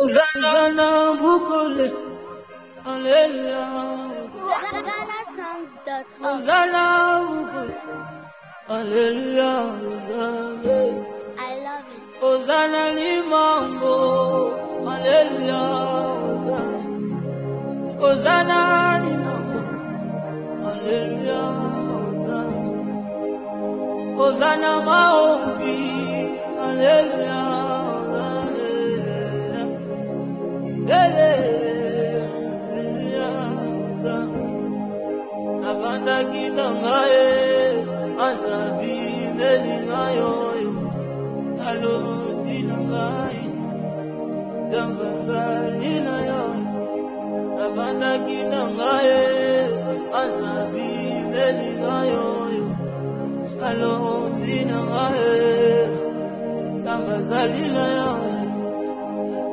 Hosanna. Hallelujah. GhanaSongs.org. Hosanna Bukule. Hallelujah. Hosanna. I love it. Hosanna Limango. Hallelujah. Hosanna. Hosanna Limango. Hallelujah. Hosanna. Hosanna Maombi. Hallelujah. akandakina ngaye azabimeli ngayoyo alodina ngaye dambazalina yoyo akandakina ngaye azabimeli ngayoyo alodina ngaye sambazalina yo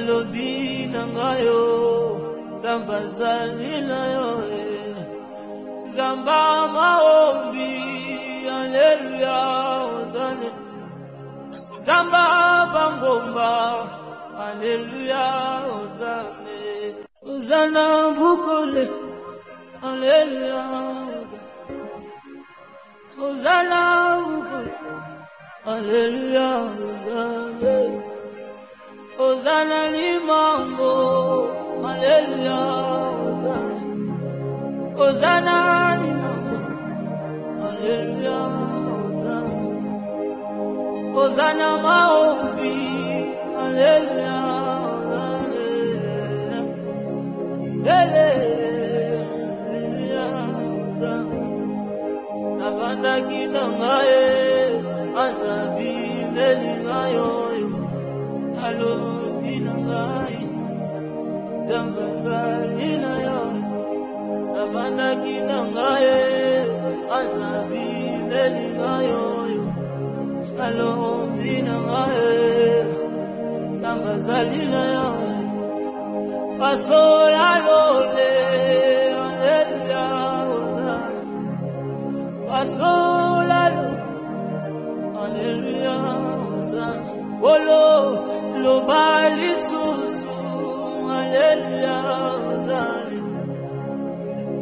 alobi na ngai yo zamba azali na yo eh. zamba maombi aleluya ozane. Zamba bangomba aleluya ozane. Ozana bukole aleluya ozana bukole aleluya ozane ozana limango haleluya ozana limango haleluya ozana ozana maombi haleluya navandaki na ngaye azabi melinga yo. Navandaki na ngai azabi meli ngai oyo alobi na ngai sambazali na yo pasola lole aleluya ozana pasola lole aleluya ozana Olo lo bali susu haleluya ozali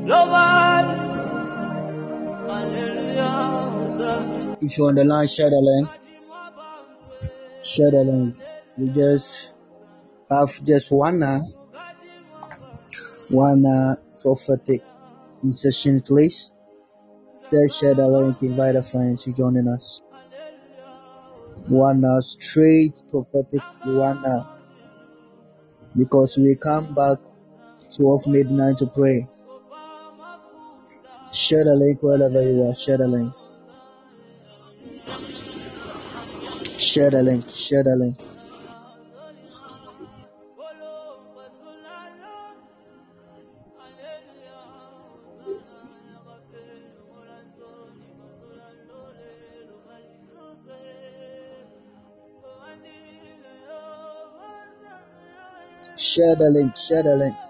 lo bali susu haleluya If you're on the line, share the link. Share the link. We just have just one uh, one uh, prophetic insertion, please. Just share the link. Invite a friend to joining us. One uh, straight prophetic one uh, because we come back 12 midnight to pray. Share the link wherever you are. Share the link. Share the link. Share the link. Share the link. Share the link.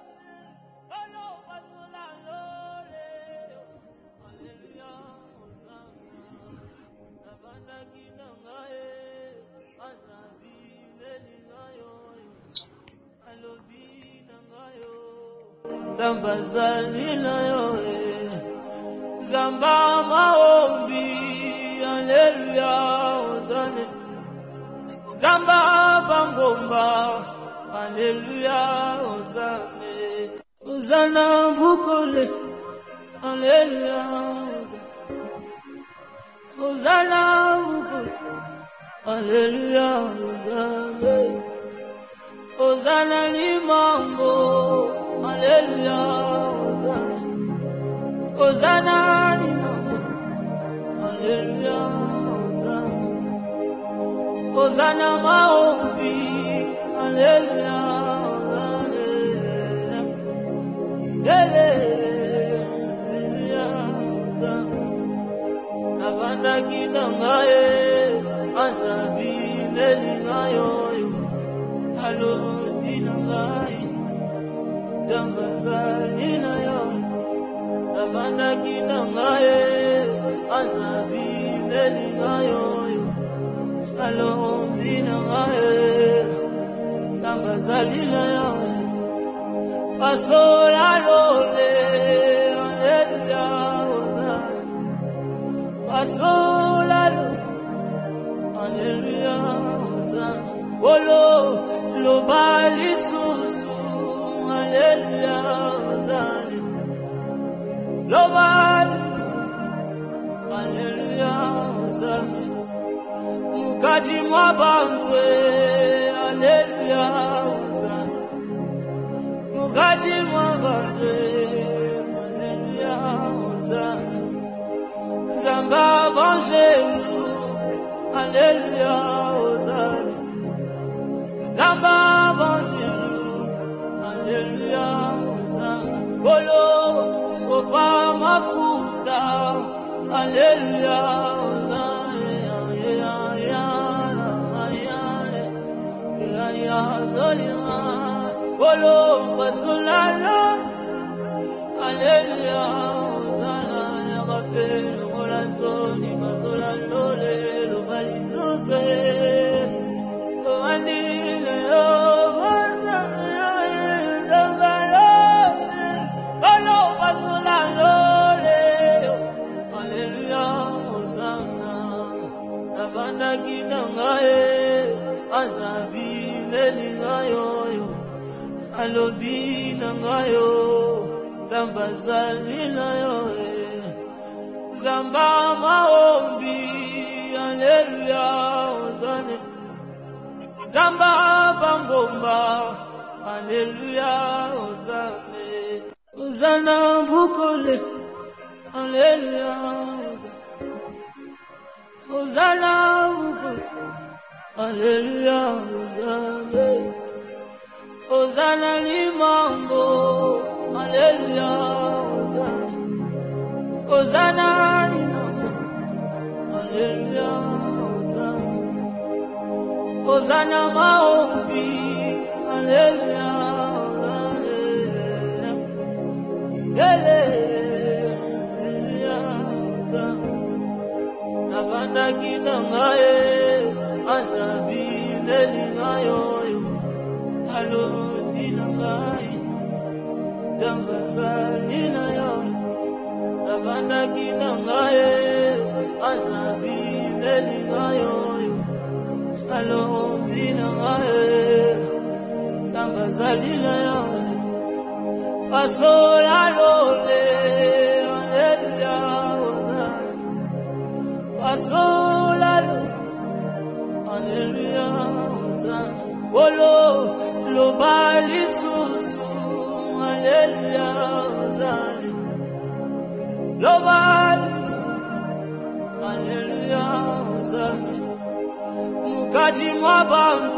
Mukaji mwa bantu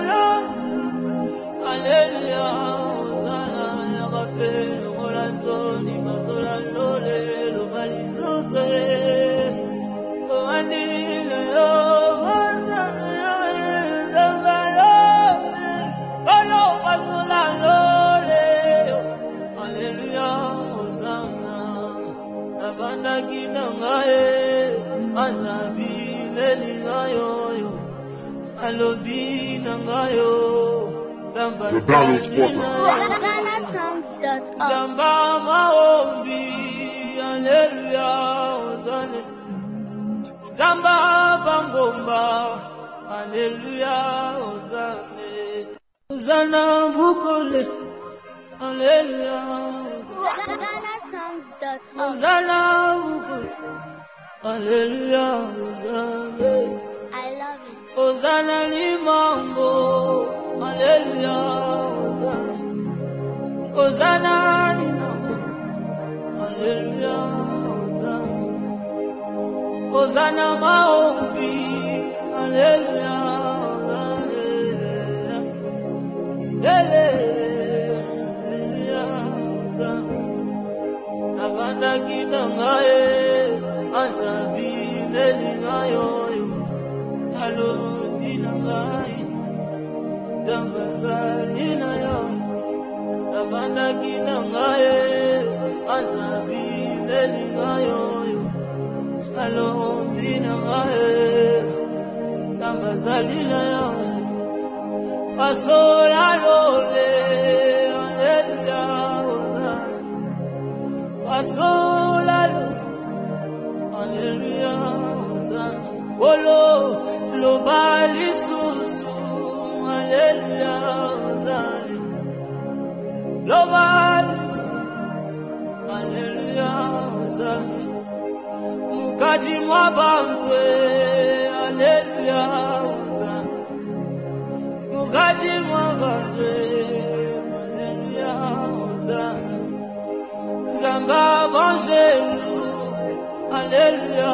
The Donald Walker. Zamba maombi Haleluya Ozane Zamba bangomba Haleluya Ozane Ozana bukole Haleluya GhanaSongs.org. Bukole Haleluya Ozane ozana limango. Aleluya ozana limango. Aleluya ozana maombi. Aleluya navandaki na ngae azabi nelinga yo. Na yo Pasola lole Aleluya Hosanna Pasola lole Aleluya Hosanna Olo lo bali susu Aleluya Hosanna Lo bali susu Aleluya Hosanna Mukati mwa bangwe Aleluya Mukati mwa bangwe Aleluya Hosanna Zamba banjelu Aleluya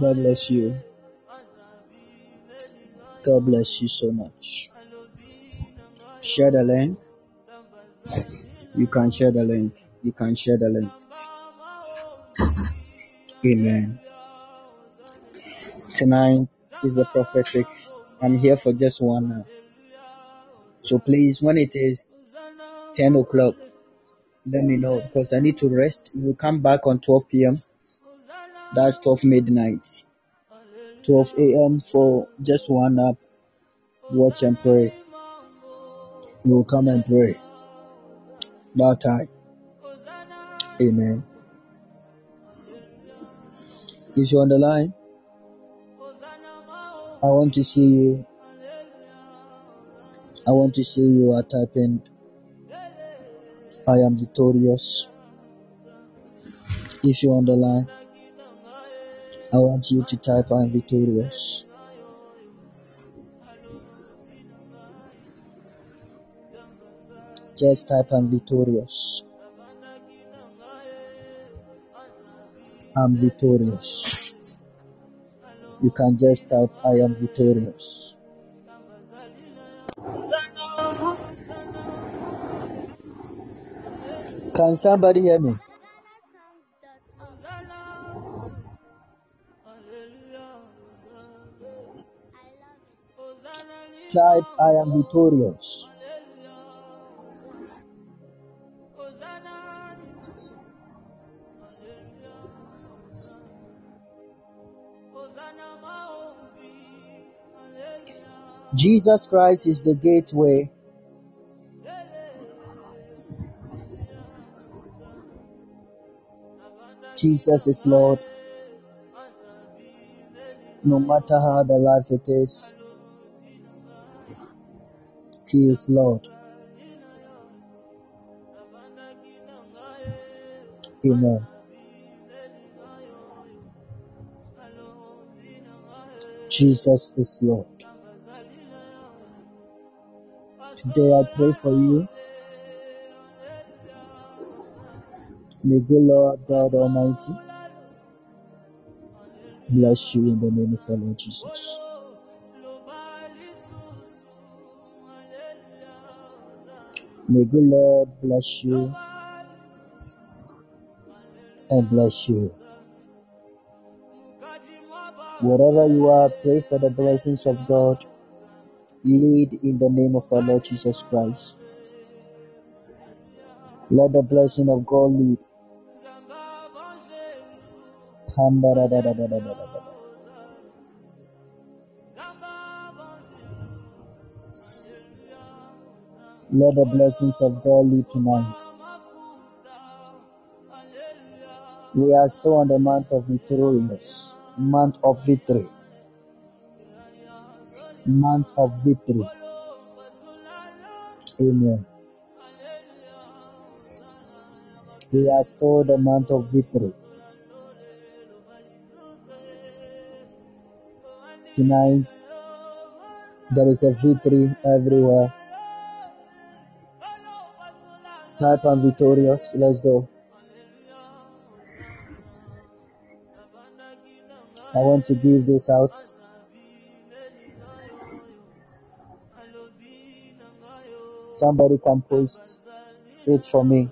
God bless you. God bless you so much. Share the link. You can share the link. You can share the link. Amen. Tonight is a prophetic. I'm here for just one hour. So please, when it is 10 o'clock, let me know because I need to rest. We'll come back on 12 p.m. That's 12 midnight. 12 a.m. for just one up. Watch and pray. You will come and pray. That time. Amen. If you're on the line, I want to see you. I want to see you are typing, I am victorious. If you're on the line, I want you to type, I am victorious. Just type, I'm victorious. I'm victorious. You can just type, I am victorious. Can somebody hear me? Type I am victorious. Jesus Christ is the gateway. Jesus is Lord. No matter how the life it is. Is Lord. Amen. Jesus is Lord. Today I pray for you. May the Lord God Almighty bless you in the name of our Lord Jesus. May the Lord bless you and bless you. Wherever you are, pray for the blessings of God. Lead in the name of our Lord Jesus Christ. Let the blessing of God lead. Let the blessings of God lead tonight. We are still on the month of victorious, month of victory, month of victory. Amen. We are still the month of victory. Tonight, there is a victory everywhere. Type on victorious. Let's go. I want to give this out. Somebody can post it for me.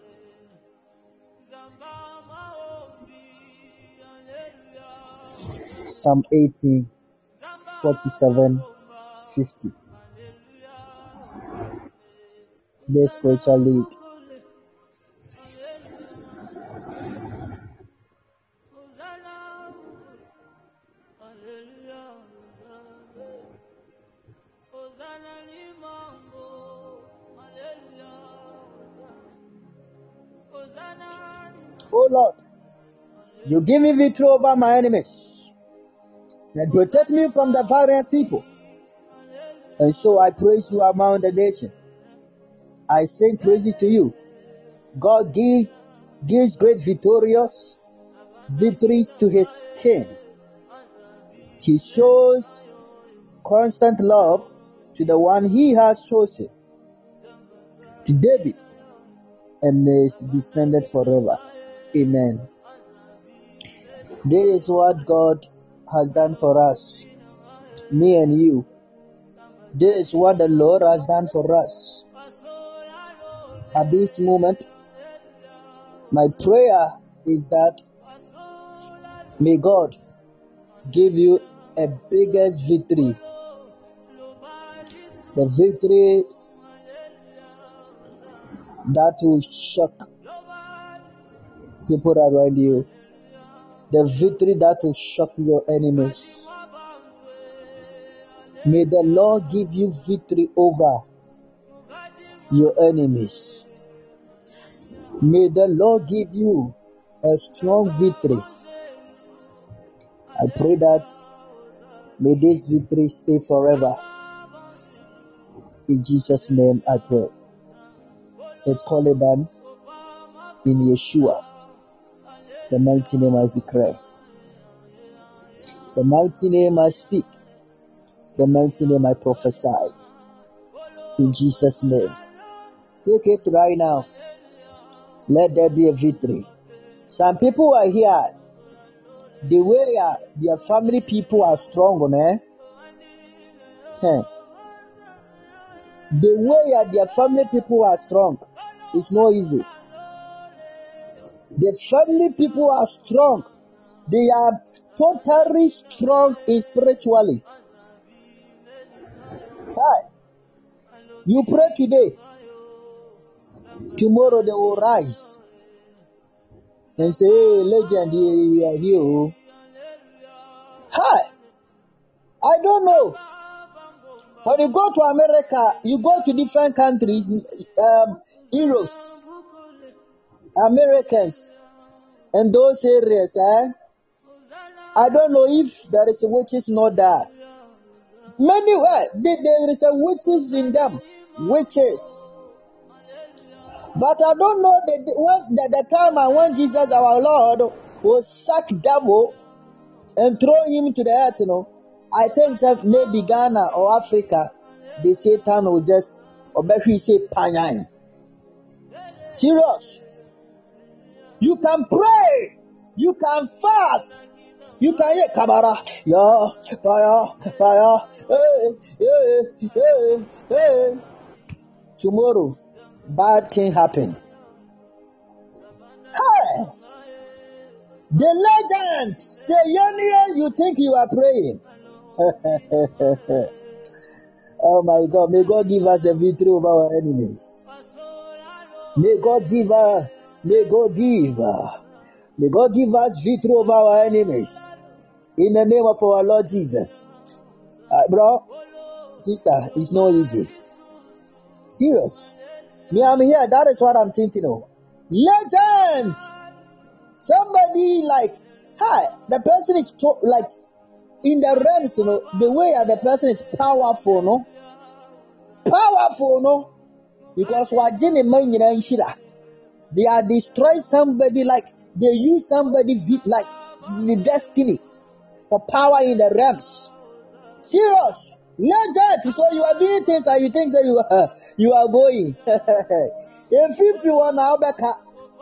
Psalm 18, 47, 50. This spiritual lead. You give me victory over my enemies and protect me from the violent people. And so I praise you among the nation. I sing praises to you. God give, gives great victorious victories to his king. He shows constant love to the one he has chosen, to David, and his descendant forever. Amen. This is what God has done for us, me and you. This is what the Lord has done for us. At this moment, my prayer is that may God give you a biggest victory. The victory that will shock people around you. The victory that will shock your enemies. May the Lord give you victory over your enemies. May the Lord give you a strong victory. I pray that may this victory stay forever. In Jesus' name I pray. Let's call it done in Yeshua. The mighty name I declare. The mighty name I speak. The mighty name I prophesy. In Jesus' name. Take it right now. Let there be a victory. Some people are here. The way their, family people are strong, eh? Huh. The way their family people are strong is not easy. The family people are strong. They are totally strong in spiritually. Hi. You pray today. Tomorrow they will rise and say, hey, legend, we are here. oh." Hi. I don't know. When you go to America, you go to different countries, um, Euros, Americans, and those areas, eh? I don't know if there is witches not there. Many, uh, there there is a witches in them, witches. But I don't know the when the, the time and when Jesus our Lord will sack devil and throw him to the earth, you know. I think that maybe Ghana or Africa, the Satan will just better say panyan. Serious. You can pray. You can fast. You can hear Kabara. Yeah, fire, fire. Hey, hey, hey, hey. Tomorrow, bad thing happen. Hey, the legend say, Yania, you think you are praying. oh my God, may God give us a victory over our enemies. May God give us, may God give, may God give us victory over our enemies. In the name of our Lord Jesus. Uh, bro, sister, it's not easy. Serious. Me, I'm here. That is what I'm thinking of. Legend! Somebody like, hi, the person is to, like, in the realms, you know, the way the person is powerful, no? Powerful, no? Because wajini man nyina nhyira. They are destroy somebody like they use somebody like the destiny for power in the realms. Serious. Legend. So you are doing things and you think that you are you are going. if you want now back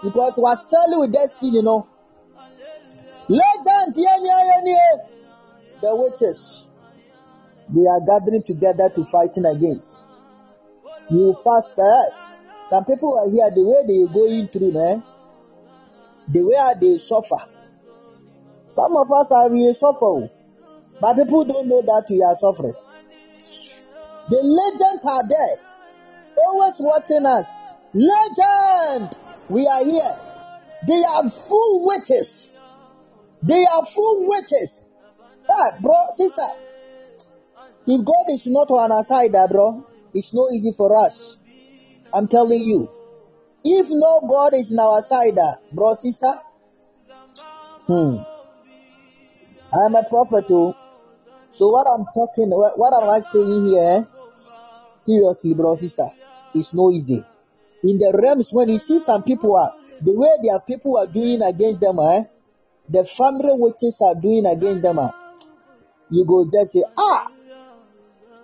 because we are selling with destiny, you know. Legend. The witches. They are gathering together to fighting against. You fast eh? Some people are here the way they going through, eh? The way they suffer. Some of us are we suffer, oh. but people don't know that we are suffering. The legends are there, always watching us. Legend, we are here. They are full witches. They are full witches. Ah, bro, sister, if God is not on our side, ah, bro, it's not easy for us. I'm telling you. If no God is in our side, ah, bro, sister, hmm, I'm a prophet too. So what I'm talking, what am I saying here? Seriously, bro, sister, it's no easy. In the realms, when you see some people are the way their people are doing against them, eh? The family witches are doing against them, ah, you go just say, ah,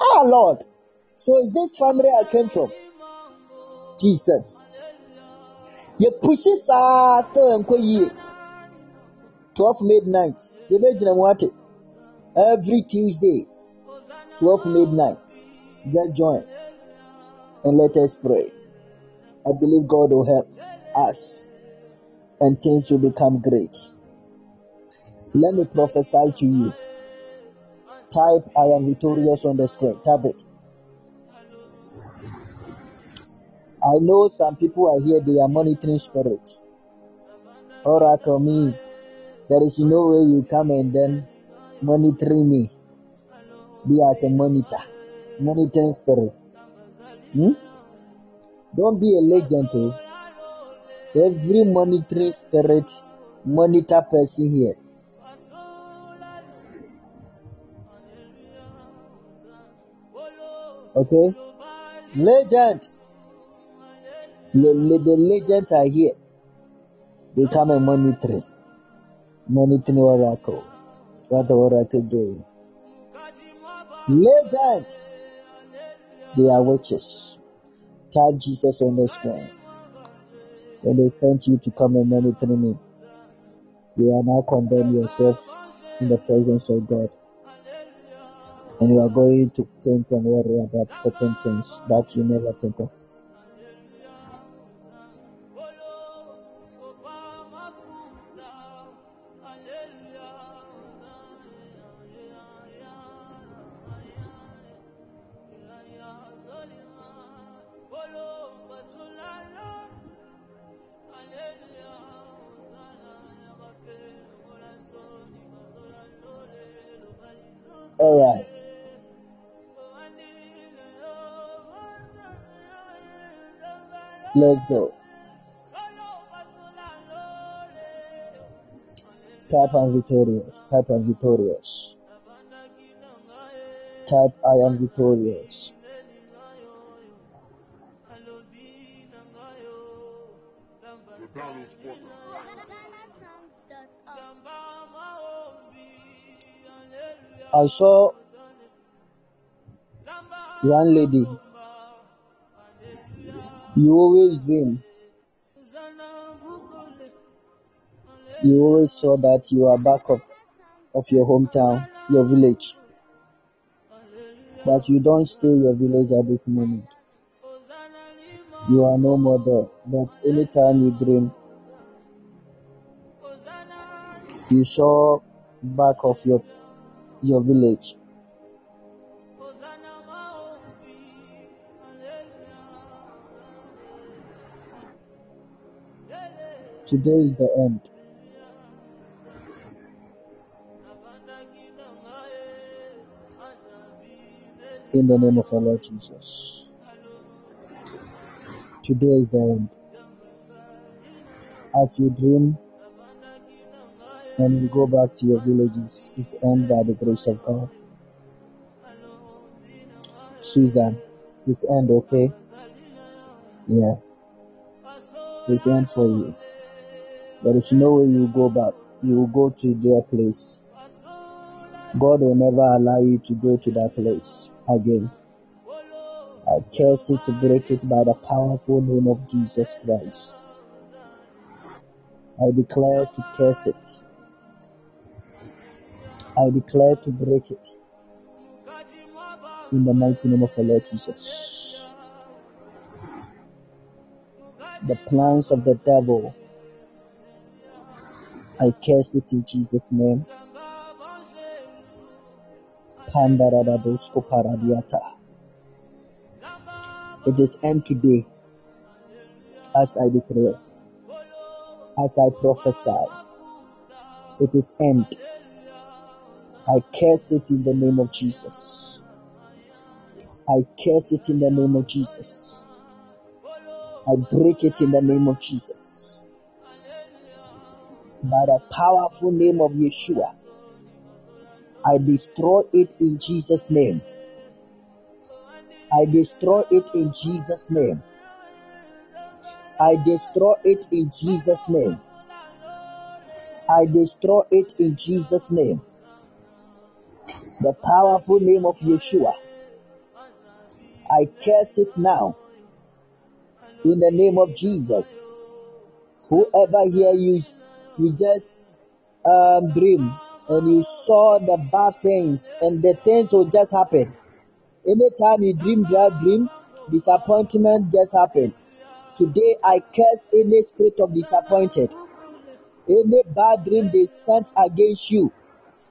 ah, Lord. So is this family I came from? Jesus. You push still and ye. 12 midnight. Every Tuesday, 12 midnight. Just join and let us pray. I believe God will help us and things will become great. Let me prophesy to you. Type I am victorious on the screen. Type it. I know some people are here, they are monitoring spirits. Oracle me. There is no way you come and then monitoring me. Be as a monitor. Monitoring spirit. Hmm? Don't be a legend. Every monitoring spirit, monitor person here. Okay? Legend. Le- the legends are here. They come and monitor. Monitoring oracle. What the oracle doing. Legend. They are witches. Type Jesus on the screen. When they sent you to come and monitor me, you are now condemn yourself in the presence of God. And you are going to think and worry about certain things that you never think of. Let's go. Type I'm victorious. Type I'm victorious. Type I am victorious. I saw one lady. You always dream. You always saw that you are back of, of your hometown, your village. But you don't stay your village at this moment. You are no more there. But anytime you dream, you saw back of your your village. Today is the end. In the name of our Lord Jesus. Today is the end. As you dream and you go back to your villages, it's end by the grace of God. Susan, it's end, okay? Yeah, it's end for you. There is no way you go back. You will go to their place. God will never allow you to go to that place again. I curse it to break it by the powerful name of Jesus Christ. I declare to curse it. I declare to break it in the mighty name of the Lord Jesus. The plans of the devil, I curse it in Jesus' name. It is end today as I declare, as I prophesy. It is end. I curse it in the name of Jesus. I curse it in the name of Jesus. I break it in the name of Jesus. By the powerful name of Yeshua, I destroy it in Jesus' name. I destroy it in Jesus' name. I destroy it in Jesus' name. I destroy it in Jesus' name. The powerful name of Yeshua. I curse it now. In the name of Jesus. Whoever here you, just um, dream and you saw the bad things and the things will just happen. Anytime you dream bad dream, disappointment just happen. Today I curse any spirit of disappointed. Any bad dream they sent against you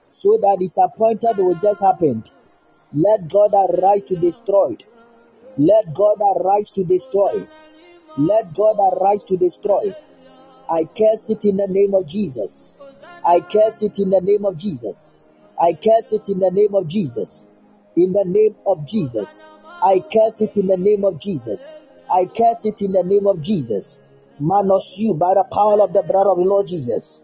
so that disappointed will just happen. Let God arise to destroy. Let God arise to destroy. Let God arise to destroy. I curse it in the name of Jesus. I curse it in the name of Jesus. I curse it in the name of Jesus. In the name of Jesus. I curse it in the name of Jesus. I curse it in the name of Jesus. Manos you by the power of the blood of the Lord Jesus.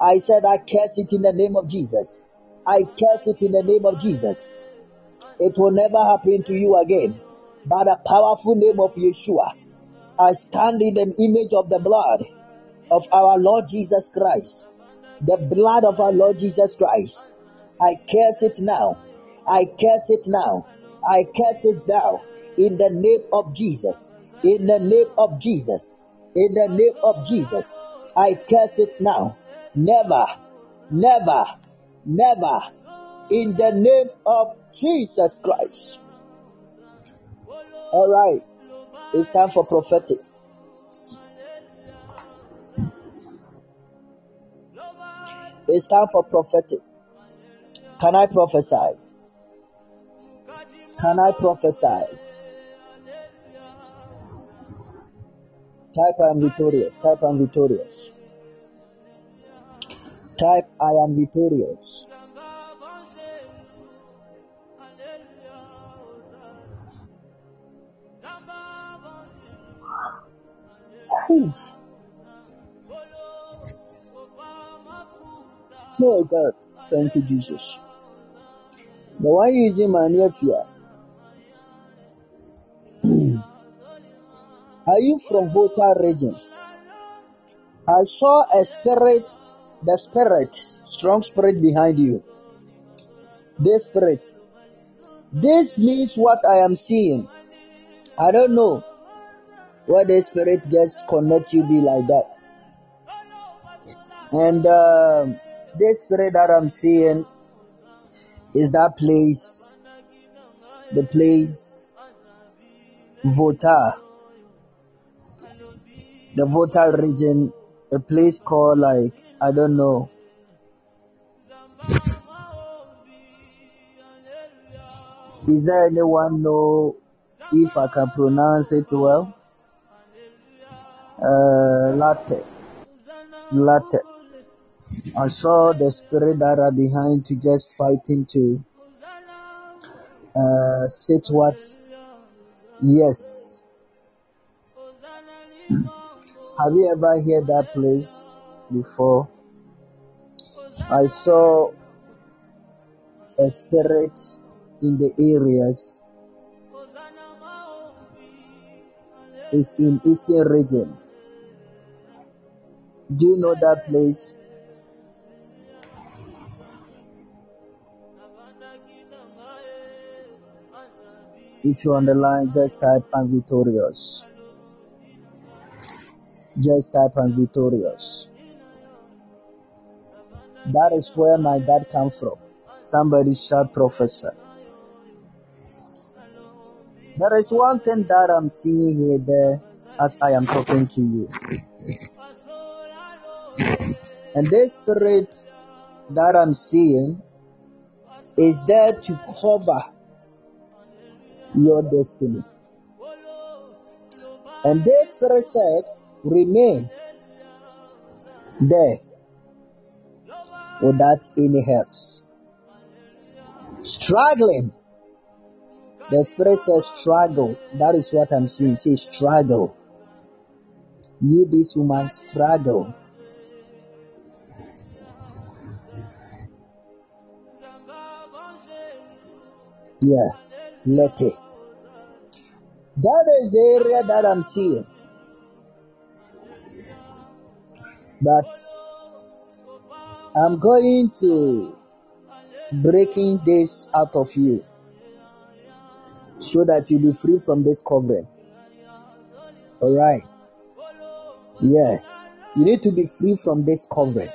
I said I curse it in the name of Jesus. I curse it in the name of Jesus. It will never happen to you again. By the powerful name of Yeshua, I stand in the image of the blood of our Lord Jesus Christ. The blood of our Lord Jesus Christ. I curse it now. I curse it now. I curse it now. In the name of Jesus. In the name of Jesus. In the name of Jesus. I curse it now. Never, never, never. In the name of Jesus Christ. All right. It's time for prophetic. It's time for prophetic. Can I prophesy? Can I prophesy? Type I am victorious. Type I am victorious. Type I am victorious. Whew. Oh God, thank you, Jesus. The one using my fear. Are you from Volta region? I saw a spirit, the spirit, strong spirit behind you. This spirit. This means what I am seeing. I don't know why the spirit just connect you be like that. And um this spirit that I'm seeing is that place, the place Volta, the Volta region, a place called like I don't know. Is there anyone know if I can pronounce it well? Uh, latte, latte. I saw the spirit that are behind to just fighting to uh, sit what? Yes. Have you ever heard that place before? I saw a spirit in the areas. It's in eastern region. Do you know that place? If you're on the line, just type I'm victorious. Just type I'm victorious. That is where my dad come from. Somebody shout professor. There is one thing that I'm seeing here there as I am talking to you. And this spirit that I'm seeing is there to cover your destiny. And this spirit said, remain there without any helps. Struggling. The spirit says struggle. That is what I'm seeing. Say struggle. You, this woman, struggle. Yeah. Let it. That is the area that I'm seeing. But I'm going to breaking this out of you so that you be free from this covering. Alright. Yeah. You need to be free from this covering.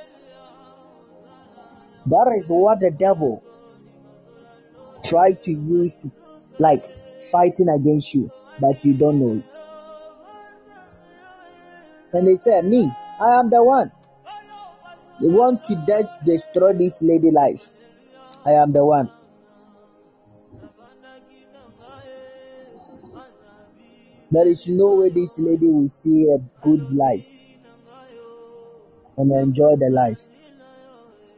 That is what the devil tried to use to like fighting against you, but you don't know it. And they said, Me, I am the one. They want to just destroy this lady life. I am the one. There is no way this lady will see a good life and enjoy the life.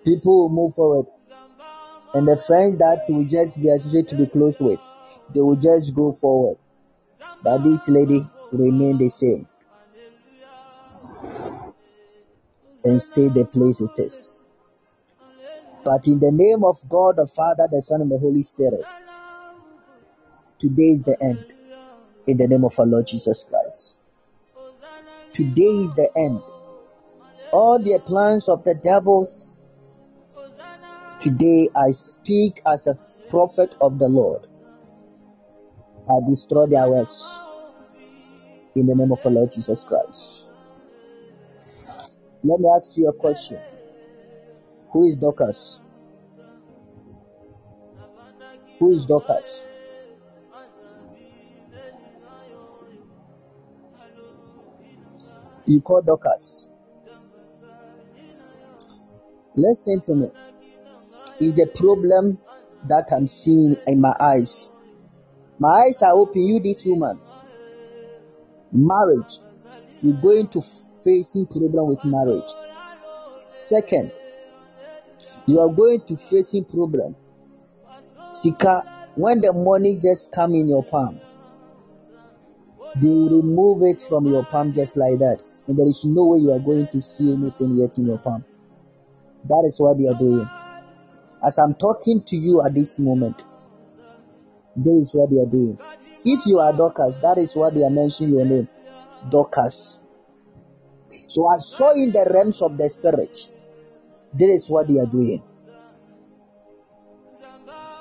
People will move forward. And the friends that will just be associated to be close with, they will just go forward. But this lady remain the same and stay the place it is. But in the name of God the Father, the Son, and the Holy Spirit, today is the end. In the name of our Lord Jesus Christ. Today is the end. All the plans of the devils, today I speak as a prophet of the Lord. I destroy their works in the name of our Lord Jesus Christ. Let me ask you a question. Who is Dorcas? Who is Dorcas? You call Dorcas. Listen to me. Is a problem that I'm seeing in my eyes. My eyes are open. You, this woman, marriage. You're going to facing problem with marriage. Second, you are going to facing problem. Sika, when the money just come in your palm, They remove it from your palm just like that. And there is no way you are going to see anything yet in your palm. That is what they are doing. As I'm talking to you at this moment, that is what they are doing. If you are Dorcas, that is what they are mentioning your name. Dorcas. So I saw in the realms of the spirit. That is what they are doing.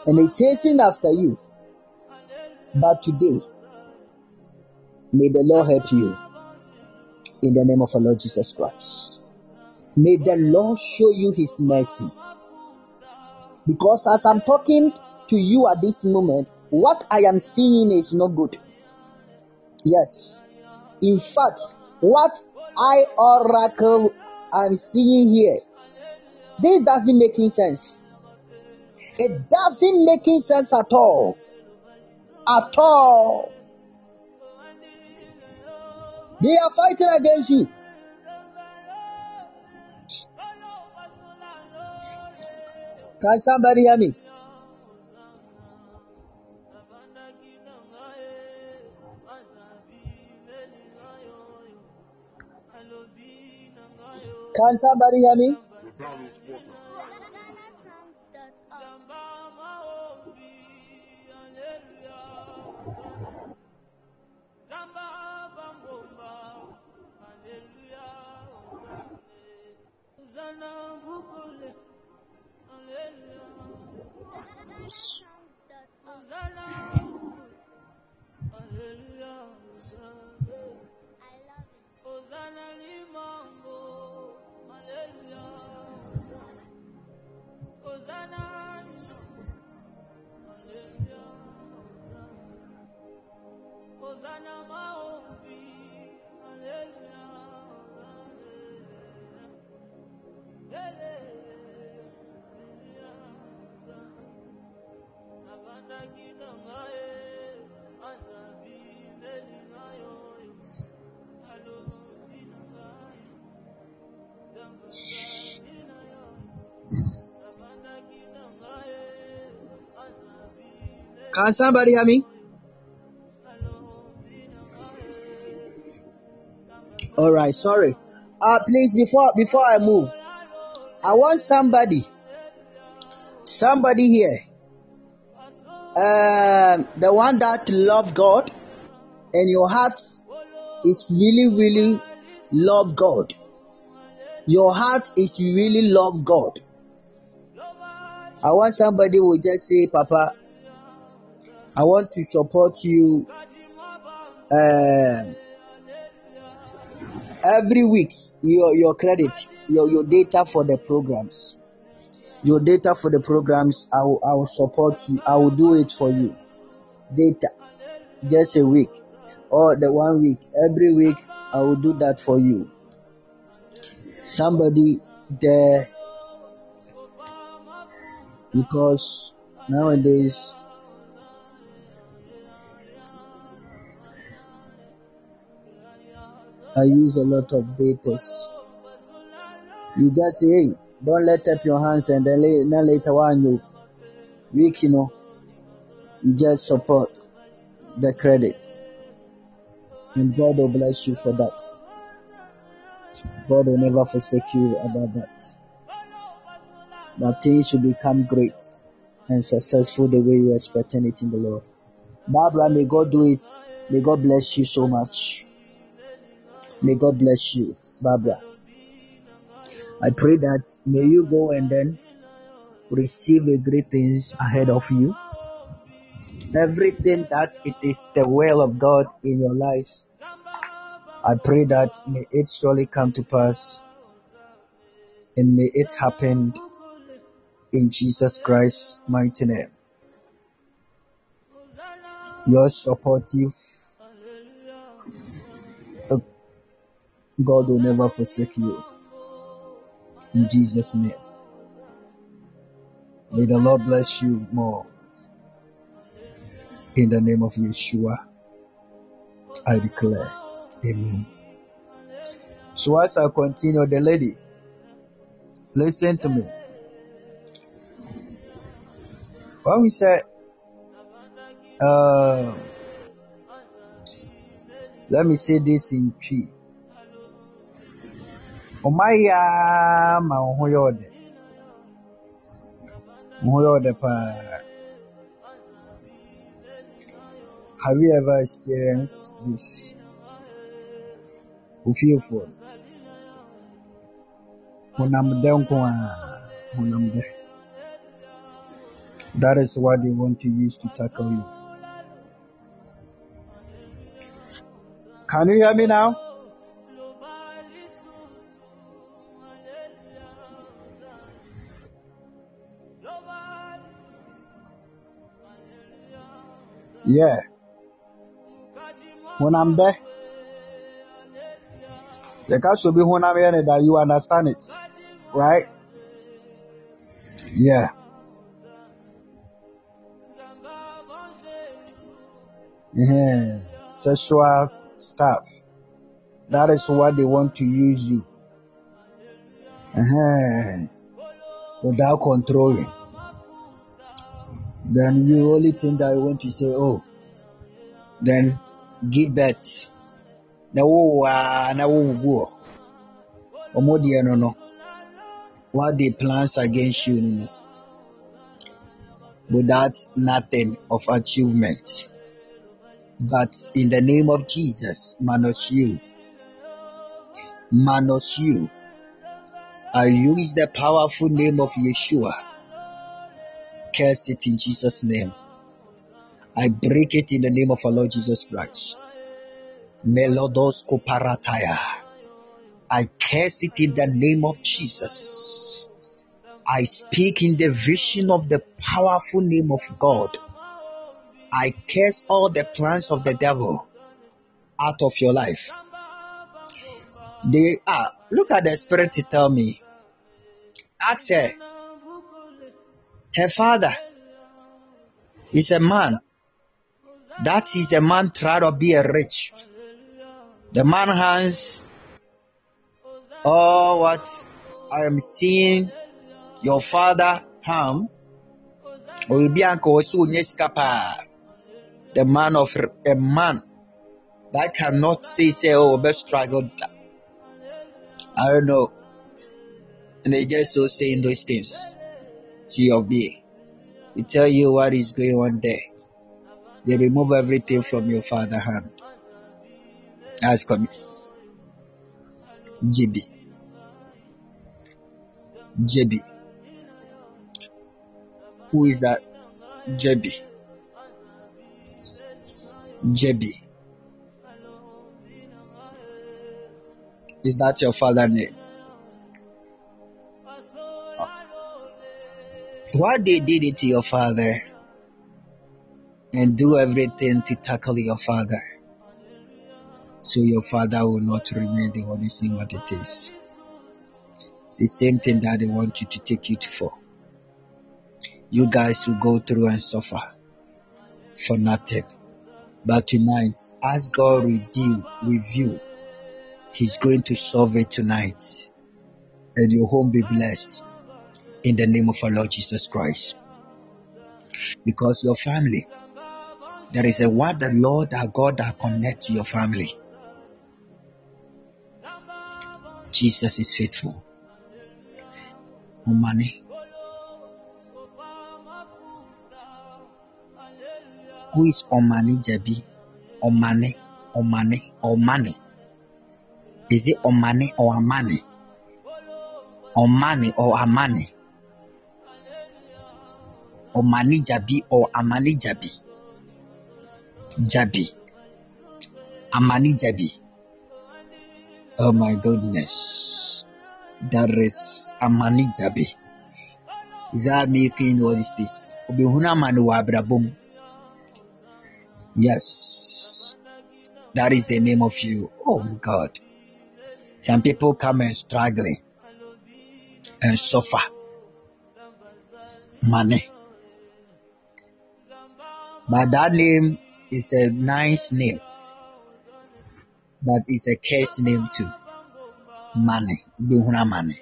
And they're chasing after you. But today, may the Lord help you in the name of our Lord Jesus Christ. May the Lord show you his mercy. Because as I'm talking to you at this moment, what I am seeing is not good. Yes. In fact, what I oracle I'm seeing here, this doesn't make any sense. It doesn't make any sense at all. At all. They are fighting against you. Can somebody hear me? Can somebody hear me? Can somebody hear me? All right, sorry. Uh, please before before I move, I want somebody, somebody here, um, the one that love God, and your heart is really really love God. Your heart is really love God. I want somebody who just say, Papa, I want to support you um, every week. Your your credit, your your data for the programs, your data for the programs. I will I will support you. I will do it for you. Data, just a week or the one week. Every week I will do that for you. Somebody there because nowadays I use a lot of data. You just say, hey, don't let up your hands and then, then later on you weak, you know, you just support the credit. And God will bless you for that. God will never forsake you about that. But things will become great and successful the way you are expecting it in the Lord. Barbara, may God do it. May God bless you so much. May God bless you, Barbara. I pray that may you go and then receive a great things ahead of you. Everything that it is the will of God in your life, I pray that may it surely come to pass and may it happen in Jesus Christ's mighty name. Your supportive God will never forsake you. In Jesus' name. May the Lord bless you more. In the name of Yeshua, I declare. Amen. So as I continue, the lady, listen to me. When we say, uh, Let me say this in Twi. Paa. Have you ever experienced this? Ofiefo. Honam dɛ nko dɛ. That is what they want to use to tackle you. Can you hear me now? Yeah. Honam dɛ. Yɛka so bi I'm ne that you understand it. Right? Yeah. uh Sexual stuff. That is what they want to use you. uh Without controlling. Then you only think that you want to say, oh, then give birth. Na wo wa na wo Omo deɛ no no. What they plans against you no. Without nothing of achievement. But in the name of Jesus, minus you, minus you, I use the powerful name of Yeshua. Curse it in Jesus' name. I break it in the name of our Lord Jesus Christ. Melodos koparataya. I curse it in the name of Jesus. I speak in the vision of the powerful name of God. I curse all the plans of the devil out of your life. They are. Look at the spirit to tell me. Ask her. Her father is a man. That is a man try to be a rich. The man has all what I am seeing your father harm. The man of a man that cannot say say oh be struggled. I don't know. And they just so saying those things to your being. They tell you what is going on there. They remove everything from your father hand. Ask me. JB. JB. Who is that? JB. JB. Is that your father name? What they did it to your father and do everything to tackle your father so your father will not remain the only thing what it is. The same thing that they want you to take it for. You guys will go through and suffer for nothing. But tonight, as God redeem with you, He's going to solve it tonight. And your home be blessed in the name of our Lord Jesus Christ. Because your family, there is a word that Lord our God that connect to your family. Jesus is faithful. Money. Who is Omani Jabi? Omani, Omani, Omani. Is it Omani or Amani? Omani or Amani? Omani Jabi or Amani Jabi? Jabi. Amani Jabi. Oh my goodness. That is Amani Jabi. Is that making what is this? Obihuna manu abrabum. Yes. That is the name of you. Oh my God. Some people come and struggling and suffer. Money. But that name is a nice name. But it's a case name too. Money. Bihuna money.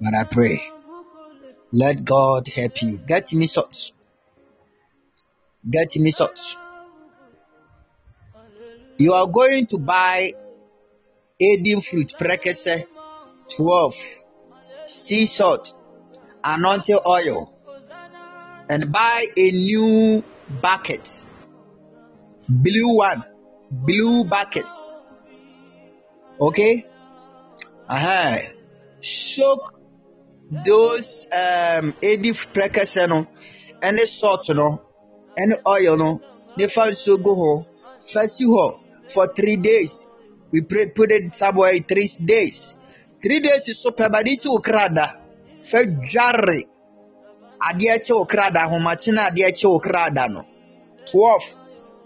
But I pray. Let God help you. Get me such. Get me such. You are going to buy Eden fruit, prekese, 12, sea salt, anointing oil, and buy a new bucket. Blue one, blue bucket. Okay? Uh-huh. Soak those um edi prekese no ɛne salt no ɛne oil no ne fa nsuo gu ho fa si hɔ for three days we pray put it somewhere three days three days so bade si wo krada fa dware adeɛ kye ahomakye na no. Twelve.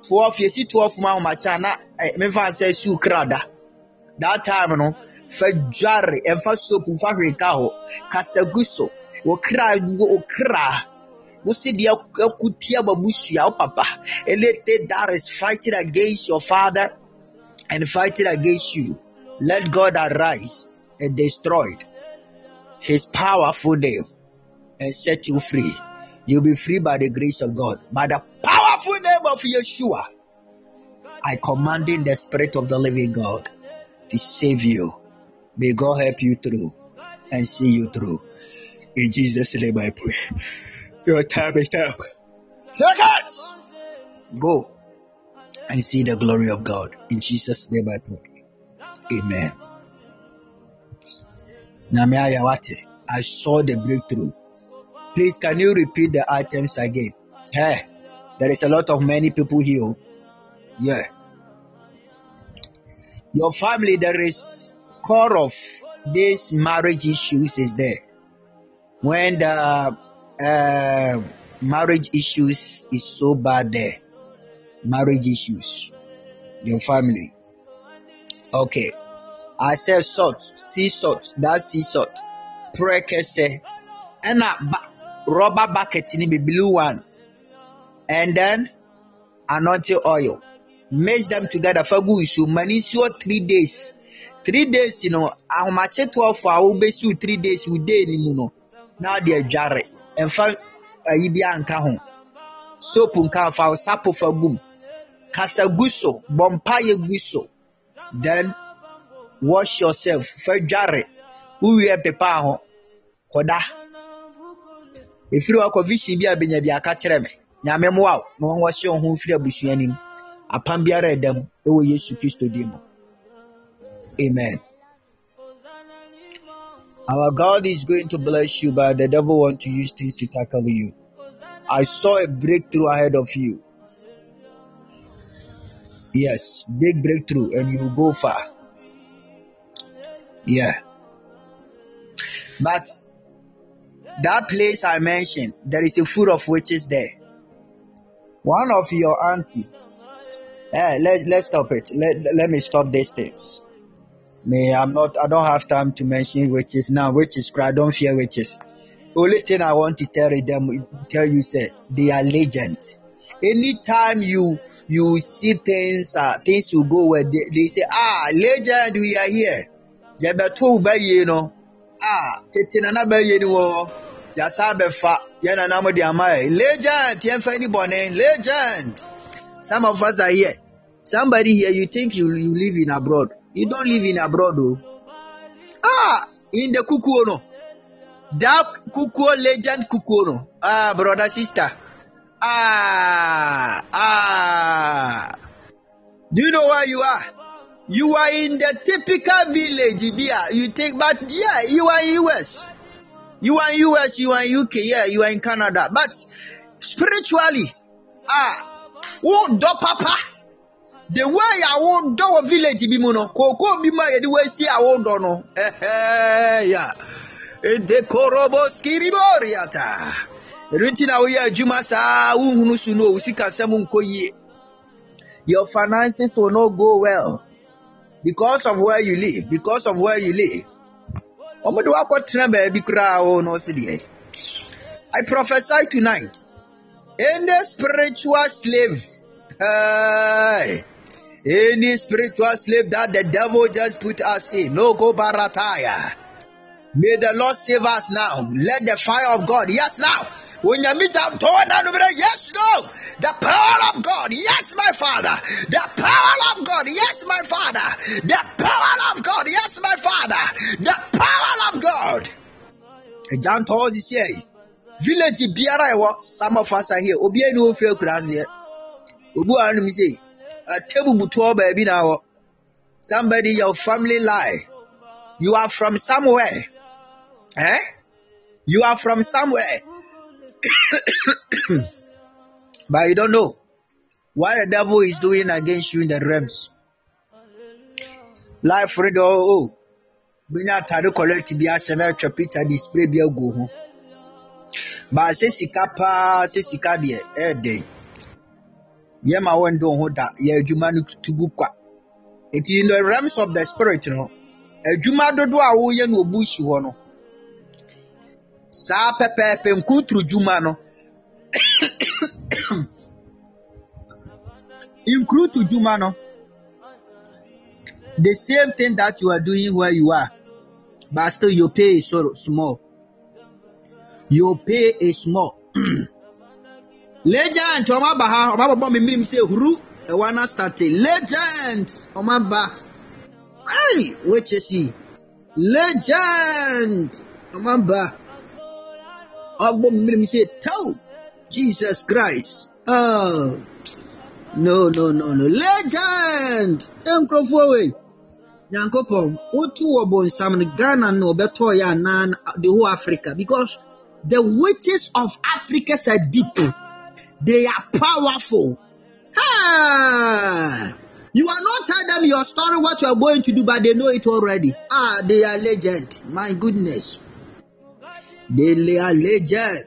Twelve yɛsi twelve mu ahomakye a na eh, mefa sɛ si wo krada. That time no fa dware ɛmfa soap mfa hwee ka ho kasa gu so. Wo kra wo kra. Wosi deɛ akutia babusua wo papa. Anything that is fighting against your father and fighting against you. Let god arise and destroy his powerful name and set you free you'll be free by the grace of god by the powerful name of yeshua i command in the spirit of the living god to save you may god help you through and see you through in jesus name i pray your time is up. Seconds! Go and see the glory of God. In Jesus' name I pray. Amen. Ayawate. I saw the breakthrough. Please, can you repeat the items again? Hey, there is a lot of many people here. Yeah. Your family, there is core of these marriage issues is there. When the uh, marriage issues is so bad there. Marriage issues. Your family. Okay. I said salt, sea salt, that sea salt. Prekese. And a rubber bucket in the blue one. And then anointing oil. Mix them together. Fagu issue. Manisio three days. Three days, you know, ahomakye 12 a wobɛsiw three days wo day ni mu no na de adware ɛmfa ayi bi anka ho soap nka fa sapo fa gum kasa gu so bɔ mpaeɛ gu so then wash yourself fa dware wowie pepa ho kɔda kɔ vision bi a aka kyerɛ me nyame na wɔn wɔhyɛ wo ho abusua biara ɛwɔ yesu kristo mu amen our God is going to bless you, but the devil want to use things to tackle you. I saw a breakthrough ahead of you. Yes, big breakthrough, and you go far. Yeah. But that place I mentioned, there is a food of witches there. One of your auntie. Eh, let's let's stop it. Let let me stop these things. Me, I'm not. I don't have time to mention witches now. Witches, cry. Don't fear witches. Only thing I want to tell them, tell you, say they are legends. Anytime you you see things, uh, things will go where they, they say, ah, legend, we are here. Ba yie no, ah, tete nana ba yie ni wɔ, yasa bɛfa, yɛn nana mo de ama yɛ. Legend, yɛmfa ni bɔne, legend. Some of us are here. Somebody here, you think you, you live in abroad. You don't live in abroad, though. Ah, in the kukuo no. That kukuo legend kukuo no. Ah, brother, sister. Ah, ah. Do you know where you are? You are in the typical village, Ibia. You think, but yeah, you are in US. You are in US, you are in UK, yeah, you are in Canada. But spiritually, ah, wo do papa. The way I wo do wɔ village bi mu no, koko bi ma yɛde wasi a wo dɔ no. yeah. Ede korobo skiriboriata. Ɛno nti na woyɛ adwuma saa no wo sikasɛm nkɔ yie. Your finances will not go well because of where you live, because of where you live. I prophesy tonight. Any spiritual slave, hey, any spiritual slave that the devil just put us in, no go barataya. May the Lord save us now. Let the fire of God, yes, now. Onyame gya tɔɔ na no berɛ yes no the power of god yes my father the power of god yes my father the power of god yes my father the power of god. Agya ntɔɔ sisi ɛ village biara a ɛwɔ some of us are here. Obiara ni ofi akura aseɛ obi wa anum sɛ tebu butoɔ baabi na wɔ. Somebody your family lie. You are from somewhere. Eh? You are from somewhere but you don't know what the devil is doing against you in the realms. Life redo oh. Benya atade collect bi ahyɛ na atwa picture display bi agu ho. Ba sɛ sika paa sɛ sika deɛ ɛɛden yɛ ma wɔn do ho da yɛ adwuma no tugu kwa. Eti in the realms of the spirit no. Adwuma dodoɔ a wɔyɛ no obu si hɔ no saa pɛpɛɛpɛ nkuturu dwuma no nkurutu dwuma no the same thing that you are doing where you are but still your pay is so small. Your pay is small. Legend ọmọ aba ha ọmọ abọbọ mi mmirim sẹ huru ẹwà na start. Legend ọmọ aba hey which is he legend ọmọ aba ọgbọ mi mmirim sẹ tau jesus christ. Oh. No no no no. Legend! Nkurɔfoɔ wei nyankopɔn wotu wɔ bonsam no ghana no ɔbɛtɔɔ yɛ anaa the whole africa. Because the witches of africa are deep. They are powerful. Ah you are not tell them your story what you are going to do but they know it already. Ah they are legend. My goodness they are legend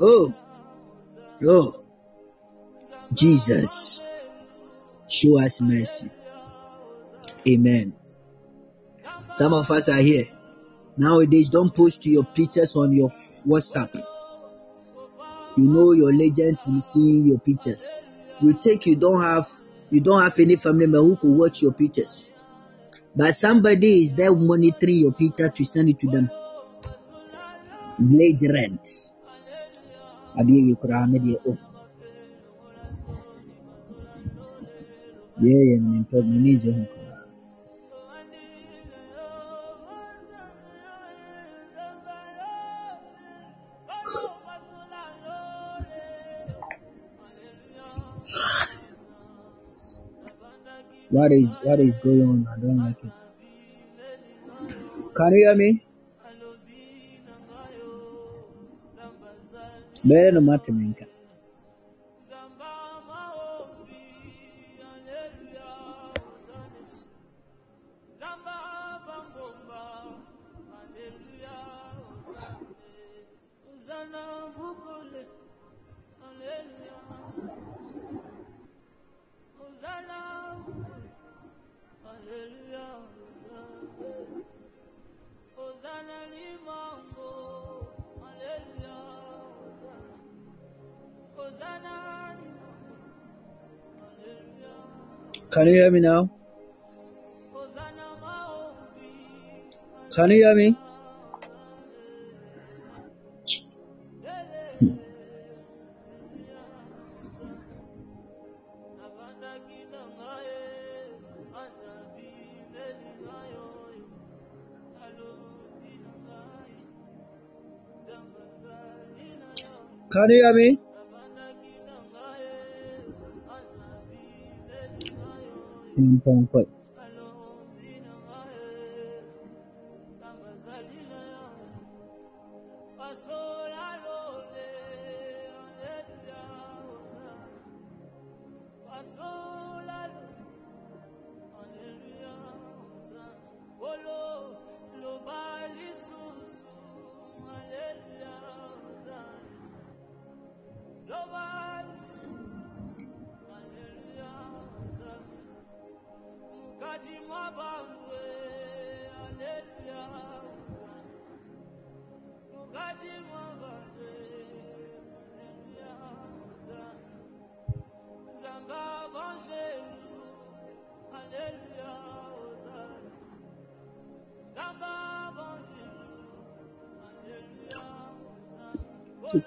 oh oh jesus show us mercy Amen. Some of us are here. Nowadays, don't post your pictures on your WhatsApp. You know your legend is seeing your pictures. You take you don't have you don't have any family member who could watch your pictures. But somebody is there monitoring your picture to send it to them. Blade rent. Adeɛ wi koraa me deɛ o. Deɛ yɛ no mempɛ m'ani gye ho koraa. What is what is going on? I don't like it. Can you hear me? Bayar da martaninka. Can you hear me now? Can you hear me? Can you hear me? 星空会。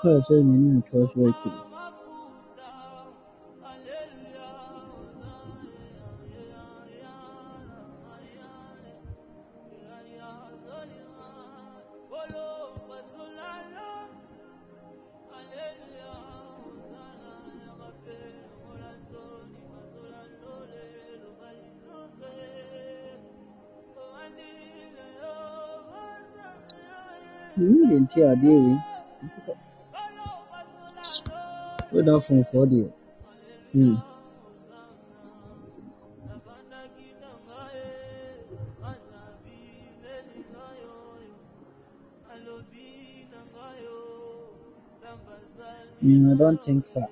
Mpɔnkɔ. tukhala sene ni choice wetu yìí nti adeɛ wei nti hmm. Hmm, I don't think so.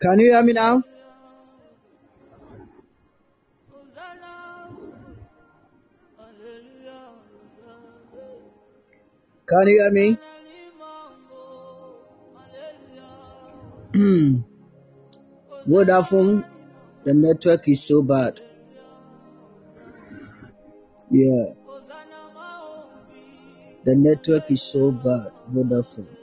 Can you hear me now? Can you hear me? Hmm. Vodafone, the network is so bad. Yeah, the network is so bad. Vodafone.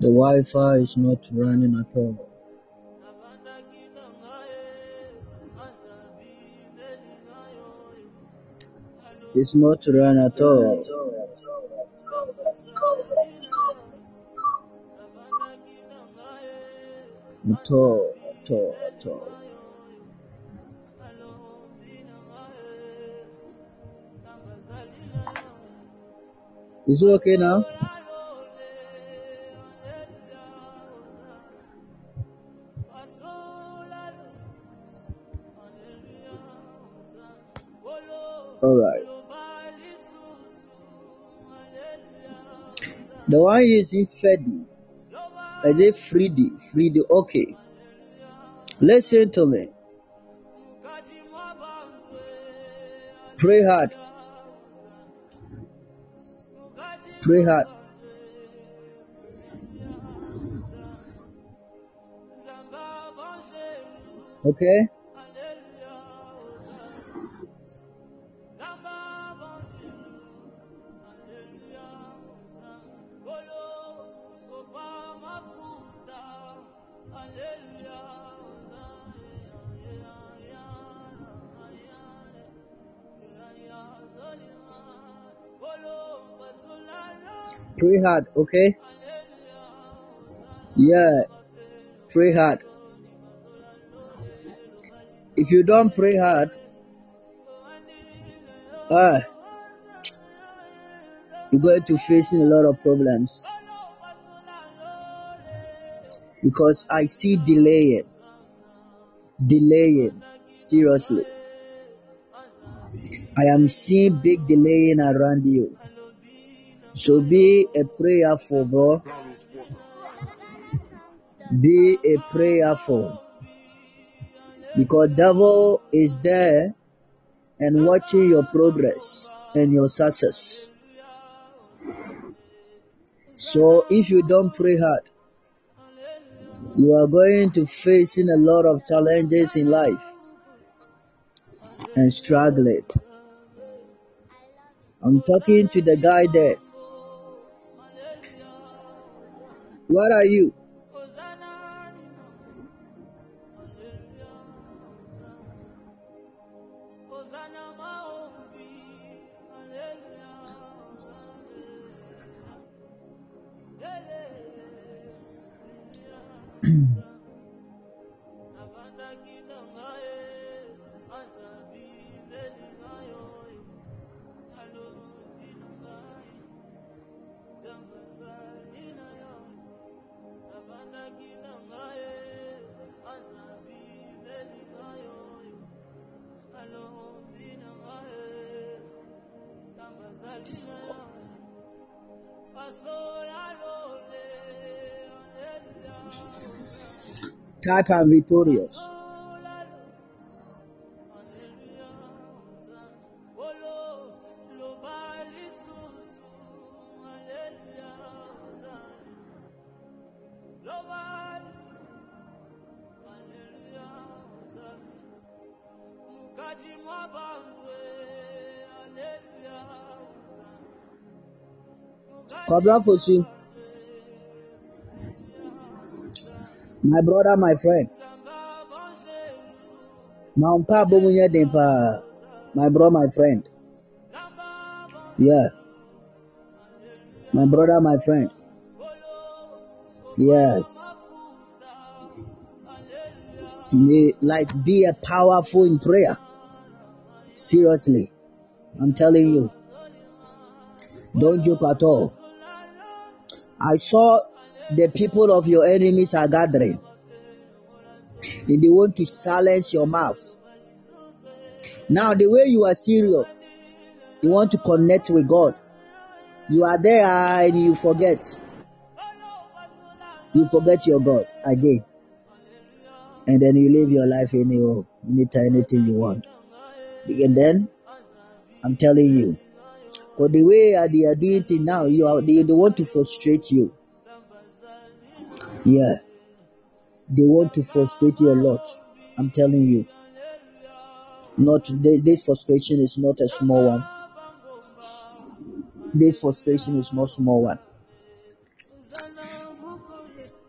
The Wi-Fi is not running at all. It's not running at all. At all, at all, at all. Is it okay now? The one using Fedi, is it Freedy? Freedy, okay. Listen to me. Pray hard. Pray hard. Okay? Hard, okay? Yeah, pray hard. If you don't pray hard, ah, you're going to facing a lot of problems because I see delaying, delaying. Seriously, I am seeing big delaying around you. So be a prayerful, bro. Be a prayerful because devil is there and watching your progress and your success. So if you don't pray hard, you are going to facing a lot of challenges in life and struggling. I'm talking to the guy there. What are you? I am victorious. Kabla fosi. My brother, my friend. My bro, my friend. Yeah, my brother, my friend. Yes, like be a powerful in prayer. Seriously, I'm telling you, don't joke at all. I saw the people of your enemies are gathering and they want to silence your mouth. Now, the way you are serious, you want to connect with God. You are there and you forget. You forget your God again. And then you live your life anyhow, anytime, anything you want. And then, I'm telling you, for the way they are doing it now, you are they, they want to frustrate you. Yeah, they want to frustrate you a lot. I'm telling you. Not this, frustration is not a small one. This frustration is not small one.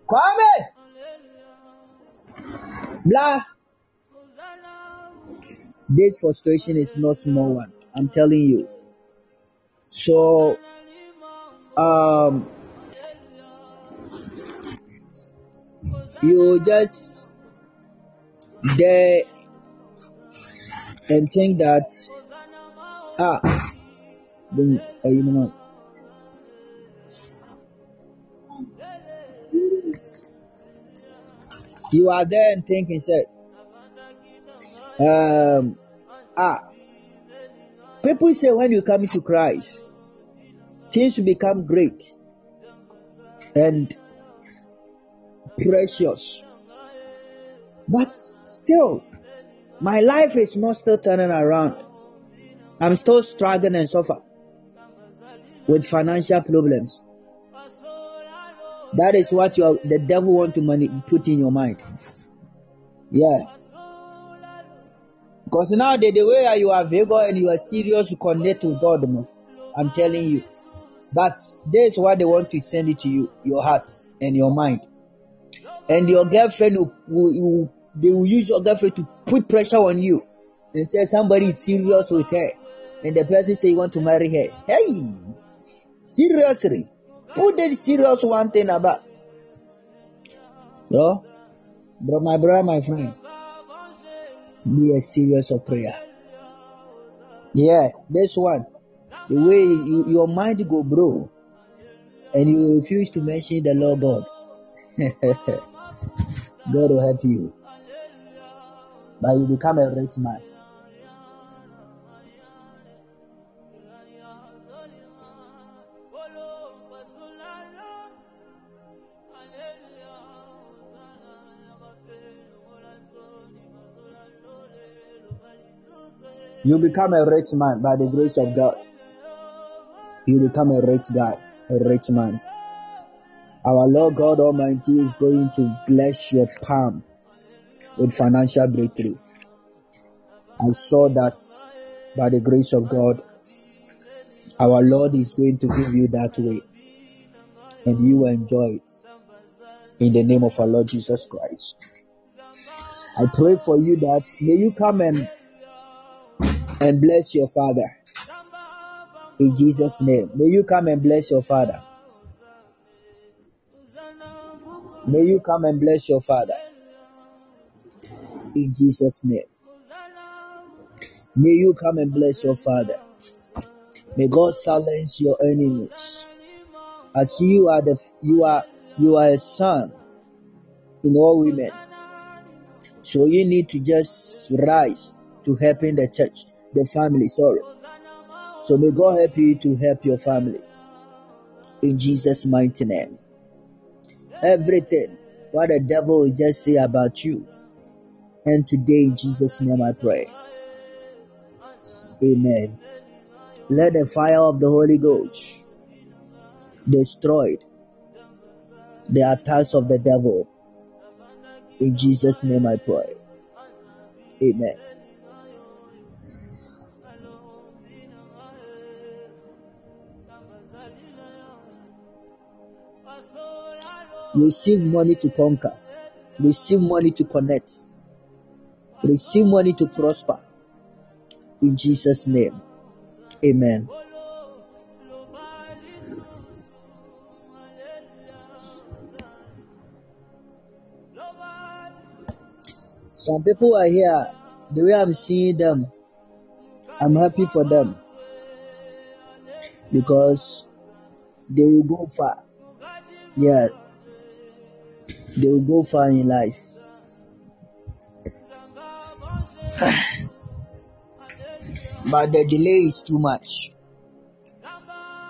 Kwame, blah. This frustration is not small one. I'm telling you. So, um, you just there and think that ah, then, uh, you know, you are there and thinking, say, um, ah, people say when you come to Christ, things will become great. And precious. But still, my life is not still turning around. I'm still struggling and suffer with financial problems. That is what are, the devil want to money, put in your mind. Yeah. Because now the, the way you are vigor and you are serious to connect with God, I'm telling you. But this is what they want to send it to you, your heart and your mind. And your girlfriend will, will, will they will use your girlfriend to put pressure on you and say somebody is serious with her. And the person say you want to marry her. Hey, seriously, put that serious one thing about. Bro, bro, my brother, my friend, be a serious of prayer. Yeah, this one, the way you, your mind go, bro, and you refuse to mention the Lord God. God will help you, but you become a rich man. You become a rich man by the grace of God. You become a rich guy, a rich man. Our Lord God Almighty is going to bless your palm with financial breakthrough. I saw that by the grace of God, our Lord is going to give you that way, and you will enjoy it in the name of our Lord Jesus Christ. I pray for you that may you come and and bless your father in Jesus' name. May you come and bless your father. May you come and bless your father in Jesus' name. May you come and bless your father. May God silence your enemies. As you are the you are you are a son in all women. So you need to just rise to helping the church, the family, sorry. So may God help you to help your family. In Jesus' mighty name. Everything what the devil will just say about you. And today in Jesus' name I pray. Amen. Let the fire of the Holy Ghost destroy the attacks of the devil. In Jesus' name I pray. Amen. Receive money to conquer. Receive money to connect. Receive money to prosper. In Jesus' name. Amen. Some people are here, the way I'm seeing them, I'm happy for them because they will go far. Yeah, they will go far in life. but the delay is too much.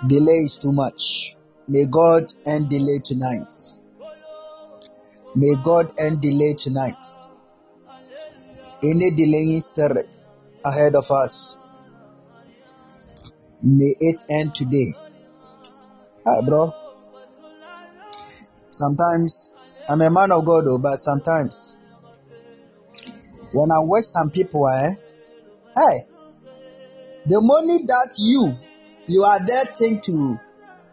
Delay is too much. May God end delay tonight. May God end delay tonight. Any delaying spirit ahead of us, may it end today. Hi, bro. Sometimes I'm a man of God, though, but sometimes when I watch some people, eh, hey, the money that you you are there think to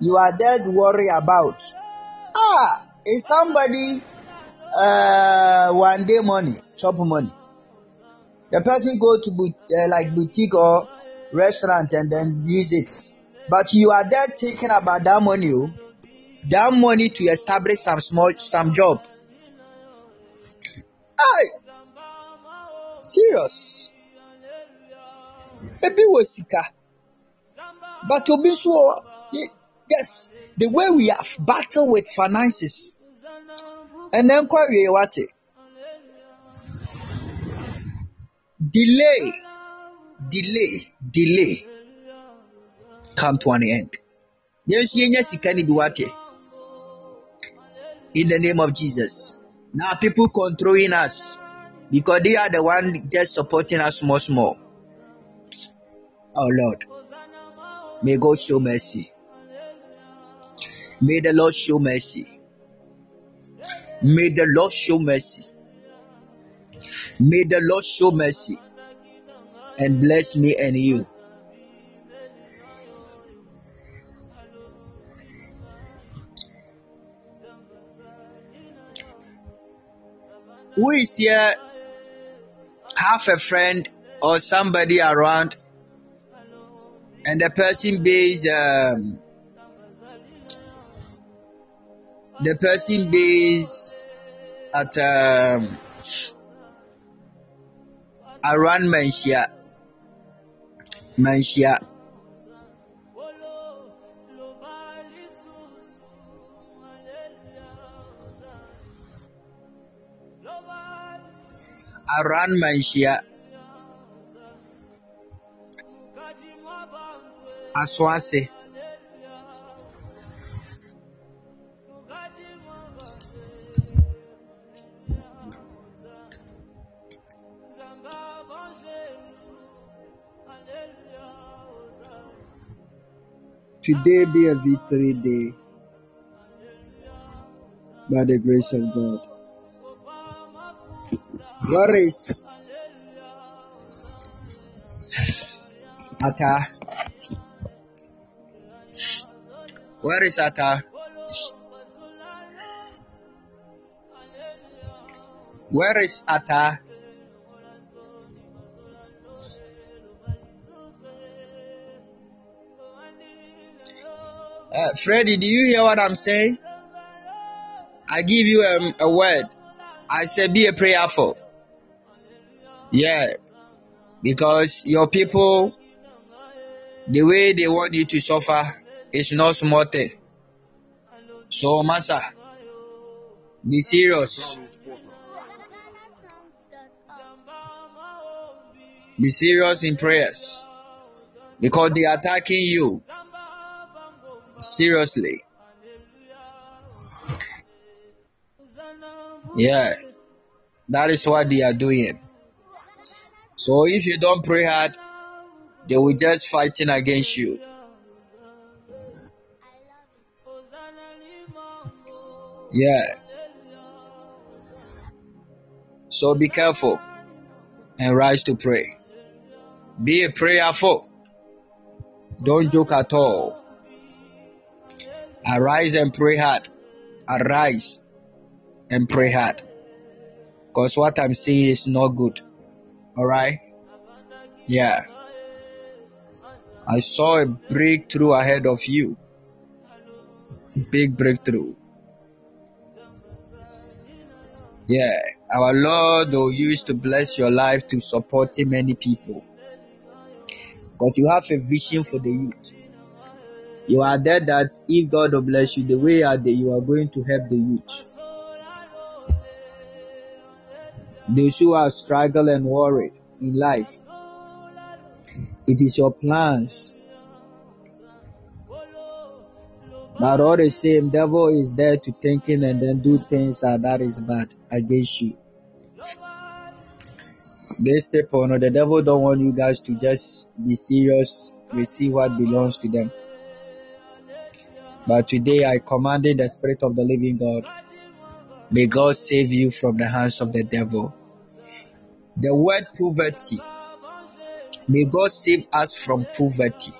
you are there to worry about. Ah, is somebody uh one day money, chop money. The person go to uh, like boutique or restaurant and then use it. But you are there thinking about that money, oh. That money to establish some small some job. Hey, serious. Ebi wɔ sika, but obi nso wɔ yes, the way we have battled with finances, and then kwa wie. Delay, delay, delay come to an end. Yɛn nso yɛnya sika no bi. In the name of Jesus. Now people controlling us because they are the one just supporting us much more. Oh Lord, may God show mercy. May the Lord show mercy. May the Lord show mercy. May the Lord show mercy and bless me and you. Who is here? Have a friend or somebody around, and the person base um, the person base at um, around Manshia, Manshia. Around Manshia, Aswase. Today be a victory day by the grace of God. Where is Atta? Where is Atta? Where is Atta? Uh, Freddy, do you hear what I'm saying? I give you um, a word. I said be a prayerful. Yeah, because your people, the way they want you to suffer is not small thing. So, Massa, be serious. Be serious in prayers because they are attacking you seriously. Yeah, that is what they are doing. So if you don't pray hard, they will just fighting against you. Yeah. So be careful and rise to pray. Be a prayerful. Don't joke at all. Arise and pray hard arise and pray hard. Because what I'm seeing is not good. Alright? Yeah. I saw a breakthrough ahead of you. Big breakthrough. Yeah. Our Lord will use to bless your life to support many people. Because you have a vision for the youth. You are there that if God will bless you, the way are there, you are going to help the youth. Those who are struggle and worried in life. It is your plans. But all the same, the devil is there to thinking and then do things that is bad against you. These people, know, the devil don't want you guys to just be serious, receive what belongs to them. But today I commanded the spirit of the living God. May God save you from the hands of the devil. The word poverty. May God save us from poverty.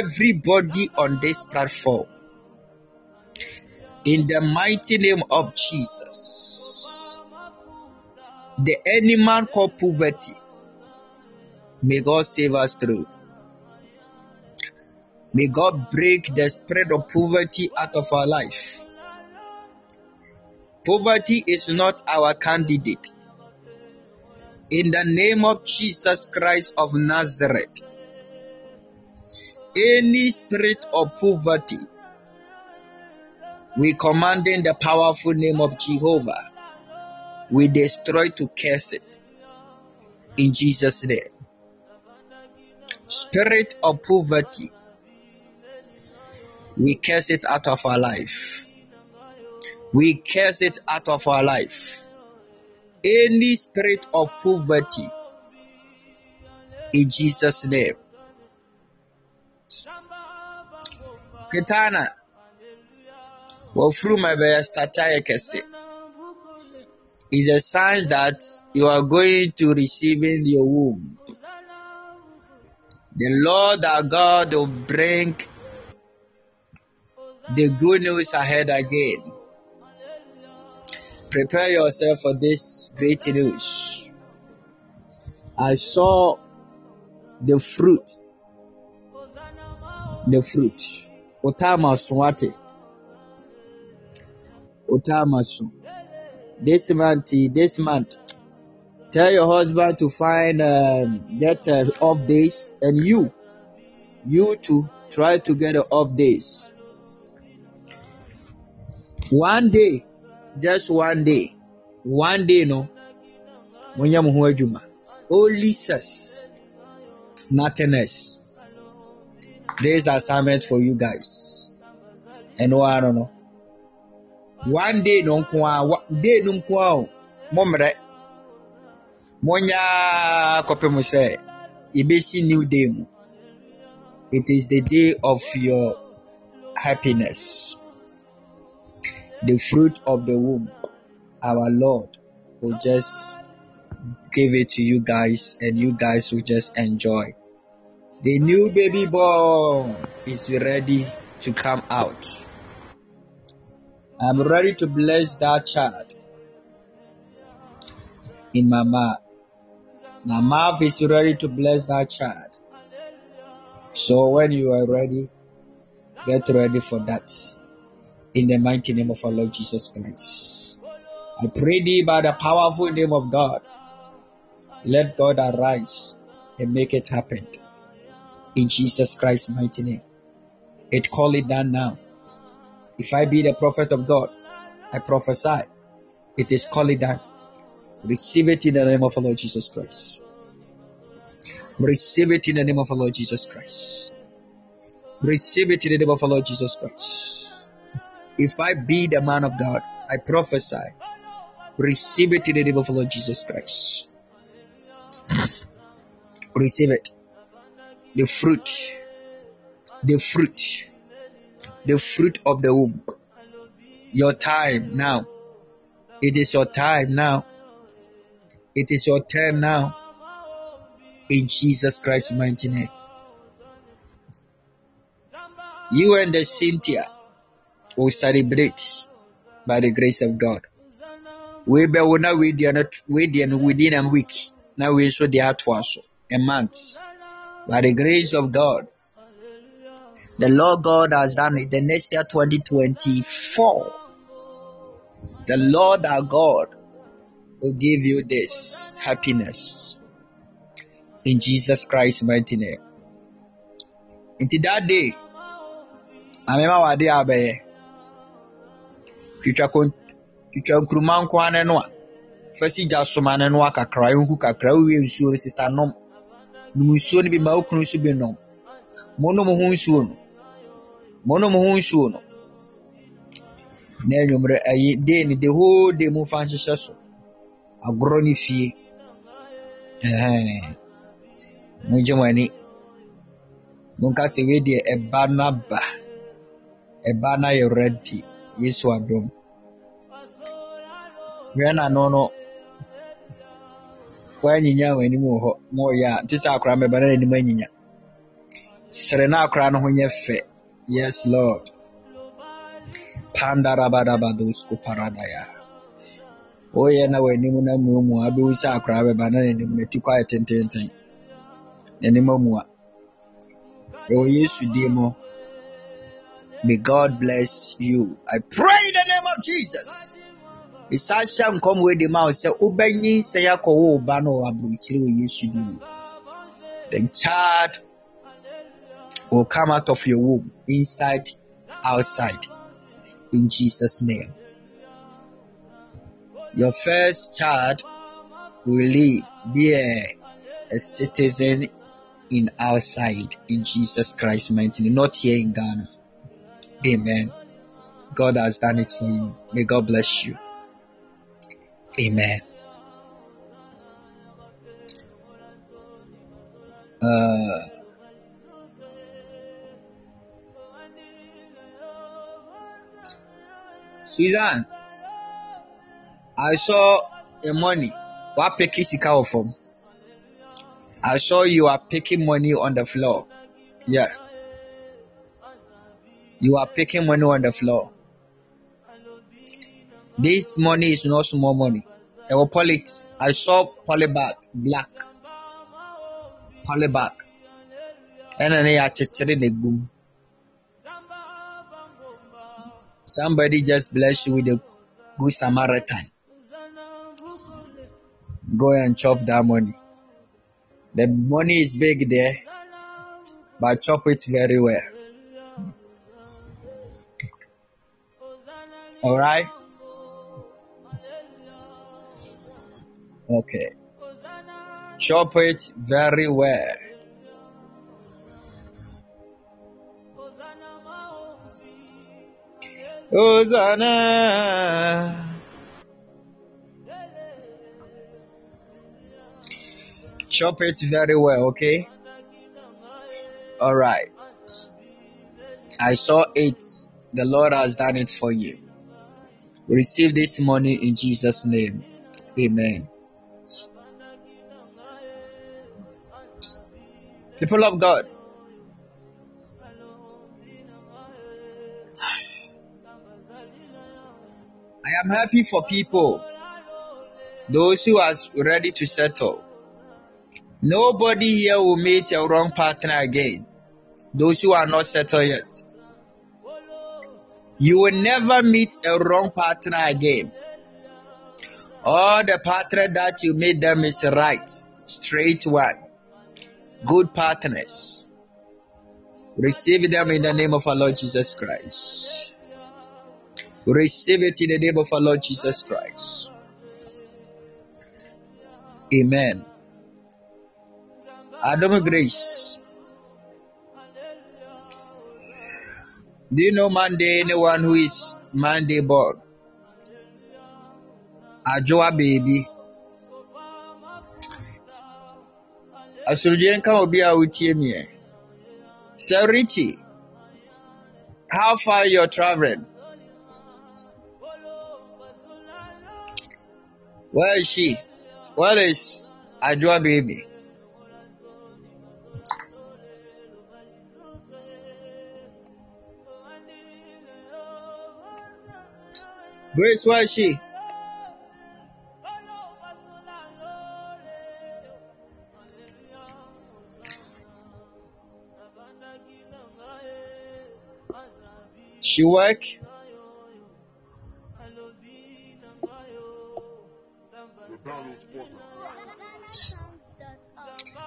Everybody on this platform, in the mighty name of Jesus, the animal called poverty, may God save us through. May God break the spread of poverty out of our life. Poverty is not our candidate. In the name of Jesus Christ of Nazareth, any spirit of poverty, we command in the powerful name of Jehovah, we destroy to curse it. In Jesus' name. Spirit of poverty, we curse it out of our life. We curse it out of our life. Any spirit of poverty, in Jesus' name. Kitana, wɔfuru ma bɛyɛ stata yɛ kɛse is a sign that you are going to receive in your womb. The Lord our God will bring the good news ahead again. Prepare yourself for this great news. I saw the fruit. The fruit. Otamasun wate. Otamasun. This month, this month, tell your husband to find um, get uh, off days, and you, you to try to get off days. One day, just one day, one day no, munya mo ho adwuma. Only says, nothing else. This assignment for you guys. And I don't know. One day no nko a, day no nko a o, mommrɛ. Monya kɔpem sɛ, yɛbɛsi new day mu. It is the day of your happiness. The fruit of the womb. Our Lord will just give it to you guys and you guys will just enjoy. The new baby born is ready to come out. I'm ready to bless that child in my. My mouth is ready to bless that child. So when you are ready, get ready for that. In the mighty name of our Lord Jesus Christ. I pray thee by the powerful name of God. Let God arise and make it happen. In Jesus Christ's mighty name. It call it done now. If I be the prophet of God, I prophesy. It is called it done. Receive it in the name of our Lord Jesus Christ. Receive it in the name of our Lord Jesus Christ. Receive it in the name of our Lord Jesus Christ. If I be the man of God, I prophesy. Receive it in the name of Lord Jesus Christ. Receive it. The fruit, the fruit, the fruit of the womb. Your time now. It is your time now. It is your time now. In Jesus Christ's mighty name. You and the Cynthia, will celebrate by the grace of God. We be we deɛ no we deɛ within a week na we nso deɛ atoa so a month by the grace of God. The Lord God has done it. The next year 2024. The Lord our God will give you this happiness in Jesus Christ's mighty name. Until that day, amema wade abɛyɛ twitwa kon twitwa nkuruma nko ara no a fa si gya soma no no kakra nhu kakra wowie nsuo no sisa nom. Nom nsuo no bi ma wo kunu so bi nom. Monom ho nsuo no. Monom ho nsuo no. Na anwummerɛ ayi no the whole day mu fa nhyehyɛ so. Agorɔ ne fie. Mogye mo ani. Monka sɛ wei deɛ ɛba no ɛba no ayɛ ready yesu adom. Hwɛ na no no woanyinya w'anim wɔ hɔ ma ɔyɛ a nte sɛ akora mɛba na n'anim anyinya. Sere na akora no ho nyɛ fɛ. Yes lord. Pandarabadabadosko paradaya. Woyɛ na w'anim na mmuamu a wobɛwu sɛ akora bɛba na n'anim n'ati kɔ ayɛ tententen n'anim amu a. Ɛwɔ yesu din mu May God bless you. I pray in the name of Jesus. Ba no din. The child will come out of your womb, inside, outside, in Jesus' name. Your first child will be a, a citizen in outside, in Jesus Christ's mighty name, not here in Ghana. Amen. God has done it for you. May God bless you. Amen. Uh, Suzanne, I saw a money. What picking sika from? I saw you are picking money on the floor. Yeah. You are picking money on the floor. This money is not small money. I will pull it. I saw polybag black. Polybag. And then. Somebody just bless you with a good Samaritan. Go and chop that money. The money is big there, but chop it very well. All right. Okay. Chop it very well. Hosanna. Chop it very well, okay? All right. I saw it. The Lord has done it for you. Receive this money in Jesus' name. Amen. People of God, I am happy for people, those who are ready to settle. Nobody here will meet a wrong partner again. Those who are not settled yet. You will never meet a wrong partner again. All the partner that you meet them is right, straight one, good partners. Receive them in the name of our Lord Jesus Christ. Receive it in the name of our Lord Jesus Christ. Amen. Adam Grace. Do you know Monday? Anyone who is Monday born? Ajoa baby. Nka obi a wotie. Sir Richie, how far you're traveling? Where is she? Where is Ajoa baby? Grace, where is she? She work?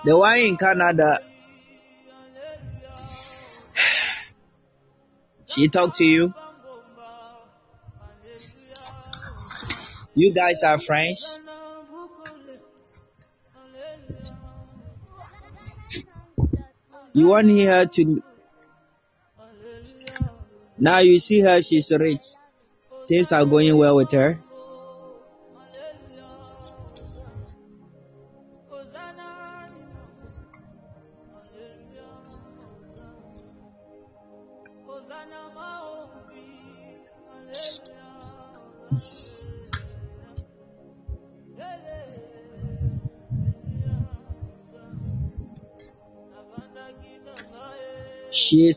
The one in Canada. She talk to you? You guys are friends? You want her to now you see her, she's rich. Things are going well with her.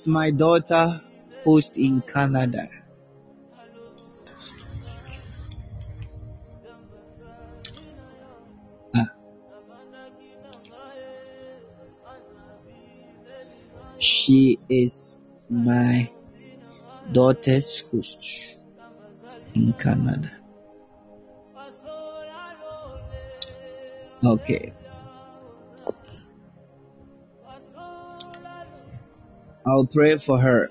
My daughter who's in Canada. Ah, she is my daughter's host in Canada. Okay. I'll pray for her.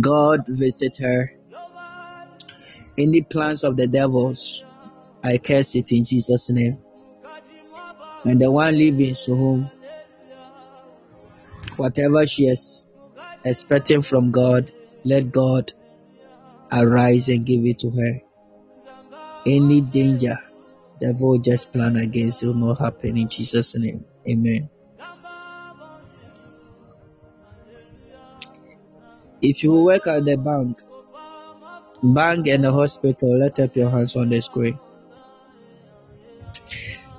God visit her. Any plans of the devils, I curse it in Jesus' name. And the one living so home, whatever she is expecting from God, let God arise and give it to her. Any danger, devil just plan against will not happen in Jesus' name. Amen. If you work at the bank, bank and the hospital, let up your hands on the screen.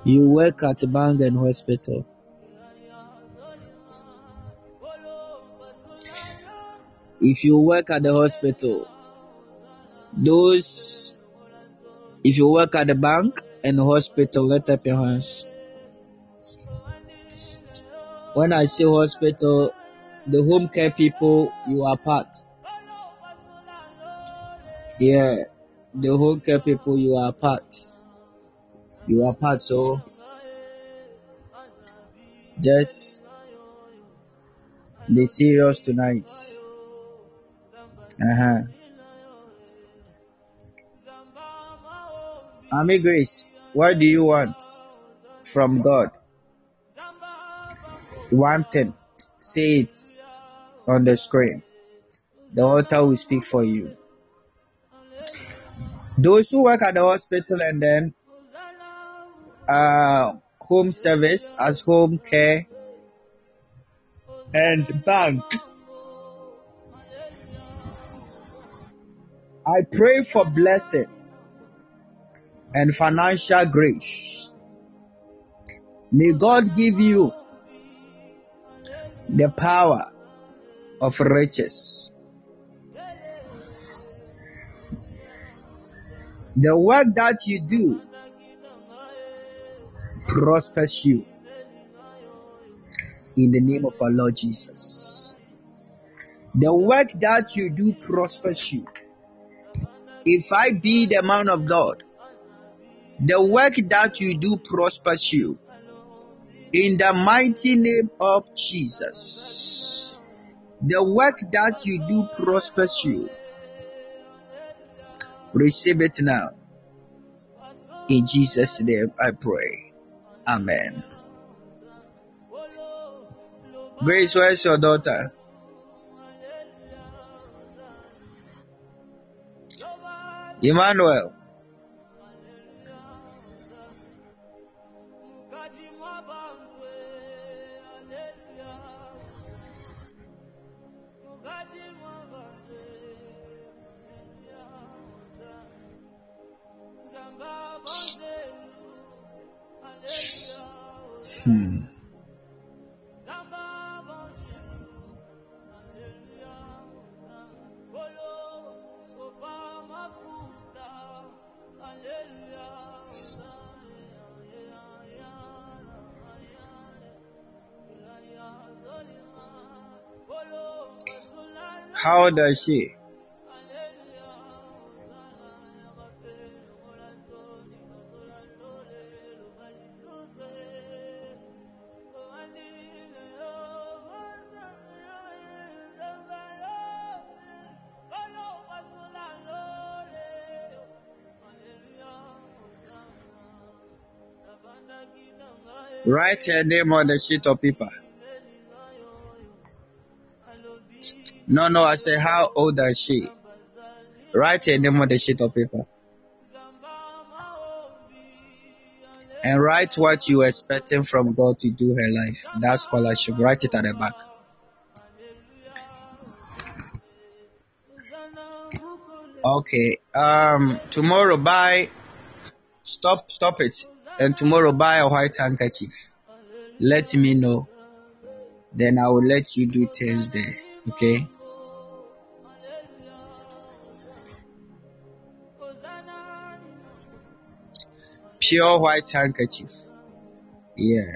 You work at bank and hospital. If you work at the hospital, those, if you work at the bank and hospital, let up your hands. When I say hospital, the home care people, you are part. Yeah, the home care people, you are part. You are part, so just be serious tonight. Uh huh. Ami Grace, what do you want from God? One thing. Say it on the screen. The altar will speak for you. Those who work at the hospital and then uh, home service as home care and bank. I pray for blessing and financial grace. May God give you the power of riches. The work that you do prospers you in the name of our Lord Jesus. The work that you do prospers you. If I be the man of God, the work that you do prospers you in the mighty name of Jesus. The work that you do prospers you. Receive it now. In Jesus' name I pray. Amen. Grace, where's your daughter? Emmanuel. Hmm. How does she? Write her name on the sheet of paper. No, no, I say, how old is she? Write her name on the sheet of paper. And write what you are expecting from God to do her life. That scholarship. Write it at the back. Okay. Um tomorrow Bye. stop stop it. And tomorrow buy a white handkerchief. Let me know. Then I will let you do Thursday. Okay? Pure white handkerchief. Yeah.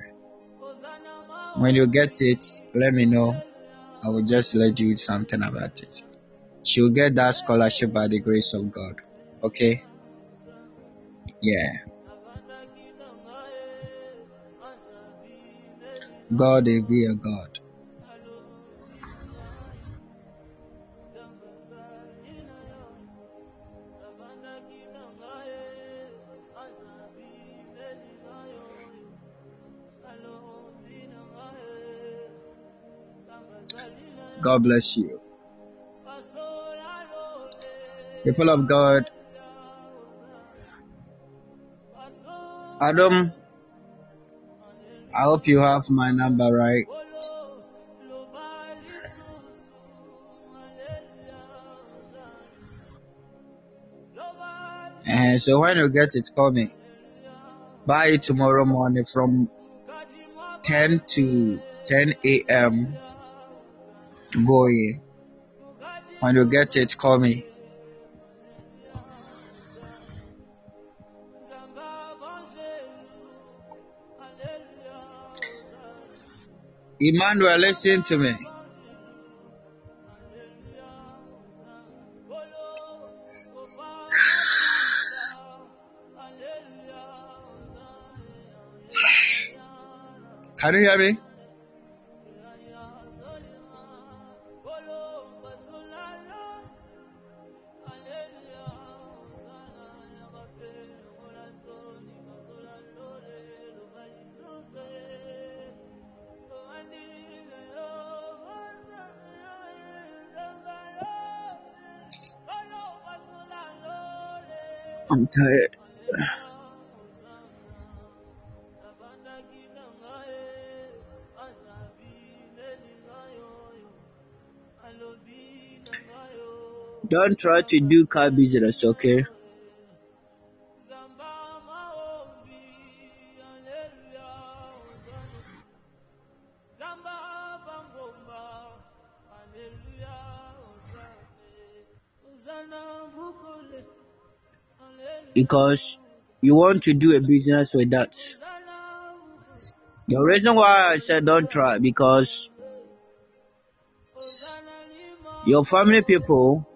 When you get it, let me know. I will just let you do something about it. She'll get that scholarship by the grace of God. Okay? Yeah. God is real God. God bless you. People of God, Adam, I hope you have my number right. And so when you get it, call me. Buy it tomorrow morning from 10 to 10 a.m. Going. When you get it, call me. Emmanuel, listen to me. Can you hear me? Tired. Don't try to do car business, okay? Because you want to do a business with that. The reason why I said don't try because your family people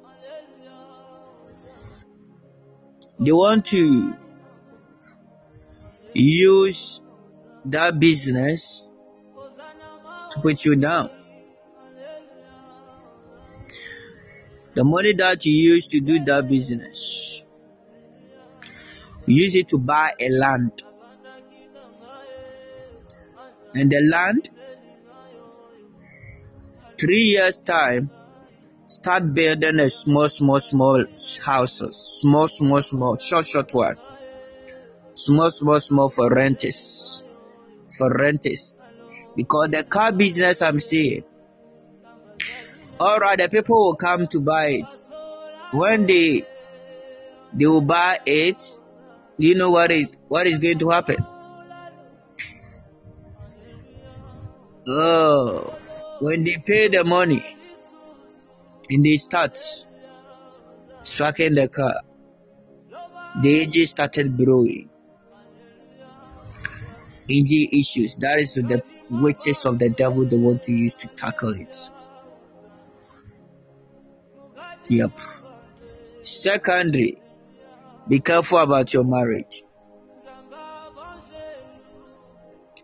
they want to use that business to put you down. The money that you use to do that business, use it to buy a land. And the land, three years time, start building a small, small, small houses, small, small, small, short, short one, small, small, small for renters, for renters, because the car business I'm seeing, all right, the people will come to buy it. When they they will buy it, you know what it what is going to happen? Oh, when they pay the money and they start striking the car, the engine started blowing. Engine issues. That is the witches of the devil they want to use to tackle it. Yep. Secondary, be careful about your marriage.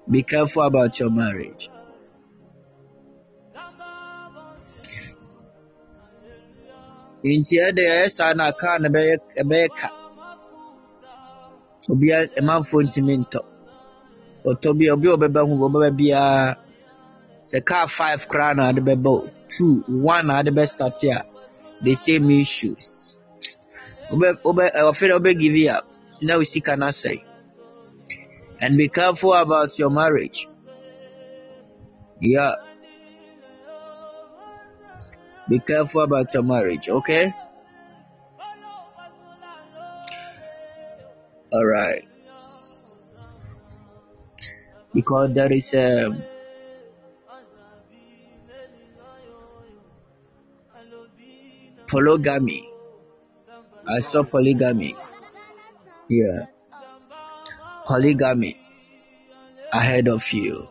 Be careful about your marriage. Nti ɛde ɛyɛ saa na kaa no ɛbɛyɛ ɛbɛyɛ ka. Obia ɛmanfoɔ ntumi ntɔ. Ɔtɔ bi obi a ɔbɛba ho ɔbɛba biara sɛ kaa five koraa na ade bɛba o two one na ade bɛ start a the same issues. Dɛ ɔbɛ give you up. Na o sika na sɛe. And be careful about your marriage. Yeah. Be careful about your marriage, okay? All right. Because there is um, polygamy. I saw polygamy. Yeah. Polygamy ahead of you.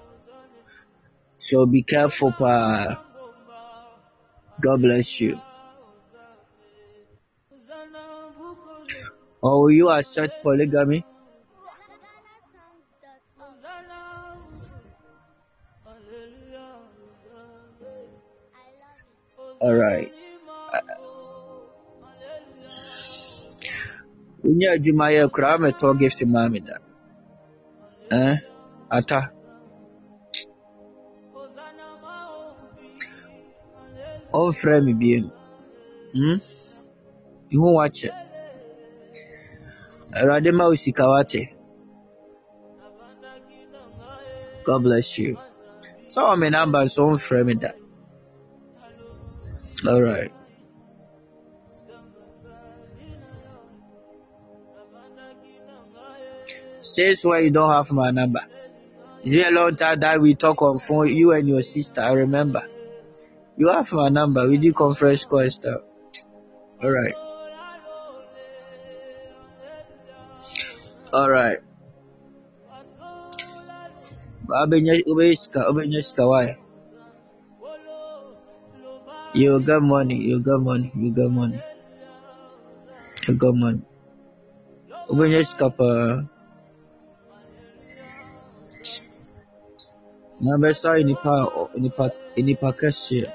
So be careful, pa. God bless you. Or will you accept polygamy? All Wonyɛ adwumayɛ koraa mɛtɔ gift maa me da. Eh? Ata. Ɔmfrɛ me bio. Hmm? Ihu wakyɛ. Awurade ma wo sika wate. God bless you. Sɛ wɔ me number nso ɔmfrɛ me da. All right. Says why you don't have my number. It's been a long time that we talk on phone, you and your sister, I remember. You have my number, we did conference call and stuff. Alright. Alright. Obenya obenya obenya? You got money, you got money, you got money. You got money. Obenya sika pa. Na bɛsa nipa nipa nipa kɛseɛ.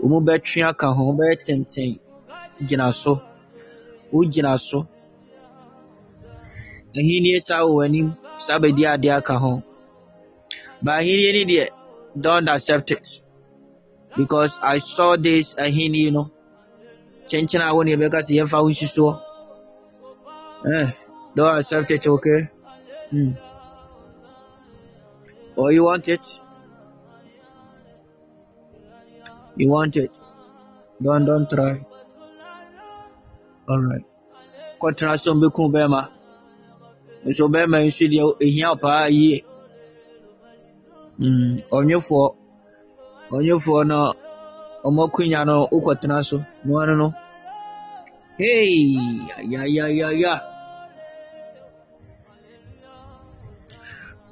Wɔn bɛtwe aka ho, wɔbɛyɛ tenten. Gyina so. Wogyina so. Ahenni saa wɔ w'anim, saa bɛdi ade aka ho. But ahenni ni deɛ, don't accept it. Because I saw this ahenni no. Kyɛnkyɛn a wɔn yɛ bɛka sɛ yɛmfa ho nsusuo. Eh, don't accept it, okay? Mm. Or you want it? You want it? Don't don't try. Alright. Kɔtena so mbɛku bɛrima. Nso bɛrima nso deɛ ehia paa yie. Mm, ɔnwofoɔ. Ɔnwofoɔ no ɔmo no wokɔtena so. Noa no no. Hey! Ya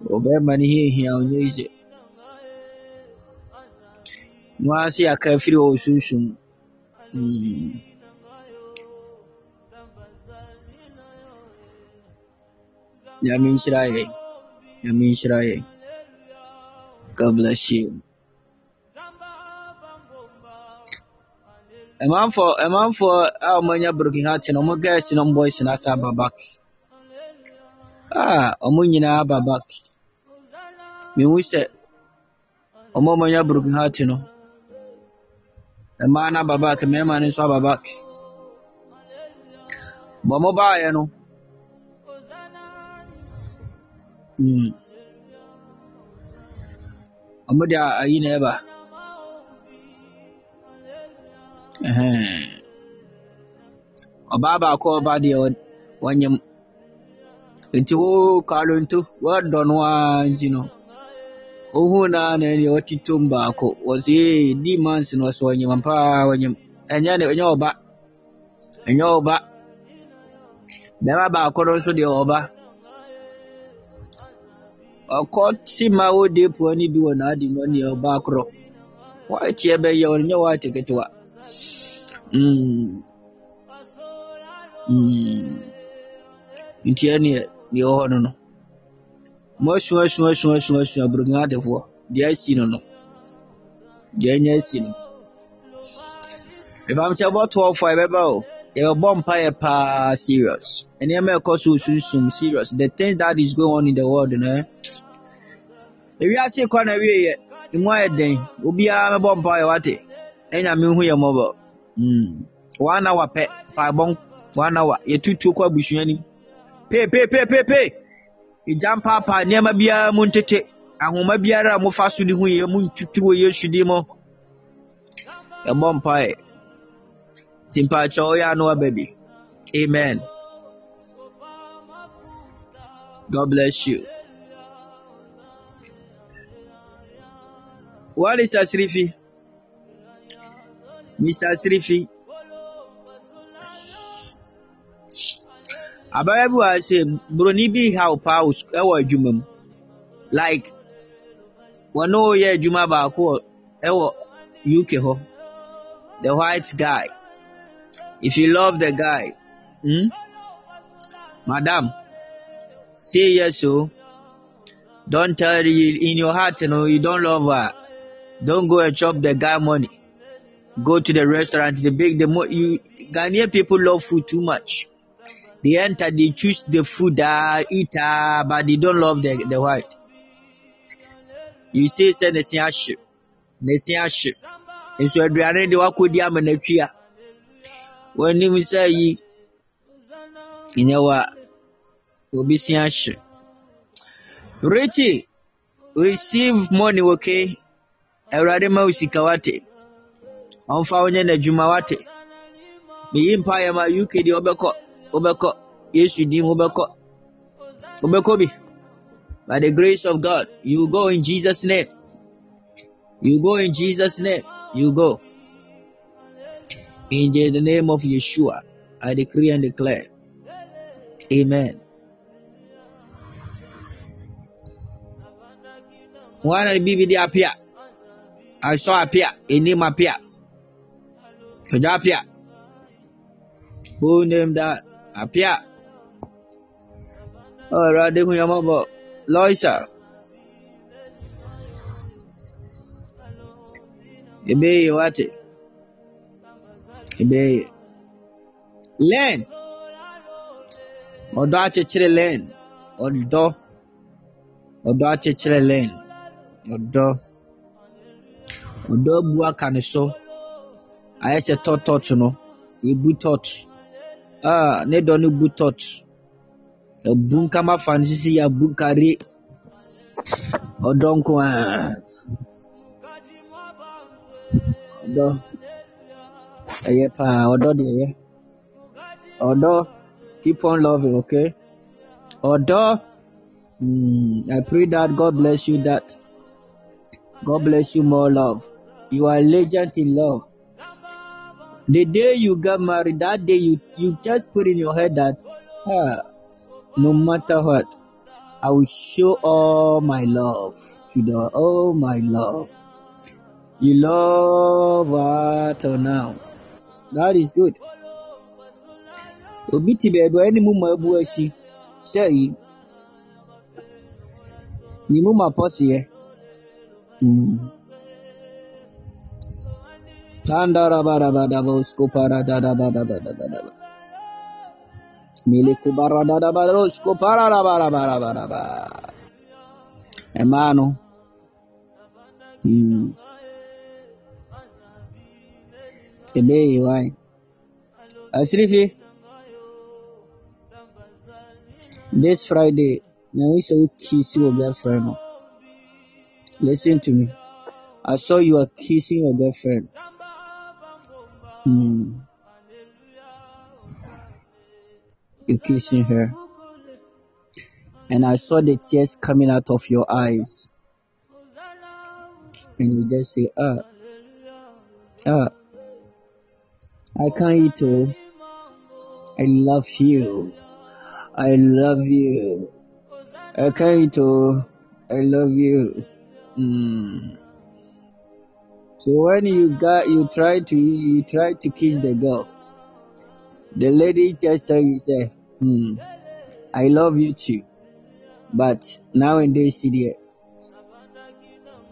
Ɔbɛrima no hia hia ɔnyɛ yize. Noa se aka afiri wɔ wo sunsum. Mm. Nyame nhyira yɛn. Nyame nhyira yɛn. God bless you. Ɛmanfoɔ ɛmanfoɔ a wɔanya broken heart no, wɔn girls no boys no asa aba back. Ah, wɔn nyinaa aba back. Mehu sɛ wɔn a wɔanya broken heart no, mmaa no aba back, mmarima no nso aba back. Bɔ baeɛ no, mm, wɔn de ayi na ɛba. Ɔbaa baako a ɔba deɛ wɔnyam. Nti wo Karonto, wɔdɔ no ara nti no, ohuna nani watitumba ko wasi demons no so nyima pa wanyim enya ne enya oba enya oba. Bema ba ko so de oba. Ọkọ si ma wo de puo ni bi wọ na adi no ne ọba akoro waati ebe yɛ wɔn nyɛ waati ketewa mm mm nti ɛneɛ deɛ ɛwɔ hɔ no no. Mo asua asua asua asua asua burokina atefoɔ deɛ asi no no deɛ anya asi no mepam kyɛ bɔ toɔfoɔ a ɛbɛba o. Yɛbɛbɔ mpaeɛ paa serious. Nneɛma ɛkɔ so sunsum serious. The things that is going on in the world no ewiase kɔ na wieɛ emu ayɛ den. Obiara mɛbɔ mpaeɛ wate. Ɛnya me hu yɛ mmɔbɔ mm. one hour pɛ paebɔ one hour yɛtutuo kɔ abusua nim pee pee pee pee pee egya mpaapaa nneɛma biara mu ntete ahoma biara a mofa so de ho yɛ mu ntutu wɔ yesu din mu yɛbɔ mpaeɛ nti mpaakyɛ ɔyɛ ano aba bi amen. God bless you. What is asirifi mr asirifi abaayewa bi wɔ sɛ buroni bi haw paa wɔ suk- ɛwɔ adwuma mu like wɔne ɔyɛ adwuma baako wɔ ɛwɔ uk hɔ the white guy. If you love the guy hmm? madam say yes o don't tell you in your heart you know you don't love her. Don't go and chop the guy money. Go to the restaurant the big the mo you ghanaian people love food too much they enter they choose the food ah eat ah but they don't love the the white. You say sɛ ne se ahye ne se ahye nso aduane de wakɔdi ama n'atwi a wɔnim sɛ yi nyɛ wa obi se ahye Richie, receive money okay? Awurade ma wo sika wate. Ɔmfa wo nyɛ n'adwuma wate. Meyi mpaeɛ ma uk deɛ wobɛkɔ wobɛkɔ yesu din wobɛkɔ wobɛkɔ bi. By the grace of god you go in jesus name. You go in jesus name. You go. In the name of yeshua i decree and declare. Amen. Wana bibi de apia asɔ apia enim apia kɔgya apia who name that apia. Ora dehun yamabo loisa ebeye wate ebeye len ọdọ akyekyere len ọdọ ọdọ akyekyere len ọdọ ọdọ abu aka ne so ayɛ sɛ tɔtɔt no ebu tɔt. A ne dɔ no bu tɔt ebu nkama fa no sisi yɛ abu nkare ɔdɔ nko ara ɔdɔ. Ɛyɛ paa ɔdɔ de ɛyɛ. Ɔdɔ. Keep on loving okay? Ɔdɔ. Mm, I pray that God bless you that. God bless you more love. You are a legend in love the day you got married that day you you just put in your head that ah, no matter what I will show all my love to the all my love. You love her till now? That is good. Obi te baabi a ɛne mu ma abu asi sɛ yi. Tandarabarabarabaraboskoparadadabadabadabadaba. Milikubaradadabaroskoparabarabaraba. Ɛmaa no mm. ɛbɛyɛ wae asirifi this friday na wo sɛ wokisi wo girlfriend listen to me i saw you are kissing your girlfriend mm. you kissing her and i saw the tears coming out of your eyes. And you just say ah ah i can't eat oh. I love you. I love you. I can't eat oh. I love you. Mm. So when you got you try to you try to kiss the girl, the lady just you say, hmm, I love you too. But nowadays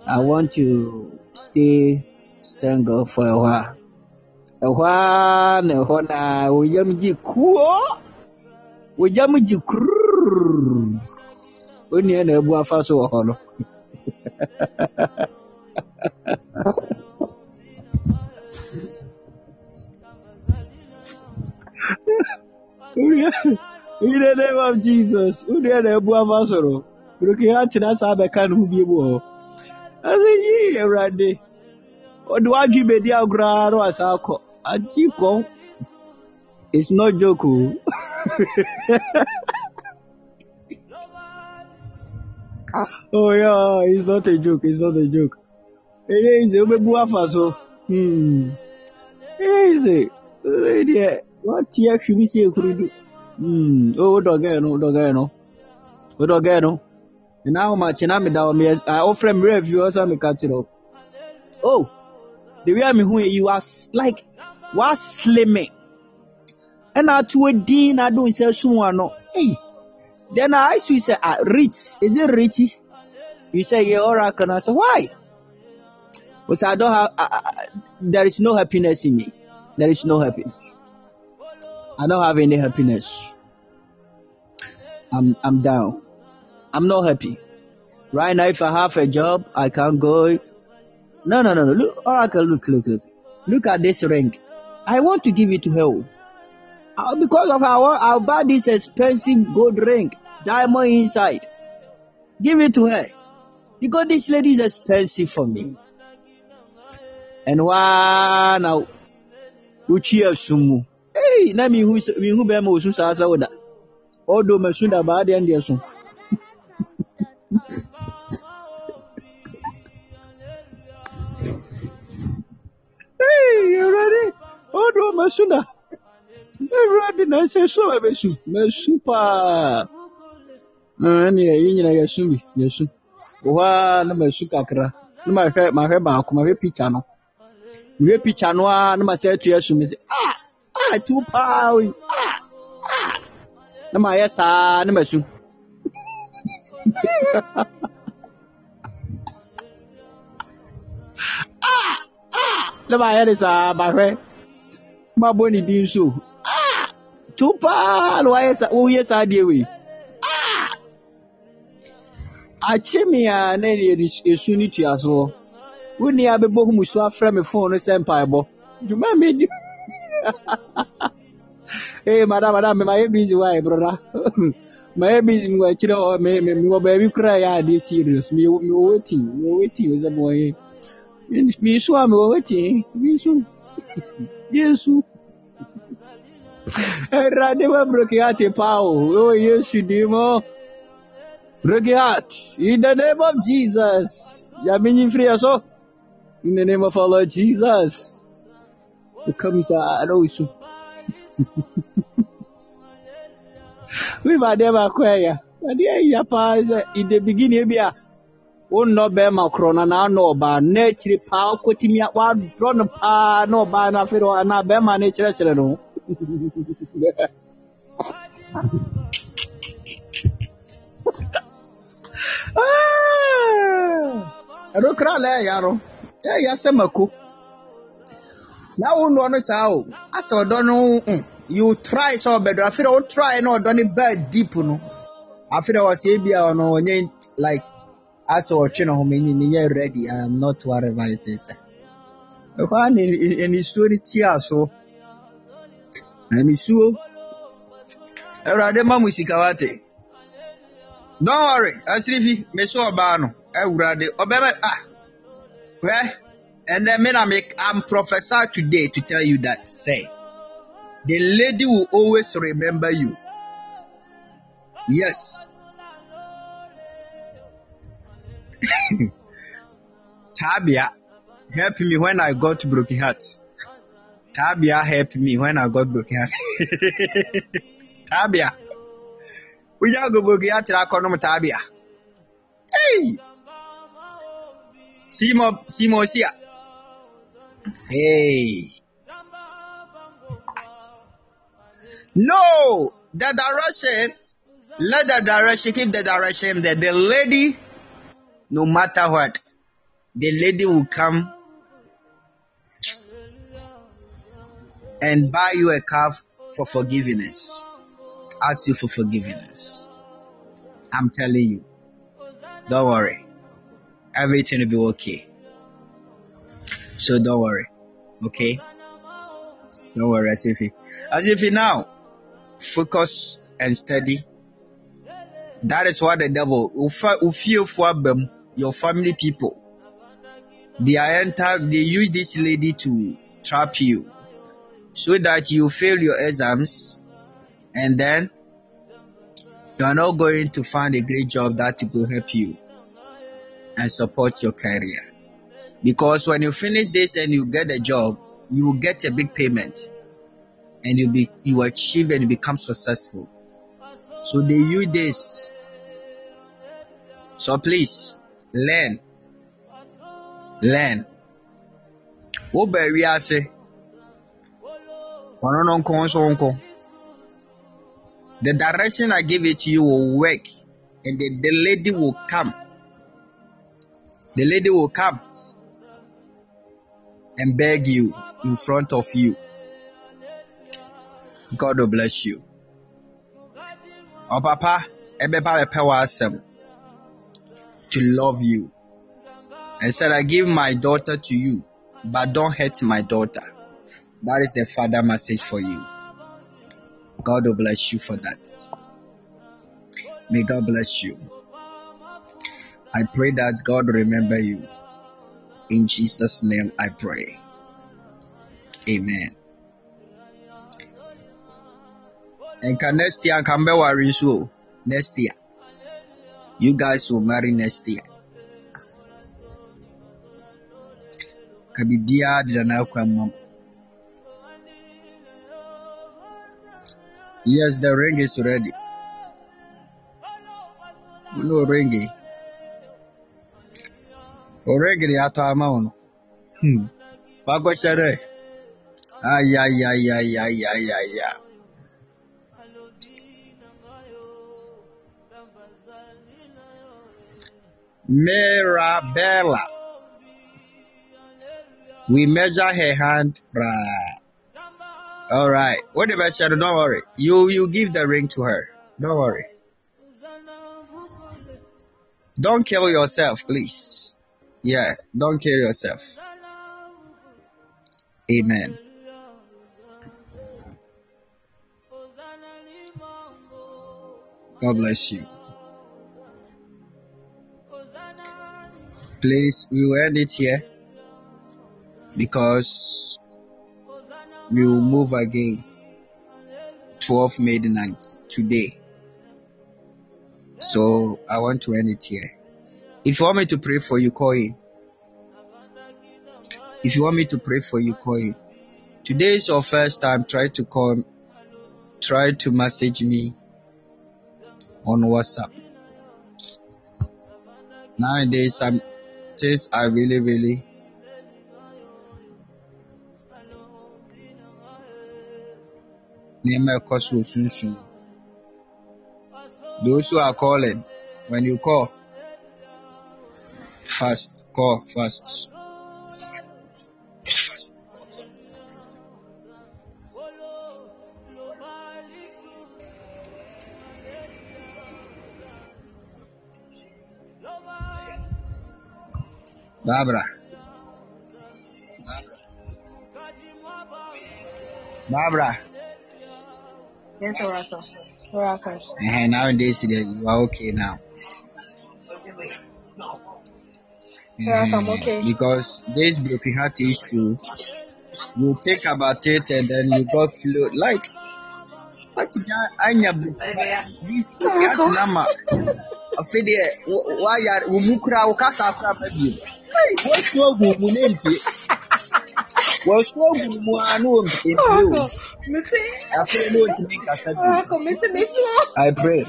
I want to stay single for a while. A while kuo In the name of Jesus, onua na so no broke atena saa bɛka ne ho bie mu hɔ ase yi awurade ɔde wadwi bedi agoraa na wasa akɔ agye kɔ it's not joke o oh yeah it's not a joke it's not a joke. Eye ize obebu afa so hmm. Eye ize wate ahwim si ekurudu hmm. O wodɔgɛɛ no wodɔgɛɛ no. Wodɔgɛɛ no. Na ahomakye na meda hɔ meyɛ a wofrɛ me afie hɔ sɛ meka kyerɛ wo oh the way me hu you are like wa slimming ɛna ato din na ado nsa sum ano hey. Then I asked you say ah rich. Is it richy you say yeah oracle and I? Say why? Say I don't have uh, uh, there is no happiness in me. There is no happiness I don't have any happiness. I'm I'm down. I'm not happy. Right now if I have a job I can't go. No no no no. Look oracle look look look. Look at this ring. I want to give it to her Uh, because of our I'll buy this expensive gold ring, diamond inside. Give it to her. Because this lady is expensive for me. And why now? Uchi sumu. Hey, na mi hu mi hu be ma osu sa sa woda. Odo ma su da ba de ande so. Hey, you ready? Odo ma su da. Everybody na say so ma be su. Ma su pa. ɛne yɛn nyinaa yɛsu bi yɛsu wɔ hɔ a na masu kakra na mahwɛ mahwɛ baako mahwɛ picture no mehwɛ picture no a na masɛ atu asu me sɛ ah ah tu paa oyi ah ah na mayɛ saa na masu na mayɛ ne saa mahwɛ mabɔ ne din so ah tu paa na wayɛ saa woyɛ saa deɛ wei akye me a na yɛde esu ne tua soɔ wo ni abɛbɔ hu musu afrɛ me phone no sɛ mpaebɔ dwuma me di ee madam madam me mayɛ busy ɛ broda mayɛ busy akyirɛ hɔ me me me baabi kora yɛ ade serious me me waiting me waiting mo yɛ me a me waiting me su yesu ɛwurade wa broke ate paa o o yesu di mo. Break your heart. In the name of Jesus. Yamini free so. In the name of our Lord Jesus. The comes out also. We ba dem akwaya. But yeah, ya pa is in the beginning bia. O no be ma krona na no ba na chiri pa kotimi wa draw no pa no ba na fero na be ma na chire chire no. ɛno kra la ɛyɛ no ɛyɛ sɛ mako na wo noɔ no saa o asɛ ɔdɔ no mm, you try sɛ ɔbɛdɔ afei dɛ wo try na ɔdɔ no. Baa deep no afei dɛ ɔsɛ ebi a ɔno ɔnyɛ like asɛ ɔtwe no ho menyi menyɛ ready I am not whatever it is ɛhɔ a na anisuo no tia so. Anisuo awurade ma mu sika wate don't worry. Asirifi meso ɔbaa no awurade ɔbɛma ah. Hwɛ ɛnɛ me na me i'm prophesy today to tell you that say the lady will always remember you. Yes. Tabia help me when i got broken heart. Tabia help me when i got broken heart. Tabia. Wonya go broken heart ra kɔ nom tabia. Hey! Simo simo sia Hey. No, the direction, let the direction, keep the direction that the lady, no matter what, the lady will come and buy you a calf for forgiveness. Ask you for forgiveness. I'm telling you. Don't worry. Everything will be okay. So don't worry. Okay? Don't worry, as if as if you now focus and study. That is what the devil your family people. They are enter, they use this lady to trap you so that you fail your exams and then you are not going to find a great job that will help you and support your career. Because when you finish this and you get a job, you will get a big payment and you be you achieve and you become successful. So they use this. So please learn. Learn. Wo ba wiase. Ɔno. The direction I give it to you will work and the, the lady will come. The lady will come and beg you in front of you. God will bless you. Oh, Papa, to love you. And said, I give my daughter to you, but don't hurt my daughter. That is the father message for you. God will bless you for that. May God bless you. I pray that God remember you. In Jesus' name I pray. Amen. Nka next year nka mbɛware nso o. Next year. You guys will marry next year. Ka biribiara deda. Yes, the ring is ready. No ring. Ni atọ ama no. Hmm. Dɛ. Ayayayayayaya. Mirabella. We measure her hand. All right. What if I said, don't worry. You you give the ring to her. Don't worry. Don't kill yourself, please. Yeah, don't kill yourself. Amen. God bless you. Please, we will end it here because we will move again 12 midnight today. So I want to end it here. If you want me to pray for you, call in. If you want me to pray for you, call in. Today is your first time. Try to call, try to message me on WhatsApp. Nowadays, some things are really, really. Those who are calling, when you call, fast, call fast. Barbara. Barbara. Yes, Oracle. Oracle. Uh, nowadays you are okay now. Oracle, I'm Uh, okay. because this broken heart issue, you think about it and then you got flow like what anya broken heart this broken heart Oracle. nama afei deɛ wo- wayare wo mu kura wo kasa kora ma bio woatu agu mu ne mpie wɔso agu mu a ne wɔmpie o Oracle. Missy. afei ne wɔntumi nkasa bio Oracle, Missy, Missy. I pray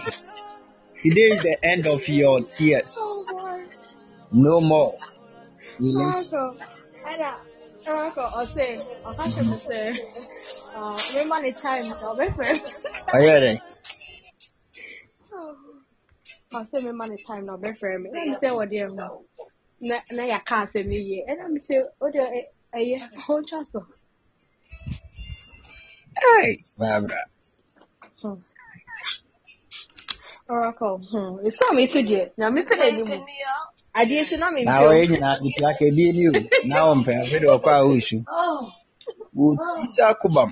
today is the end of your tears Oh, God. No more release Oracle. Ada. Ọkọ ọsẹ ọka sẹ mi sẹ mi ma ni time na ọbẹ fẹ. ɔyɛ dɛ Ọsẹ mi ma ni time na ọbẹ fẹ mi. Ẹna mi sẹ wọ di ẹ mu na na yà ká asẹ mi yẹ. Ẹna mi sẹ o de ẹyẹ ọ n twa so. ɛy baabra Ọkọ esu a mi tu deɛ na mi tu n'anim. Adeɛ si na mi na mpɛ o. wɔyɛ nyinaa nipa kedie ni o na wɔmpɛ afei de ɔkɔ a wosu wɔti sɛ akobam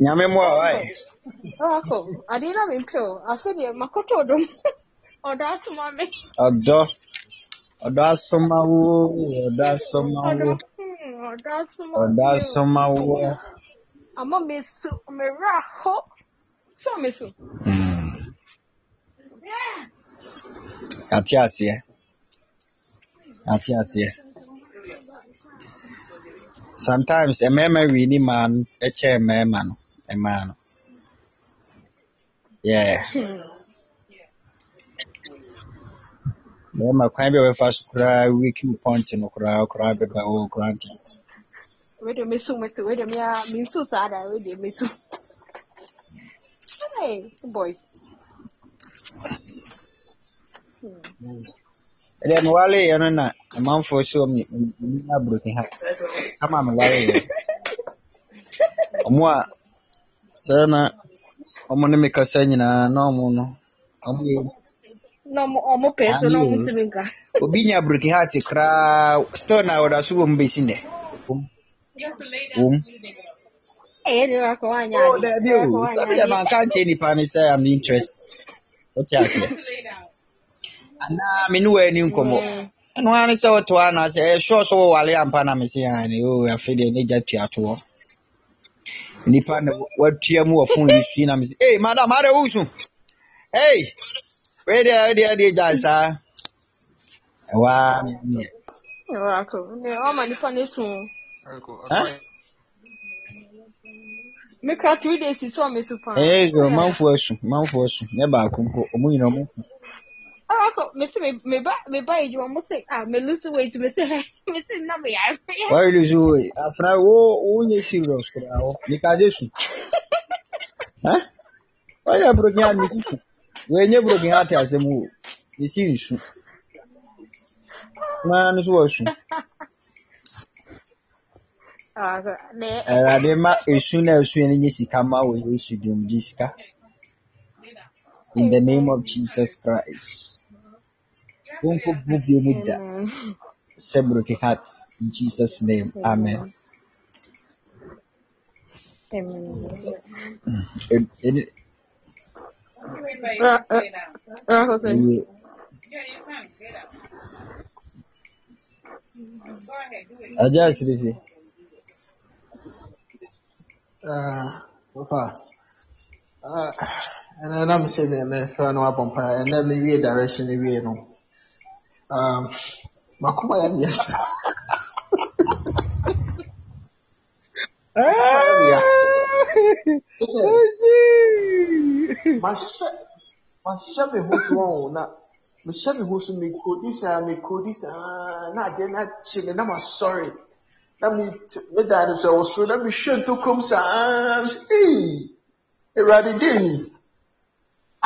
nyame mmoa wae Ọkọ adeɛ na mi mpɛ o. Afe deɛ makoto dom. Ɔdɔ asoma mi. ɔdɔ ɔdɔ asoma wo ɔdɔ asoma wo Ɔdɔ hmm, ɔdɔ asoma ɔdɔ mi o. asoma wo Ama mi su mi ra hɔ. Sọ mi so. Hmm. Ate aseɛ ate aseɛ sometimes mmarima wi ni maa no kyɛɛ mmarima no mmaa no yeah Hmm. mmarima kwan bi a wɔbɛfa so koraa wiki point no koraa koraa bɛba wɔ koraa nte ase Wei de mi su mi su. Wei de mi a mi su saa da. Wei de mi su. Hey boy. Hmm. ɛdeɛ mewaleeɛ no na amanfoɔ hyɛ me me aburoki ha ama mewaleeɛ ɔmo a sɛ na ɔmo ne me kasa nyinaa na ɔmo no ɔmo yɛ Na ɔmo ɔmo pɛ so na ɔmo Ayo. ti mi nka. obi nya aburoki ha te koraa still na wɔda so wɔ mu bɛsi nnɛ wom wom Ɛyɛ de wa kɔ wa nya oh ade. daabi Wa kɔ o wa sabi nya dɛ ade. manka nkyerɛ nipa no sɛ am interest wote aseɛ anaa me ne wɔ ani nkɔmmɔ Hmm. ɛno ara ne sɛ wotoa anaasɛ ɛyɛ sure sɛ wowale ampa na mese ane o afei deɛ ne gya tua toɔ nipa na watua mu wɔ phone yi sui na mese ei madam ade wosu ei wei deɛ wei deɛ deɛ gyae saa ɛwaa meneɛ Wa kɔ. Ne ɔma nipa ne su. Mi ka three days so ɔmo su paa. ɛyɛ so manfoɔ asu manfoɔ asu nyɛ baako mpo ɔmo nyina ɔmo fu Ọkọ mi si mi mi ba mi ba yi ju ɔmo se ah mi lose weight mi si hɛ mi si na mi yare. wɔyɛ so wei afra wo wonyɛ serious koraa hɔ nikagye su Hã? wɔyɛ broken heart mesi fu wɔnyɛ broken heart asɛm o mesi nsu maa no so wɔsu Ọkọ ne awurade ma esu na esu no nye sika ma wɔ yesu dim gye sika in the name of jesus christ wɔnkɔ bu bio mu da Amen. sɛ broken heart in jesus name amen Amen. Ɛ- ɛne- Ra- ra- ra- okay. ɛyɛ agya asiri fi Ah, papa. Ah, ɛnɛ na mesɛ me mɛfrɛ no abɔ mpa ɛnɛ mewie direction no wie no um, makoma yɛ mea sa. Mahyɛ me ho so ɔn na mehyɛ me ho so mekodi saa mekodi saa na adeɛ no akye me na masɔre na me meda no sɛ wɔ soro na mehwɛ ntokom saa ee awurade dɛ ni.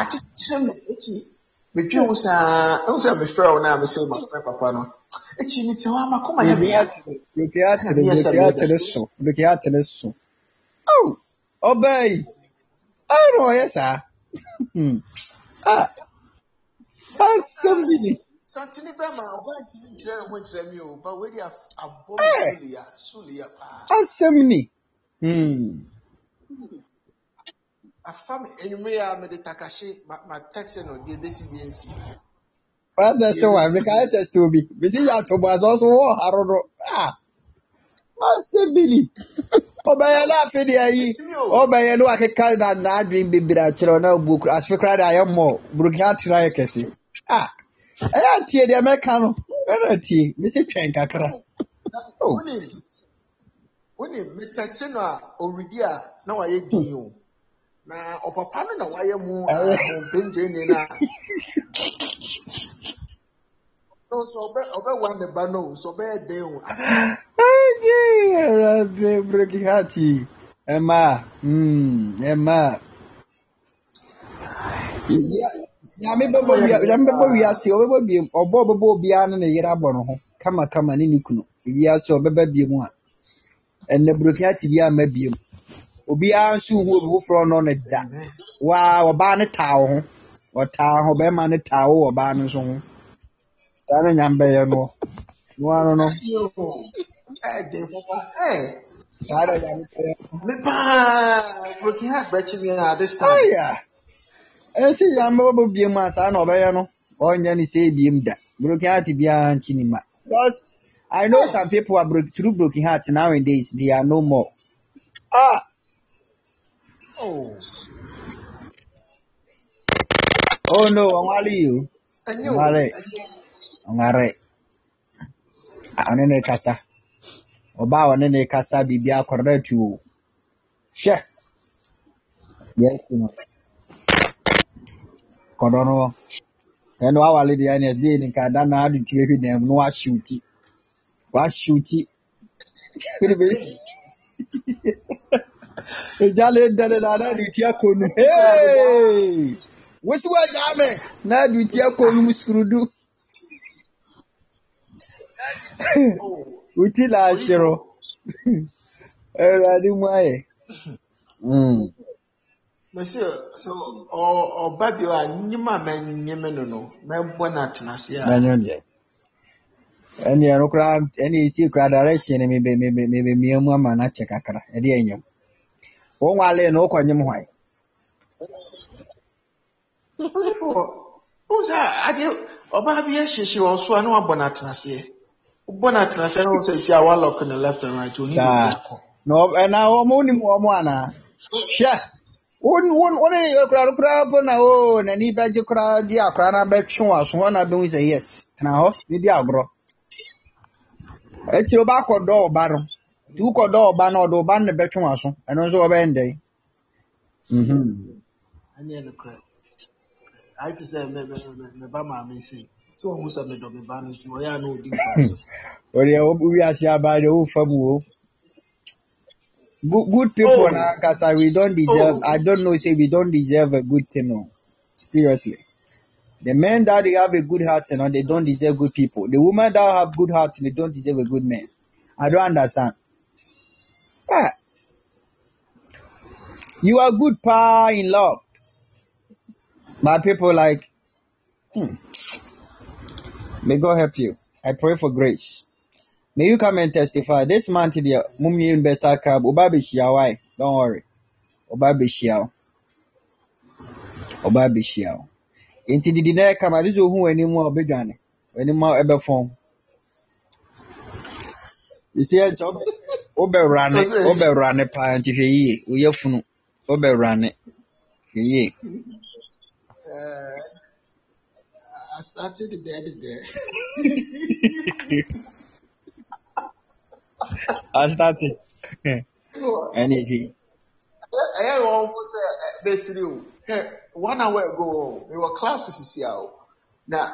Akyekyerɛ me akyi medwe ho saa ɛhu sɛ mefrɛ wo no a mesɛ mafrɛ papa no. Akyi mete hɔ a makoma yɛ broken mea heart broken heart no broken heart no so broken heart no so. Oh ɔbaa yi. Awo na ɔyɛ saa. Hmm. ah asɛm bi ni. Santene bɛma ɔba ntumi nkyerɛ ne ho nkyerɛ me o ba wei de af- abɔ me Eh. solia solia paa. asɛm ni. Hmm. Afa me anwummere a mede takahye ma- matɛkse no deɛ bɛsi bi nsi. Wa test wa mi ka test obi. Bisi yɛ atobo asɔ so wɔ haro no ah! Asɛm bi ni ɔbɛyɛ no afe de ayi ɔbɛyɛ no akeka na n'adwene bebree akyerɛ na obu okura afe koraa de ayɛ mmɔ broken heart no ayɛ kɛse ah! Ɛyɛ atie deɛ mɛka no. Ɛna atie bisi twɛn kakra. Oh wonim wonim metɛkse no a ɔredi a na wayɛ din o na ɔpapa no na wayɛ mu ahompemgyeni no so ne ba no den o. Emma. Nyame bɛbɔ wia nyame bɛbɔ wiase. ɔbɛbɔ biem ɔbɔ ɔbɛbɔ obiara ne ne yere abɔ ne ho. Kama kama ne ne kunu. Wiase ɔbɛba biem a. Ɛnɛ Brokihati bi ama biem obiara nso hu obi foforɔ no ne da waa ɔbaa ne taa wo ho ɔtaa ho bɛrima ne taa wo ɔbaa no nso ho saa ne nyame bɛyɛ no no ano no ẹ saa ne nyame bɛyɛ no. mi paa broken heart bẹkyi mi at this time. Aya. Esi ya mbaba biem a saa na ɔbɛyɛ no ɔnyɛ ne sɛ biem da. Broken heart biara nkyi ne ma. Because I know some people are broke through broken heart nowadays they are no more. Ah. Oh. Oh no, ang'waliu. Ong'ale. Ong'are. Anene kasa. Oba wanene kasa bibia korre tu. She. Yes, no. Kodono. Ɛnu awale di yanni ɛdi ni ka dana adu ti ehi na ɛmu wa si uti. Wa si uti. Egyale dɛne na na ade ti akɔ nu Hey! wosi wagyaa me na ade ti akɔ nu surudu wo ti na ahyerɛ Awurade mu ayɛ Mm. Mesi so ọ ọba bi a nyim a mɛnyim no no mɛbɔ no atena ase a N'anyɛ deɛ. Ɛne ɛno koraa ɛne esi koraa direction no mebe mebe mebe mia mu ama no akyɛ kakra ɛde ɛnyam. Wo nwale no wokɔ nyem hwan? o sɛ ade ɔbaa bi ahyehye wɔ so a na wabɔ no atena aseɛ wobɔ no atena aseɛ na wo sɛ si a walɔk no left and right ɔni Saa. biribi akɔ Na ɔ- ɛna ɔmo nim ɔmo anaa? Hwɛ. Won won wone yɛ koraa no koraa po na o n'ani bɛgye koraa de akora na bɛtwe wɔ aso hɔ na bɛhu sɛ yes tena hɔ ne di agorɔ. Akyire wobɛakɔdɔ ɔba no. Nti wokɔdɔ ɔba no ɔde ɔba no na bɛtwe wɔ aso. Ɛno nso wɔbɛyɛ ndɛn. Mhm. ɛneɛ nokorɛ ayɛ te sɛ me- me- me- me ba maame sei sɛ ɔhu sɛ medɔ me ba no nti ɔyɛ a na ɔdi mfaso Odeɛ wiase aba deɛ wofa mu o. Good, people Oh. na ankasa we don't deserve. Oh. I don't know say we don't deserve a good thing. No. Seriously. The men that they have a good heart and they don't deserve good people. The women that have good heart they don't deserve a good man. I don't understand. Ah. You are good pa in love. But people like hmm. May God help you. I pray for grace. May you come and testify. This month, dear, mummy in Besaka, Oba Bishia, why? Don't worry. Oba Bishia. Oba Bishia. Inti didi na kama dizo hu eni mu obedwane. Eni mu ebe fon. You see it obe obe rane, Ɔsɛ- obe rane pa nti hwe yie. Oye funu. Obe rane. Hwe yie. Uh, I started there, there. I started. Any hwe. ɛyɛ wɔn ho sɛ ɛ, bɛsiri o hɛ one hour ago o mewɔ class sisi a o na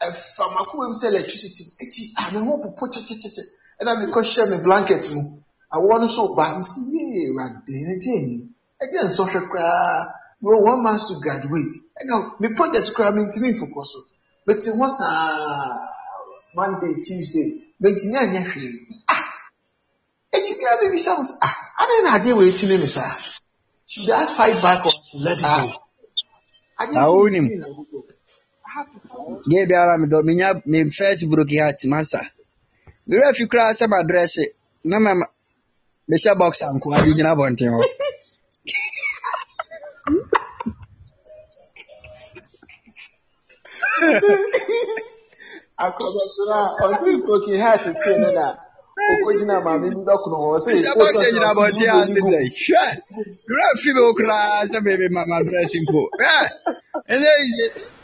ɛfa mako mu sɛ electricity akyi a me ho popo kyekyekyekyɛ ɛna mekɔ hyɛ me blanket mu awɔ no so ba me si yee awurade ne gye ni ɛgye nsɔhwɛ koraa me wɔ one month to graduate. Ɛna me project koraa me ntumi nfokɔ so mete ho saa monday tuesday. Mentumi anyɛ hwee ah! Eti bi a mi bisa mo sɛ ah! Adan na adeɛ wɔ eti ne mi saa should I fight back or should let it go. Adeɛ Na nso wo mi nim. tumi na go go I have to fight. Ge biara me do menya me first broken heart masa. Me wa fi kura sɛ ma dress na ma ma- me hyɛ box anko ade gyina bɔnten hɔ. akɔbɛtena ɔsi broken heart kyerɛ ne na okogyina maame bi bɛkono hɔ ɔsi Me hyɛ box gyina bɔnten ase dɛ. Hwɛ. Me wa fi me kura sɛ me me ma ma dress mpo. Hwɛ. Ɛnɛ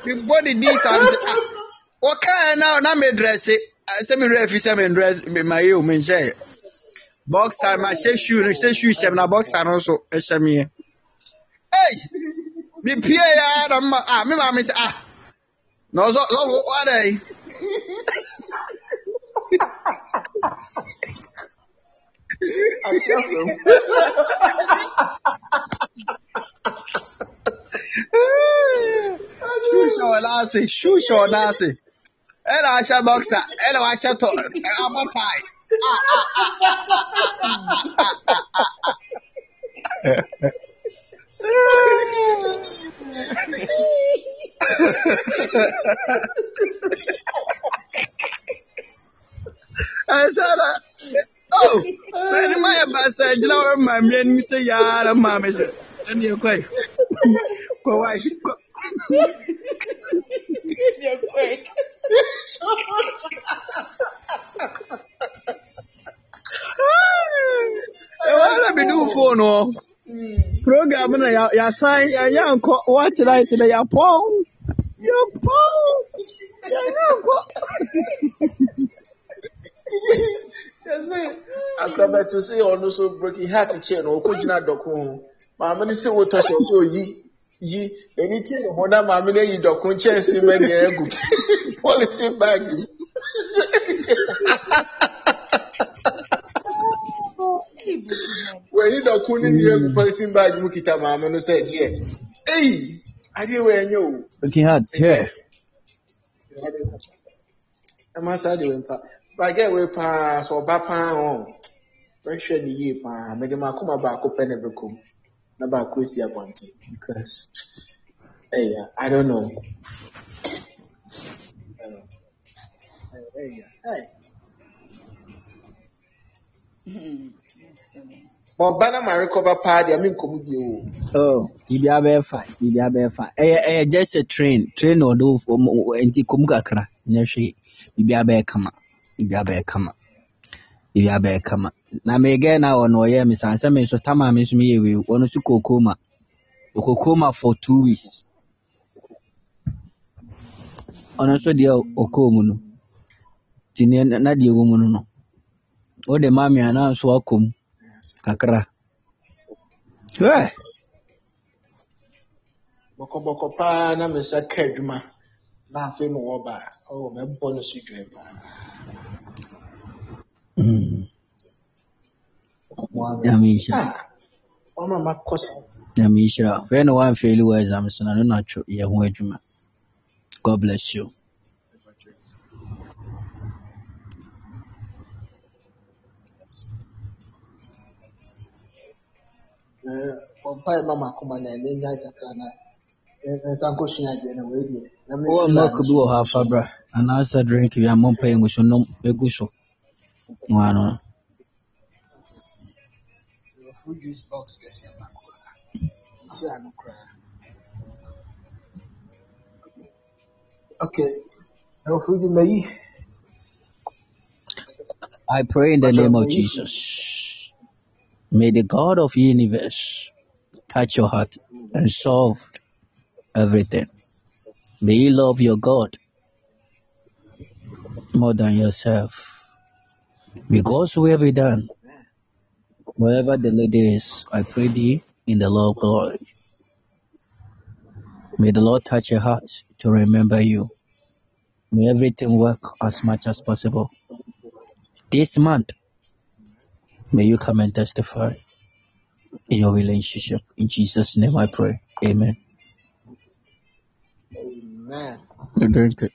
yi me body di sam sɛ ah. Wɔkaa na na me dress ah, sɛ me wura fi sɛ me dress me ma ye o me nhyɛ. bɔksa ma hyɛ shoe no hyɛ shoe hyɛm na bɔksa no nso ɛhyɛ meɛ ei mi pie ya na mma a mi maame sɛ ah. Na ɔzɔ lɔbɔ wada yi shoe hyɛ wɔ n'ase shoe hyɛ wɔ n'ase ɛna ahyɛ bɔksa ɛna wahyɛ tɔ ɛna abɔ tae. Ɛsɛ na, oh, sɛ ne ma yɛ basa gyina hɔ ma mi anim sɛ yaa na maa mi sɛ, ɛna yɛ kɔɛ. Kɔ wa kɔ. Ɛwɔ na bi dum phone hɔ. Program na ya yasan yɛnyɛ nkɔ watch night na yapɔn. Yapɔn. Yɛnyɛ nkɔ. yɛsɛ akrabɛto sɛ ɔno so broken heart kyɛɛ no ɔkɔgyina dɔko ho maame no sɛ wotɔ hyɛ sɛ oyi yi ani tie ne ho na maame no ayi dɔko nkyɛnse ma nea agu politin bag mu wɔayi dɔko no nea agu politin bag mu kita maame no sɛ gyeɛ ei adeɛ wɔ ɛnyɛ o. Broken heart, here. ɛma saa deɛ wɔmpa bagɛ wei paa sɛ ɔba paa ɔ bɛhwɛ ne yie paa mede makoma baako pɛ ne bɛkɔm na baako asi abɔnten because ɛyɛ i don't know. Ɛyɛ ɛy ɔba na ma recover paa deɛ menkɔm bio o Oh, bibi abɛyɛ fine, bibi abɛyɛ fine. Ɛyɛ ɛyɛ just a train, train na ɔde wo ɔmo nti kɔm kakra, nyɛ hwee. Bibi abɛyɛ kama, Na megɛ na ɔno ɔyɛ mi san sɛ mi nso tam a mi nso mi yɛ wei, ɔno nso kɔ koma, ɔkɔ koma for two weeks. Ɔno nso deɛ ɔkɔɔ mu no, ti ne na deɛ ɛwɔ mu no no, ɔde maame a na nso akɔ mu kakra. Hwɛ. bɔkɔbɔkɔ paa na me nsa ka adwuma na afei na wɔba a ɔwɔ mɛbɔ no so dwene paa Mm. Nyame nhyira. Ah, ɔma makɔ sa Nyame nhyira. Fɛ na woamfeeli wɔ exam so na no na atwo yɛ ho adwuma. God bless you. ɔmpae ma makoma na ɛne nya kakra na ɛnsa nkɔsua adwene na wɔadie na Wowɔ milk bi wɔ hɔ afa bra anaasɛ drink bi a mompa yɛ ngu so nom egu so. No juice box kɛseɛ baako a nti ano koraa okay ɛwɔ fruit juice mayi I pray in the name of Jesus. May the God of universe touch your heart and solve everything. May you love your God more than yourself. Because will be done. Wherever the lady is, I pray thee in the Lord glory. May the Lord touch your heart to remember you. May everything work as much as possible. This month, may you come and testify in your relationship. In Jesus' name I pray. Amen. amen You're doing good.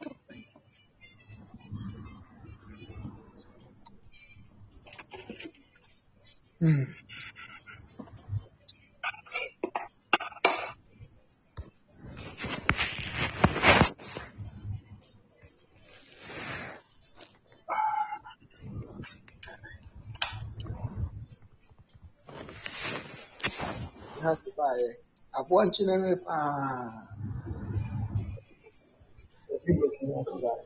Hmm. ha te baeɛ aboa nkyene ne paa ɛfi bɛfi ha te baeɛ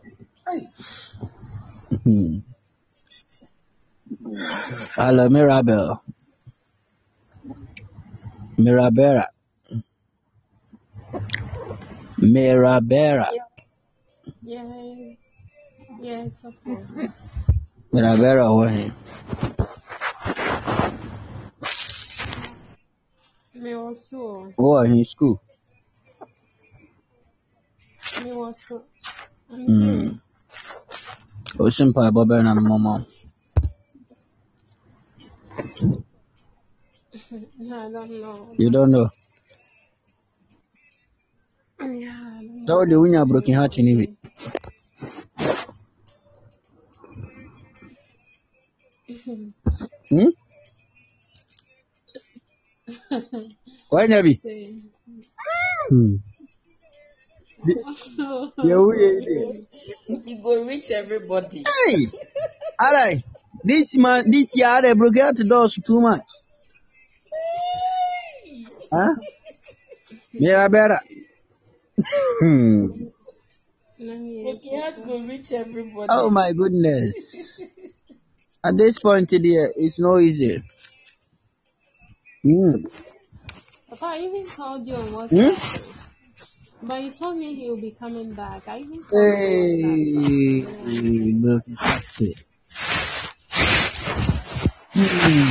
ai Hmm. Hello, Mirabel. Mirabera. Mirabera. Yeah, yeah, it's okay. Mirabera wɔ he? Me also, Wowɔ he school? me also. I'm Hmm. Osi mpaebɔ bɛyɛ na no mɔma wo. No, I don't know. You don't know. Yeah, I don't That was the winner broken heart anyway. Hmm? Why Nabi? say. Hmm. Yeah, we You go reach everybody. Hey! Alright. This man, this year they broke out the doors too much. Huh? Mera better. Hmm. Let me Okay, heart go reach everybody. Oh my goodness. At this point in the year, it's no easy. Hmm. Papa, I even called you on Hmm? WhatsApp. But you told me he will be coming back. I even called Hey, you on WhatsApp. Hmm.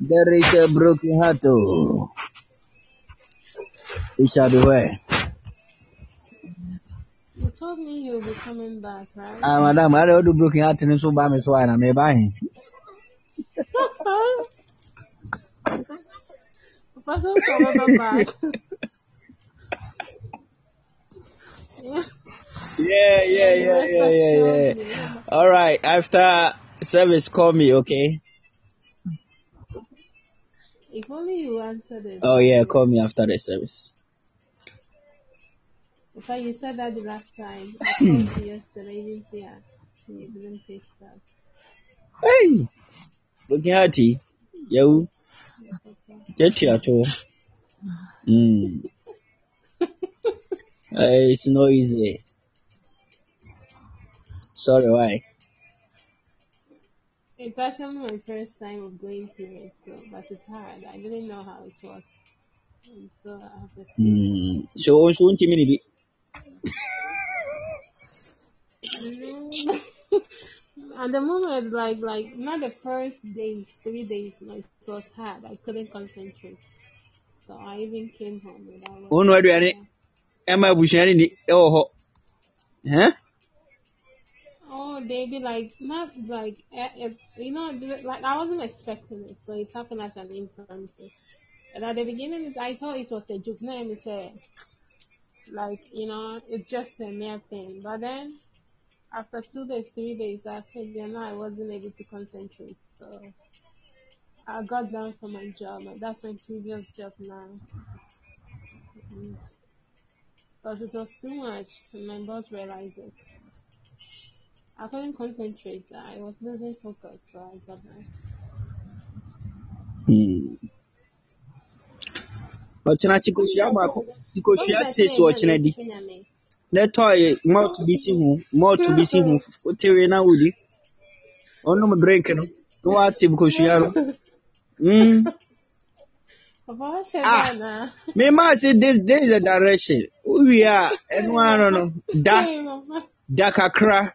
There is a broken heart. Oh. It shall be well. You told me will be coming back, right? Ah, madam, I don't do broken heart and so by me so I may buy him. Papa, so come back. yeah. Yeah, yeah, yeah, yeah, yeah, yeah. All right. After service, call me, okay? If only you answered it. Oh yeah, call me after the service. Papa, you said that the last time. I called you yesterday. You didn't that. You didn't take that. Hey, broken hearty. Yo, get you at all. Hmm. Eh, it's no easy. Sorry, why? It's actually my first time of going through it, so but it's hard. I didn't know how it was. And so I have to Hmm. So, so, so, minute. No. At the moment, like like not the first days, three days, like it was hard. I couldn't concentrate. So I even came home without Wo no aduane ɛma abusua ne ni ɛwɔ hɔ. Huh? Oh, they be like not like eh, eh, you know like I wasn't expecting it, so it happened as an impromptu. And at the beginning, I thought it was a joke. No, I say like you know it's just a mere thing. But then after two days, three days, I said yeah, no, I wasn't able to concentrate. So I got down from my job. That's my previous job now. Because it was too much, and my boss realized it. I couldn't concentrate. I was losing focus, so I got. Hmm. Ɔkyena chikosua baako, chikosua six wɔ ɔkyena di. Na ɛtɔɔ malt bi si ho, malt bi si ho. Wotewe na wodi. Ɔnom drink no, na wate kosua no. Should Ah. I now? Me ma say this this is the direction. Wowie a ɛno ano no, da da kakra.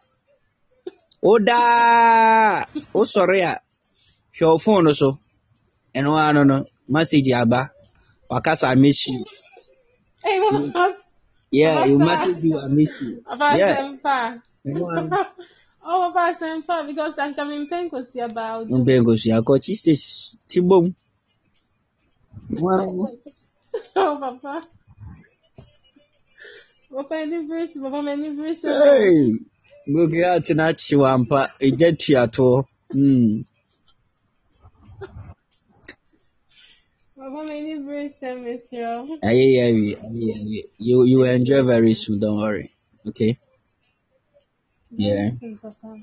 Wodaa wosɔre a hwɛ wo phone no so. Ɛno ano no, message aba. Wakasa I miss you. Hey, Papa. Yeah, Papa, you sir. message you I miss you. Papa, Yeah. Sempa. Ɛno ano. Oh, Papa, Sempa, because I'm coming paying Kosi about. Mbɛ nkosua kɔ six ti bom. Ɛno ano. Oh, Papa. Papa, any verse, Papa, many verse. Hey! Akyi wɔ ampa, egya tuatoɔ. Hmm. Papa, many verse, Monsieur. Aye, aye, aye, aye. You you will enjoy very soon. Don't worry. Okay. Yeah. Papa.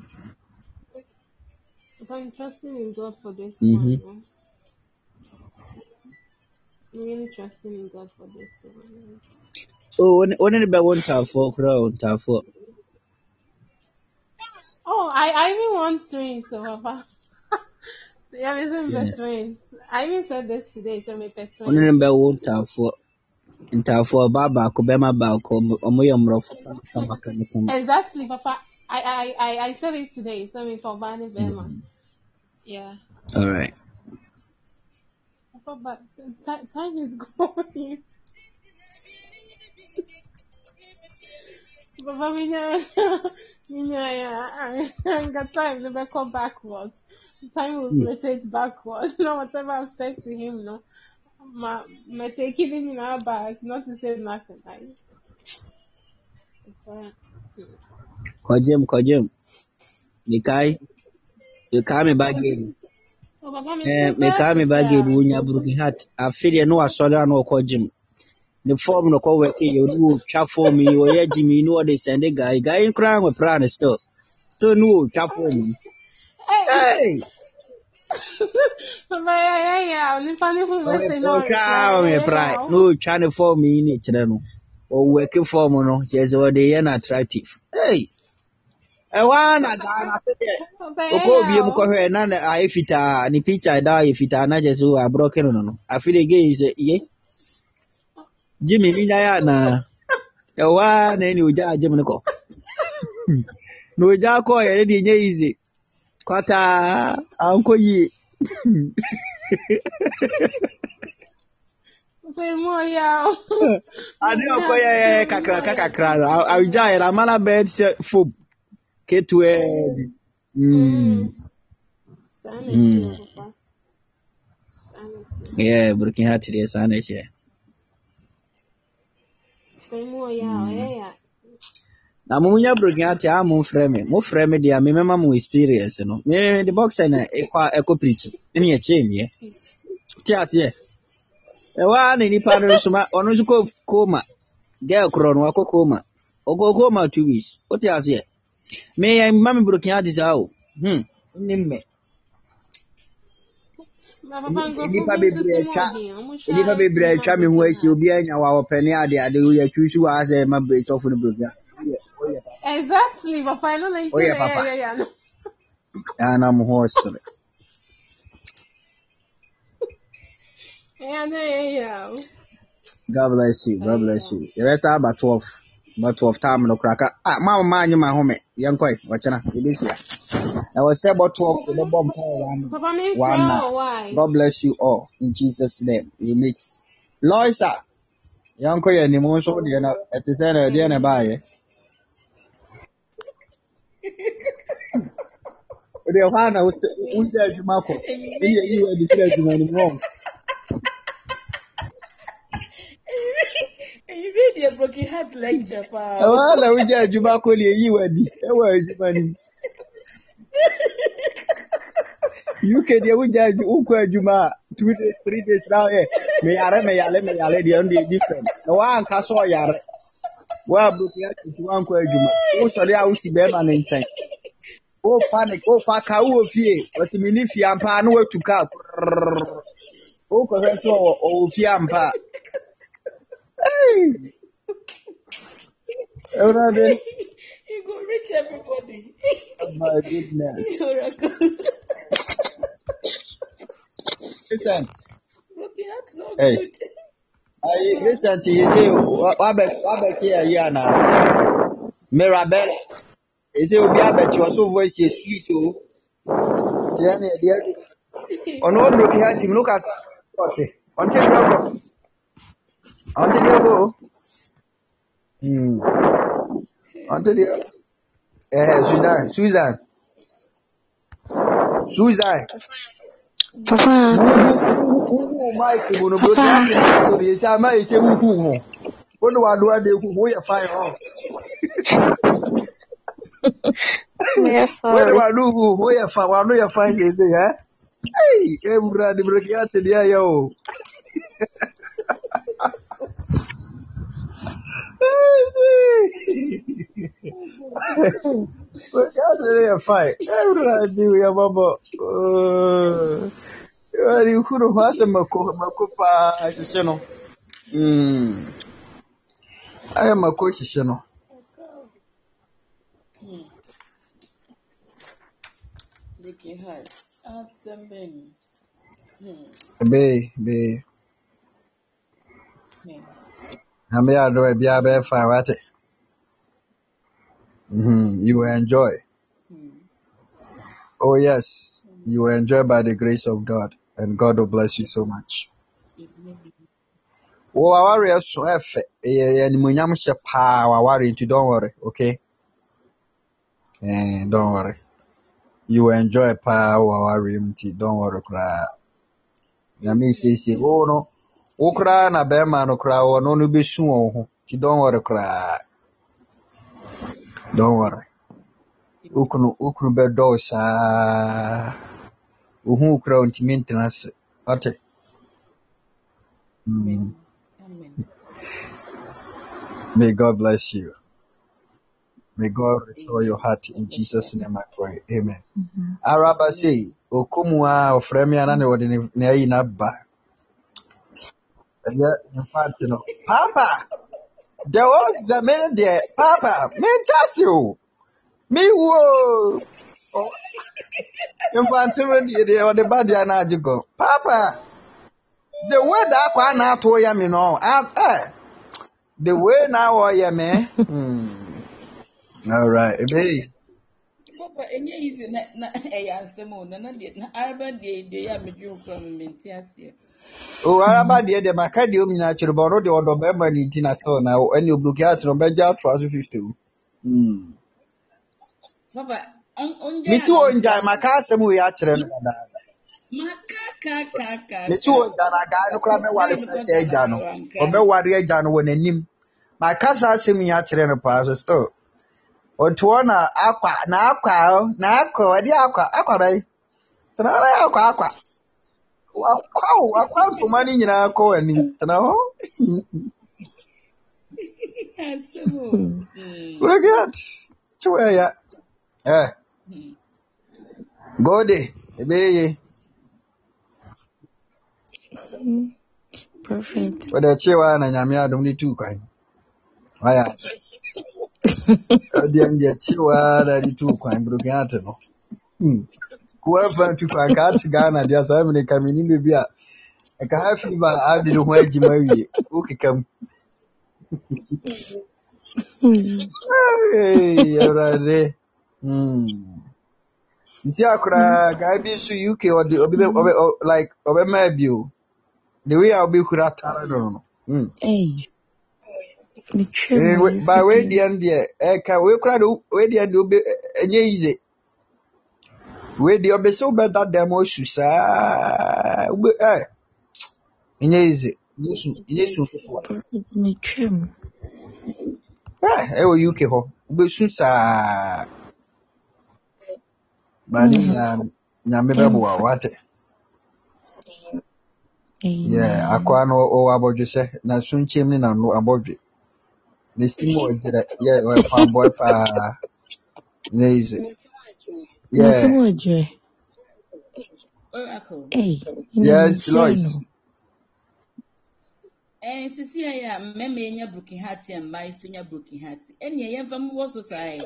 Papa, I'm trusting in God for this Mhm. one. I'm really trusting in God for this one. Oh, when when the bɛ wɔn ntaafoɔ koraa wɔ ntaafoɔ. Oh, I, I even want twins, so Papa. yeah, listen, Yeah. yeah. twins. I even said this today, so me pet Wɔn twins. ne bɛ wɔ ntaafoɔ. Ntaafoɔ ɔbaa baako bɛrima baako ɔmo yɛ mmorɔfo kama kama. Exactly, Papa. I, I, I, I said it today, so me for Barney Bema. Mm-hmm. Yeah. All right. Papa, but ti- time is going. Papa, me yeah, me yeah, I, I got time to come backwards. time will rotate backward. No, whatever I've said to him, no, my, my taking it in our back, not to say nothing. Like, but, Kɔgyem kɔgyem. Mekae. Mekae me baage mu. oh, Papa, me Eh, sister mekae me is baage mu there. wonya broken heart. Afe deɛ no wasɔre a na ɔkɔ gym. Ne form no kɔ work yɛ ɔne ɔtwa form yi ɔyɛ gym yi na ɔde sɛnde guy. Guy yi koraa wɔpra no still. Still ne ɔtwa form yi. Hey, Hey! Papa, yeah, yeah, yeah. Nipa ni hu we say no ɔtwa reply. me Yeah, pra yeah. na ɔtwa ne form yi ne kyerɛ no. Ɔwɔke form no kyerɛ sɛ ɔde yɛ no attractive. Hey! Ɛhɔ ara na Ghana sɛ deɛ Papa, Okɔ yeah, obie mu yeah. kɔhwɛ na ne ayɛ fitaa ne picture da ayɛ fitaa na kyerɛ sɛ o aborɔke no no no afe de gei sɛ ye Jimmy mi nyaeɛ anaa ɛwɔ ara na ɛne ogya agye me no kɔ na ogya kɔɔyɛ ne deɛ nyɛ easy kwataa ankɔ yie Papa, mo yeah. ade a ɔkɔyɛ kakraka kakra no a- agyaeɛ no amana bɛyɛ te sɛ fom ketewaa bi Mm. Sana Mm. tiyo, Papa. Sana tiyo. Yeah, Burkina Faso deɛ saa na mo yeah, yeah. na mo nya broken ate a mo frɛ me. Mo frɛ me deɛ me mɛma mo experience no. Me de boxer na ɛkɔ ɛkɔ pirikyi ne yɛ kyɛn miɛ te aseɛ ɛwɔ a na nipa no nso ma ɔno nso kɔ koma. Girl korɔ no wakɔ koma. Ɔkɔ koma two weeks. Wote aseɛ me yɛ mma me broken ate saa o hmm. Ne mmɛ Ma papa nkurɔfo nipa bi nso bebree so atwa mu ɔden, ɔmo hwɛ nipa a bebree nnipa atwa me ho bebree ahyia obiara nya wɔ ɔpɛ ne ade ade yɛ twusu wɔ ha sɛ ma bre sɔfo no broken Woyɛ- woyɛ papa. na- Exactly, papa, ɛno na nti Woyɛ na papa. yɛyɛ yɛ no. Ah, na mo ho ɔsere Ɛyɛ na yɛyɛ o. God bless you. God bless you. Yɛbɛsa aba 12. Ba 12 time no kraka. Ah, ma ma anyi ma home. Yɛnkɔe, wɔkyena. Yɛbɛhyia. Ɛwɔ sɛ bɔ 12 yɛbɛbɔ mpaeɛ one Papa mi one nkura now. o why? God bless you all in Jesus name. We meet. Loisa. Yɛnkɔ yɛ anim nso deɛ na ɛte sɛ na deɛ na ɛbaayɛ. Wode hɔ a na wosɛ- wogya adwuma kɔ. Ɛne yɛyi wɔ adi firi adwuma no mu wrong. And you read your broken heart lecture, Ɛhɔ pal. a na wogya adwuma kɔ ne yɛyi wɔ adi ɛwɔ adwuma no mu. UK deɛ wogya adwu wokɔ adwuma a two days three days na ɛ meyare meyare meyare deɛ no deɛ different. Na woanka sɛ ɔyare woabroki atete woankɔ adwuma wosɔre a wosi bɛrima no nkyɛn wofa ne wofa ka wowɔ fie ɔsi menni fie ampa a na woatu kaa korrrr wokɔhwɛ sɛ ɔwɔ ɔwɔ fie ampa a Ei! Awurade You go reach everybody. my goodness Miracle. listen broken heart no Hey. good. ayi listen to you say wabɛkye wabɛkye ayi anaa mirabella ese obi abɛkye ɔso voice yɛ sweet o deɛ ne deɛ ɔno ɔbroki ha tim no kasa ɔte ɔnte deɛ ɔkɔ ɔnte deɛ ɔkɔ o Hmm. ɔnte deɛ ɛɛ susan susan susan Papa, wuhu wuhu mic mu no broki ha tim na so deɛ esi ama esi wuhu ho o ne wado ade ku ho yɛ fine hɔ. we're Where sorry. wanu hu hu yɛ fa wanu yɛ fa yɛ de ha. Ei, ewura de broki ha tim deɛ yɛ o. Broki ha tim yɛ fine. Ewura de yɛ bɔbɔ. Wari huru ho asɛ mako mako paa hyehyɛ no. Mm. Ayɛ mako Broken heart. Amen. Hmm. Be ado ebi abɛ fa wate. Mhm. You will enjoy. Hmm. Oh yes, you will enjoy by the grace of God, and God will bless you so much. Wo aware so ɛfɛ, ɛyɛ ɛyɛ animuonyam hyɛ paa nti don't worry, okay? Eh, don't worry. you will enjoy paa wɔ mu nti don't worry koraa nyame siesie wo no wo koraa na bɛrima no koraa wɔ no bɛsu wɔn ho. Nti don't worry koraa. Don't worry. Wo kunu wo saa wo hu wo koraa ntumi ntena ase. Ɔte. Mm. Amen. may god bless you. May god restore your heart in jesus name i pray. Amen. Araba sei okomu a ɔfrɛ me ana ne ayi n'aba ɛyɛ ne faate no. Papa deɛ ɔsɛ me deɛ papa mentase o mewo mfante no deɛ deɛ ɔde ba deɛ no agye gɔ papa the way da akɔ a na ato yɛ me no. Eh, the way na wɔyɛ me. Hmm. alright ebɛyi Papa, enye easy na na ɛyɛ asɛm o na na deɛ na araba deɛ deɛ yɛ a medwe kora no mente aseɛ. O araba deɛ deɛ maka deɛ omi nyinaa kyerɛ bɔ ɔno deɛ ɔdɔ bɛrima ne nti na still na ɛne obruki ate no ɔbɛgye atoa so fifty o. Ngyae maka asɛm wei akyerɛ no dadaada wɔ ngya na agaa no koraa bɛware fɛ sɛ agya no ɔbɛware agya no wɔ n'anim maka saa asɛm yi akyerɛ no paa so still hɔ na akwa na akwa na akwa ɔde akwa akwa bɛyi tena na yɛ akwa akwa wakwa o wakwa ntoma no nyinaa kɔ w'anim tena hɔ Asɛm o. Hmm. look at kyewa ya ɛ Hmm. gode ɛbɛyɛ ye Prophet. wɔde kyewa na nyame adom ne tuu kwan wayɛ ɔdeɛ deɛ kyewa na de tuu kwan burokin ate no Hmm. Kuwa fa tu kwan ka ate ghana deɛ saa mene ka meni baabi a ɛka ha fi ba ade ne ho agyima wie wokeka mu Hey, awurade Hmm. nsi akoraa guy bi nso uk ɔde ɔbɛ ɔbɛ ɔ- like ɔbɛma bio the way a ɔbɛhura atare no no Hmm. Hey. Me trim Eh, we- by wei yesterday. deɛ no deɛ ɛka wei koraa de wo- wei deɛ deɛ wobe ɛnyɛ yize wei deɛ ɔbɛ sɛ wobɛda dɛm asu saa wobe ɛ ɛnyɛ yize ɛnyɛ su ɛnyɛ su foforɔ Prophet, me trim. ɛ ɛwɔ uk hɔ wobɛsu saa ba ne Mm. nyinaa no, nyame bɛboa wo wate yeah Amen. akoa no ɔwɔ abɔdwesɛ na so nkyɛm ne nano abɔdwe ne si mu ɔgyerɛ yɛ ɔyɛ pamboy paa ɛnyɛ yize Nasi yeah mu ɔdwerɛ. Oracle. Hey. yes Nhyia lois no. Eh, sisi a yɛ a mmarima yɛ nya broken heart a mmaa nso nya broken heart. Ɛnea yɛmfa mu wɔ so saa yɛ.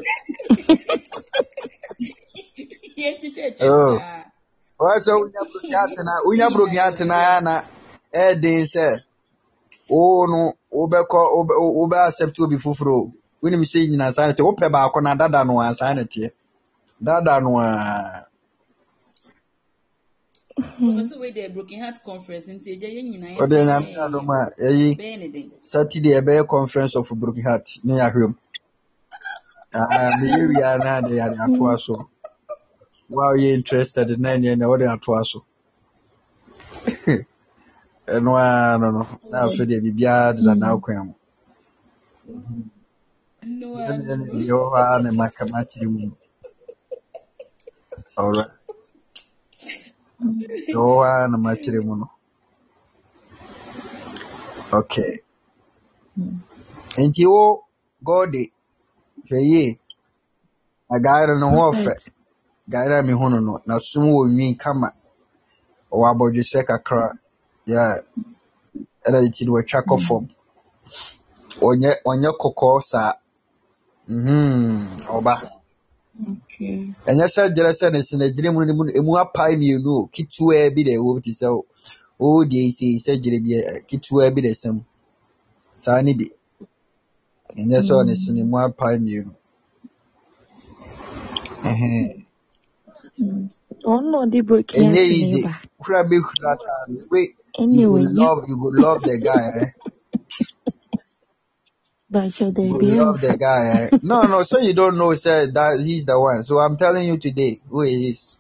Yɛnkyekyɛ akyire oh saa. Wasa unya brogi atena unya brogi atena ya na ɛden sɛ wo no wobɛkɔ wobɛ wobɛ accept obi foforɔ wonim sɛ nyina saa ne te wopɛ baako na dada no a saa ne teɛ dada no a sɛ wei deɛ broken heart conference nti agya yɛn nyinaa ɔde yɛmfa nyame yɛ adom a ɛyi saturday ɛbɛyɛ conference of broken heart ne yɛahwɛ mu Ah, meyɛ wie a na de yɛde atoa so wo a woyɛ interested na ɛneɛ na wode atoa so ɛno a no no na afei deɛ biribiara deda n'akwan mu No, ɛne ɛne ano. deɛ ɛwɔ hɔ a ne maka makyerɛ mu no. Alright. deɛ ɛwɔ hɔ a na makyerɛ mu no okay nti wo gɔde hwɛ yie na guy no ne ho ɔfɛ Prophet. guy no a mehu no no n'asom wɔ nwi kama ɔwɔ abɔdwesɛ kakra yeah ɛna ne ti no watwa kɔ fam ɔnyɛ ɔnyɛ kɔkɔɔ saa mhm ɔba Okay. Ɛnyɛ sɛ gyerɛ sɛ ne sinegyere mu no mu emu apae mmienu o. Ketewa bi na ɛwɔ mu te sɛ o o deɛ esi sɛ gyere bi ketewa bi na ɛsɛ mu. Saa ne bi. Ɛnyɛ sɛ ɔne sene mu apae mmienu. Broken ɛnyɛ easy. kura you go love you go love the guy eh But you You love the guy. Eh? No, no. So you don't know, sir, that he's the one. So I'm telling you today who he is.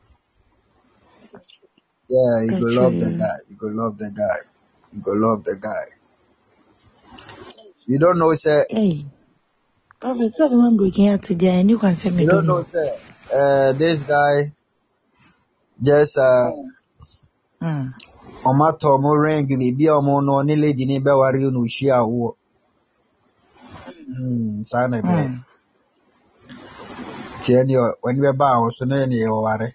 Yeah, you go love the guy. You go love the guy. You go love the guy. You don't know, sir. Hey. Prophet, so everyone breaking out today and you can send me You don't know, sir. Uh, this guy just uh, Mm. ọmọ atọ ọmọ ring biribi a ọmọ no ne lady ne bɛware no ohyia awoɔ. Hmm, saa na ɛbɛyɛ. Mm. Tiɛ deɛ w'ani bɛba a wo so na ɛne ɛware.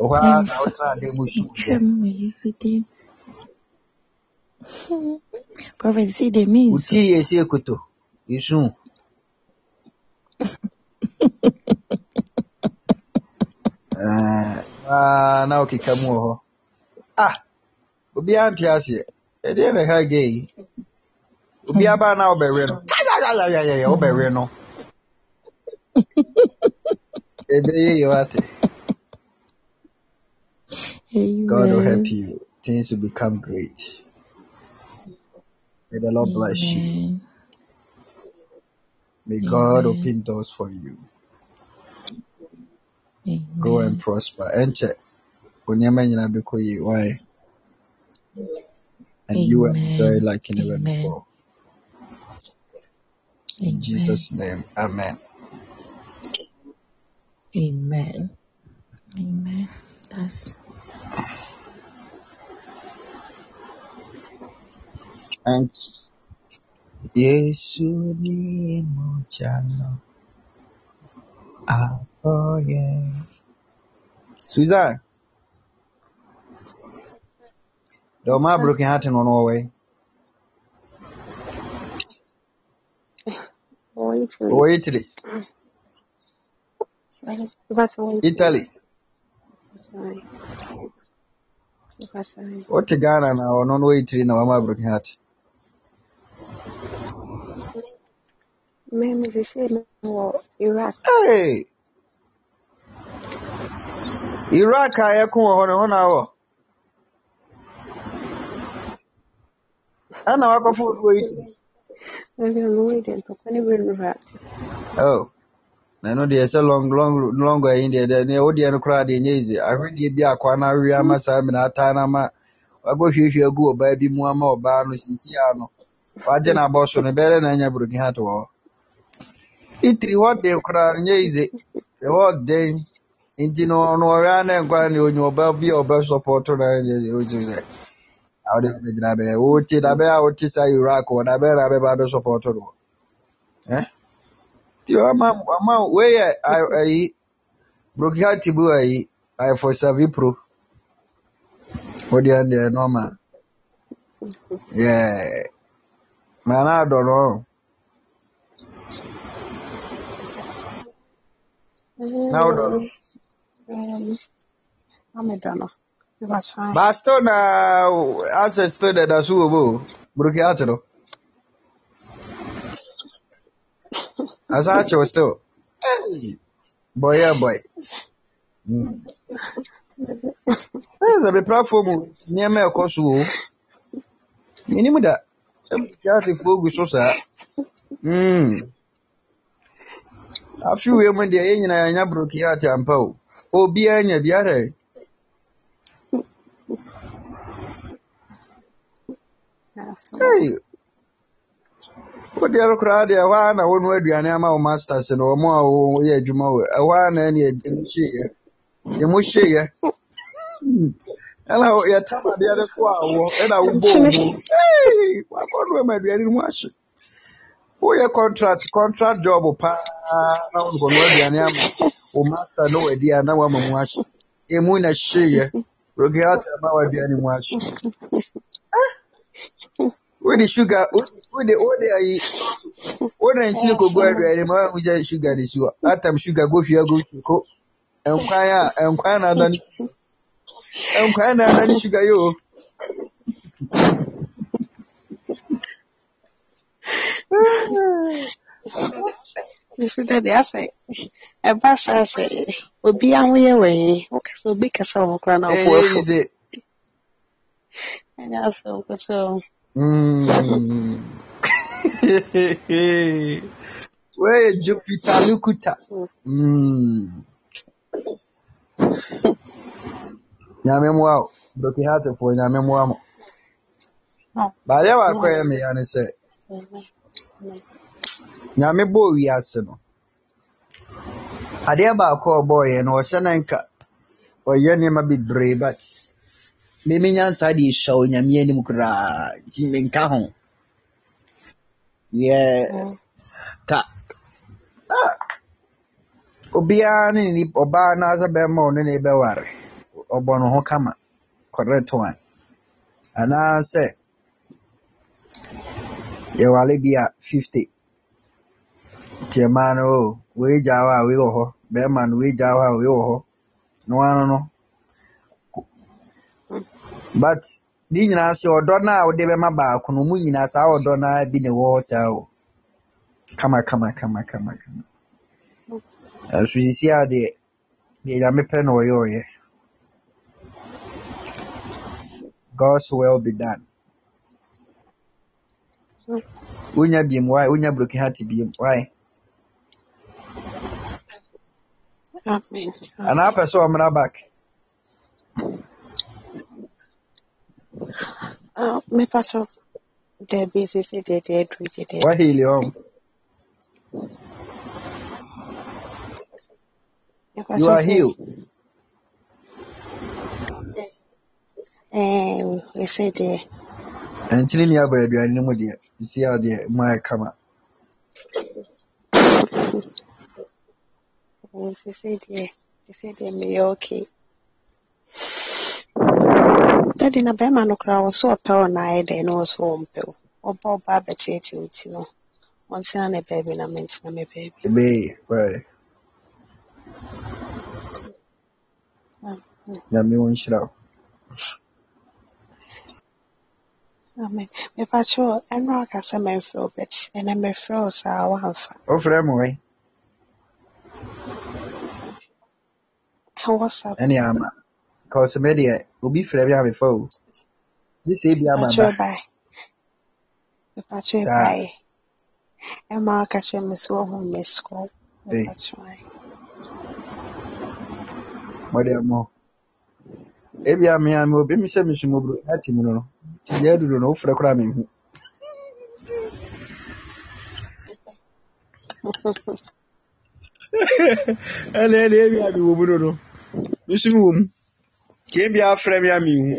Ɛhɔ ara na wotena ade mu suu yɛ. Trim with everything. Prophet, see the means. Wotiri yɛ esi ekoto. Esu. Ɛɛ, waa na wokeka mu wɔ hɔ. Ah, obiara nte aseɛ. Ɛdeɛ na ɛha gay yi. Obiara baa na wobɛwe no. Wobɛwe no. Ɛbɛyɛ yɛ wate. God will help you. Things will become great. May the Lord bless you. May God open doors for you. Go and prosper. Enche, onyama nyina beko yi. Why? And you will enjoy Amen. like never Amen. before. In Amen. Jesus' name, Amen. Amen. Amen. That's And Yesu ni mojano afoye. Susan, the ma broken heart in Norway. Wait, Oh, Italy, wait. That's wait. Italy. Sorry. That's sorry. What Ghana na ono no Italy na mama broken heart. Ma'am, if you say no, Iraq. Hey, Iraq a yɛko wɔ hɔ no hɔ na wɔ. Ɛna wakɔfo wɔ Italy. Maybe I'm waiting for any real Iraq. Oh, na ɛno deɛ sɛ long long long ayi deɛ deɛ ne wo deɛ no koraa deɛ nyɛ easy. Ahwedeɛ bi akwa na awie ama saa mina ataa na ama wakɔhwiehwie agu ɔbaa bi mu ama ɔbaa no sisi a no wagye n'abɔ so no bɛyɛ dɛ na anya broken heart wɔ hɔ. Italy hɔ den koraa no nyɛ easy. Ɛhɔ den nti no ɔno ɔwɛ a na nkwa ne onye ɔbaa bi a ɔbɛ support na ɛyɛ ɔgye sɛ awde bɛgyina bɛyɛ wote da bɛyɛ a wote saa Iraq wɔ da bɛyɛ na bɛba bɛ support no. Eh? Ti ama ama wei yɛ a- ayi broken heart bu ayi ayɛfo savi pro. Wode ɛn deɛ normal. Yeah. Ma na adɔ no. Na wodɔ no. Um, I'm a donor. That's fine. But still na access still deda so wɔ mu o. Broken heart no. Asa akyɛw still. Hey. Boy yeah boy. Mm. Ɛyɛ sɛ bepra mu nneɛma a ɛkɔ so o. Menim da. Atefoɔ gu so saa. Mm. Afe wei mu deɛ yɛn nyinaa yɛanya broken heart ampa o. Obiara nya biara. That's Hey. Wodeɛ no koraa deɛ ɛhɔ ara na wɔnoa aduane ama wo masters no ɔmo a wɔyɛ adwuma wɔ ɛhɔ ara na ɛne ɛmu hyeeɛ. Ɛmu hyeeɛ. Hmm. Ɛna wo- yɛtam adeɛ no so a wɔ ɛna wobɔ wo mu. Hey! Wakɔnoa ma aduane no mu ahye. Woyɛ contract contract job paa na wokɔnoa aduane ama wo master no wadi a na wama mu ahye. Ɛmu na hyeeɛ. Broken heart ama w'aduane mu ahye. Wode sugar wode wode wode ayi wode nkyene kɔgu aduane mu a wohu sɛ sugar ne si hɔ. Atam sugar go fie agu ko. Nkwan a nkwan na adane nkwan na adane sugar yi o. Nso dɛ deɛ asɛ ɛba saa sɛ obi ahoyɛ wɔ yi wokasa obi kasa wɔ hɔ koraa na ɔbɔ Ɛnyɛ afu easy. ɛnyɛ asɛ wopɛ sɛ Mm. Where Jupiter Lukuta. Mm. Nyame mmoa wo. Broken heartfoɔ nyame mmoa mo. Badeɛ baako a ɛyɛ me ya ne sɛ nyame bɔɔ wiase no adeɛ baako a ɔbɔɔyɛ no ɔhyɛ na nka ɔyɛ nneɛma bebree but meme nyansa de ɛsua onyame anim koraa nti menka ho yɛ ah, obiara ne ne ɔbaa anaasɛ bɛrima ɔne ne bɛware ɔbɔ ne ho kama correct one. Anaasɛ yɛwale bi a fifty. Nti mmaa no o wei gyaa hɔ a wei wɔ hɔ bɛrima no wei gyaa hɔ a wei wɔ hɔ na wano no. But ne nyinaa nso ɔdɔ no a wode bɛma baako no mu nyinaa saa ɔdɔ no bi na ɛwɔ hɔ saa o kama kama kama kama kama ɛnso sisi a deɛ deɛ nyame pɛ na ɔyɛ ɔyɛ God's will be done. Wonya biem why? Wonya broken heart biem why? Amen. Anaa pɛ sɛ ɔmmra back. Mepa so daabi sisi deɛ deɛ aduru gye deɛ Wahili ɔm. You are healed. ɛsɛ deɛ Ɛnkyene aba aduane no mu deɛ. Sisi a deɛ mu ayɛ kama. ɛɛ, sisi deɛ sisi deɛ meyɛ okay dadi na bɛrima no koraa wɔso ɔpɛ wo na ayɛ dɛn na wɔso wɔmpɛ wo ɔba ɔba abɛkyerɛkyerɛ wo ti no ɔntena ne baabi na mentena me baabi Ebee, why? Nyame wo nhyira wo. amen mepakyɛw ɛno aka sɛ memfrɛ wo but ɛnɛ mefrɛ wo saa woamfa Wofrɛ me wai? whatsapp Ɛne ama. Cause me deɛ obi frɛ me a mefa o. Gye sɛ ebi ama mepakyɛw ba. bae mepakyɛw Saa. bae ɛma aka kyerɛ me sɛ woahu miss call Ee, mepakyɛw ae mɔde mo. Ebi a me a me obi mi sɛ me sum obro. Ati mu no. Ti deɛ aduru no wofrɛ koraa menhu. ɛna ɛna ebi a mewɔ mu no no nso mi wɔ mu kee bi afrɛ mi a menhu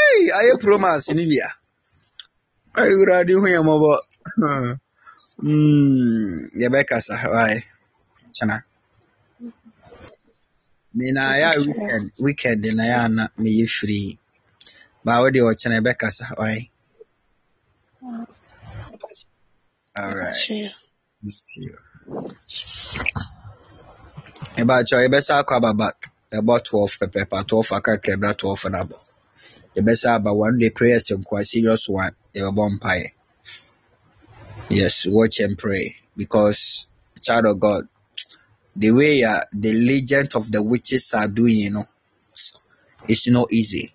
ɛy ayɛ promas ne bia ɛy wurade ho yɛ mmɔbɔ Mm, yɛbɛkasa wae kyena me na yɛ a weekend weekend na yɛ ana meyɛ free. Baa wo deɛ ɔkyena yɛbɛkasa wae alright mepakyɛw Thank you. Ɛbaakyɛ yɛbɛsa akɔ aba back ɛbɔ 12 pɛpɛpɛ 12 akakra bra 12 no abɔ aba one day prayers nkoa serious one yɛbɛbɔ mpaeɛ. Yes watch and pray because child of God the way the legend of the witches are doing you know it's not easy.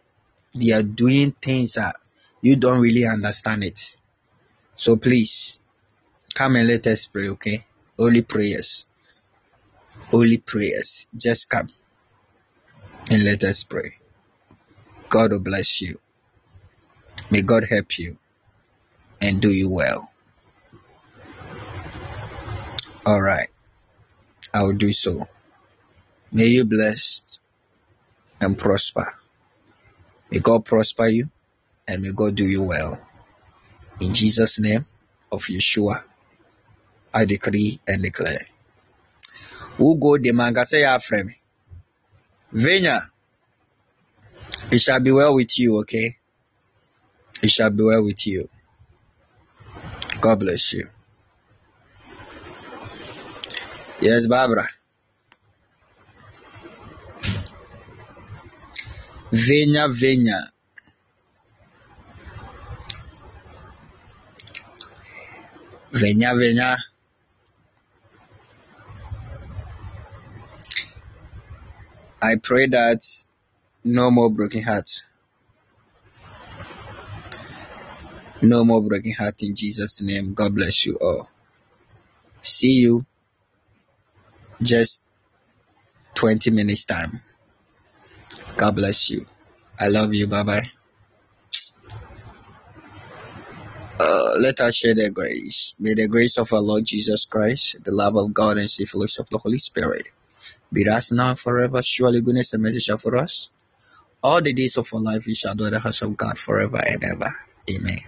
They are doing things that you don't really understand it. So please come and let us pray okay? Only prayers. Only prayers. Just come and let us pray. God will bless you. May God help you and do you well. All right. I will do so. May you blessed and prosper. May God prosper you and may God do you well. In Jesus name of Yeshua I decree and declare. Who go the manga say after it shall be well with you okay? It shall be well with you. God bless you. Yes Barbara. Venya Venya. Venya Venya I pray that no more broken hearts. No more broken heart in Jesus' name. God bless you all. See you just 20 minutes time. God bless you. I love you. Bye bye. Uh, let us share the grace. May the grace of our Lord Jesus Christ, the love of God, and the fellowship of the Holy Spirit be us now forever. Surely goodness and mercy shall for us. All the days of our life we shall dwell in the house of God forever and ever. Amen.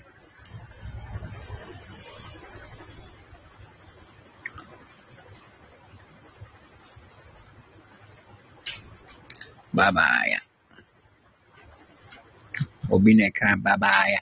Bye bye. Obi ne ka bye bye.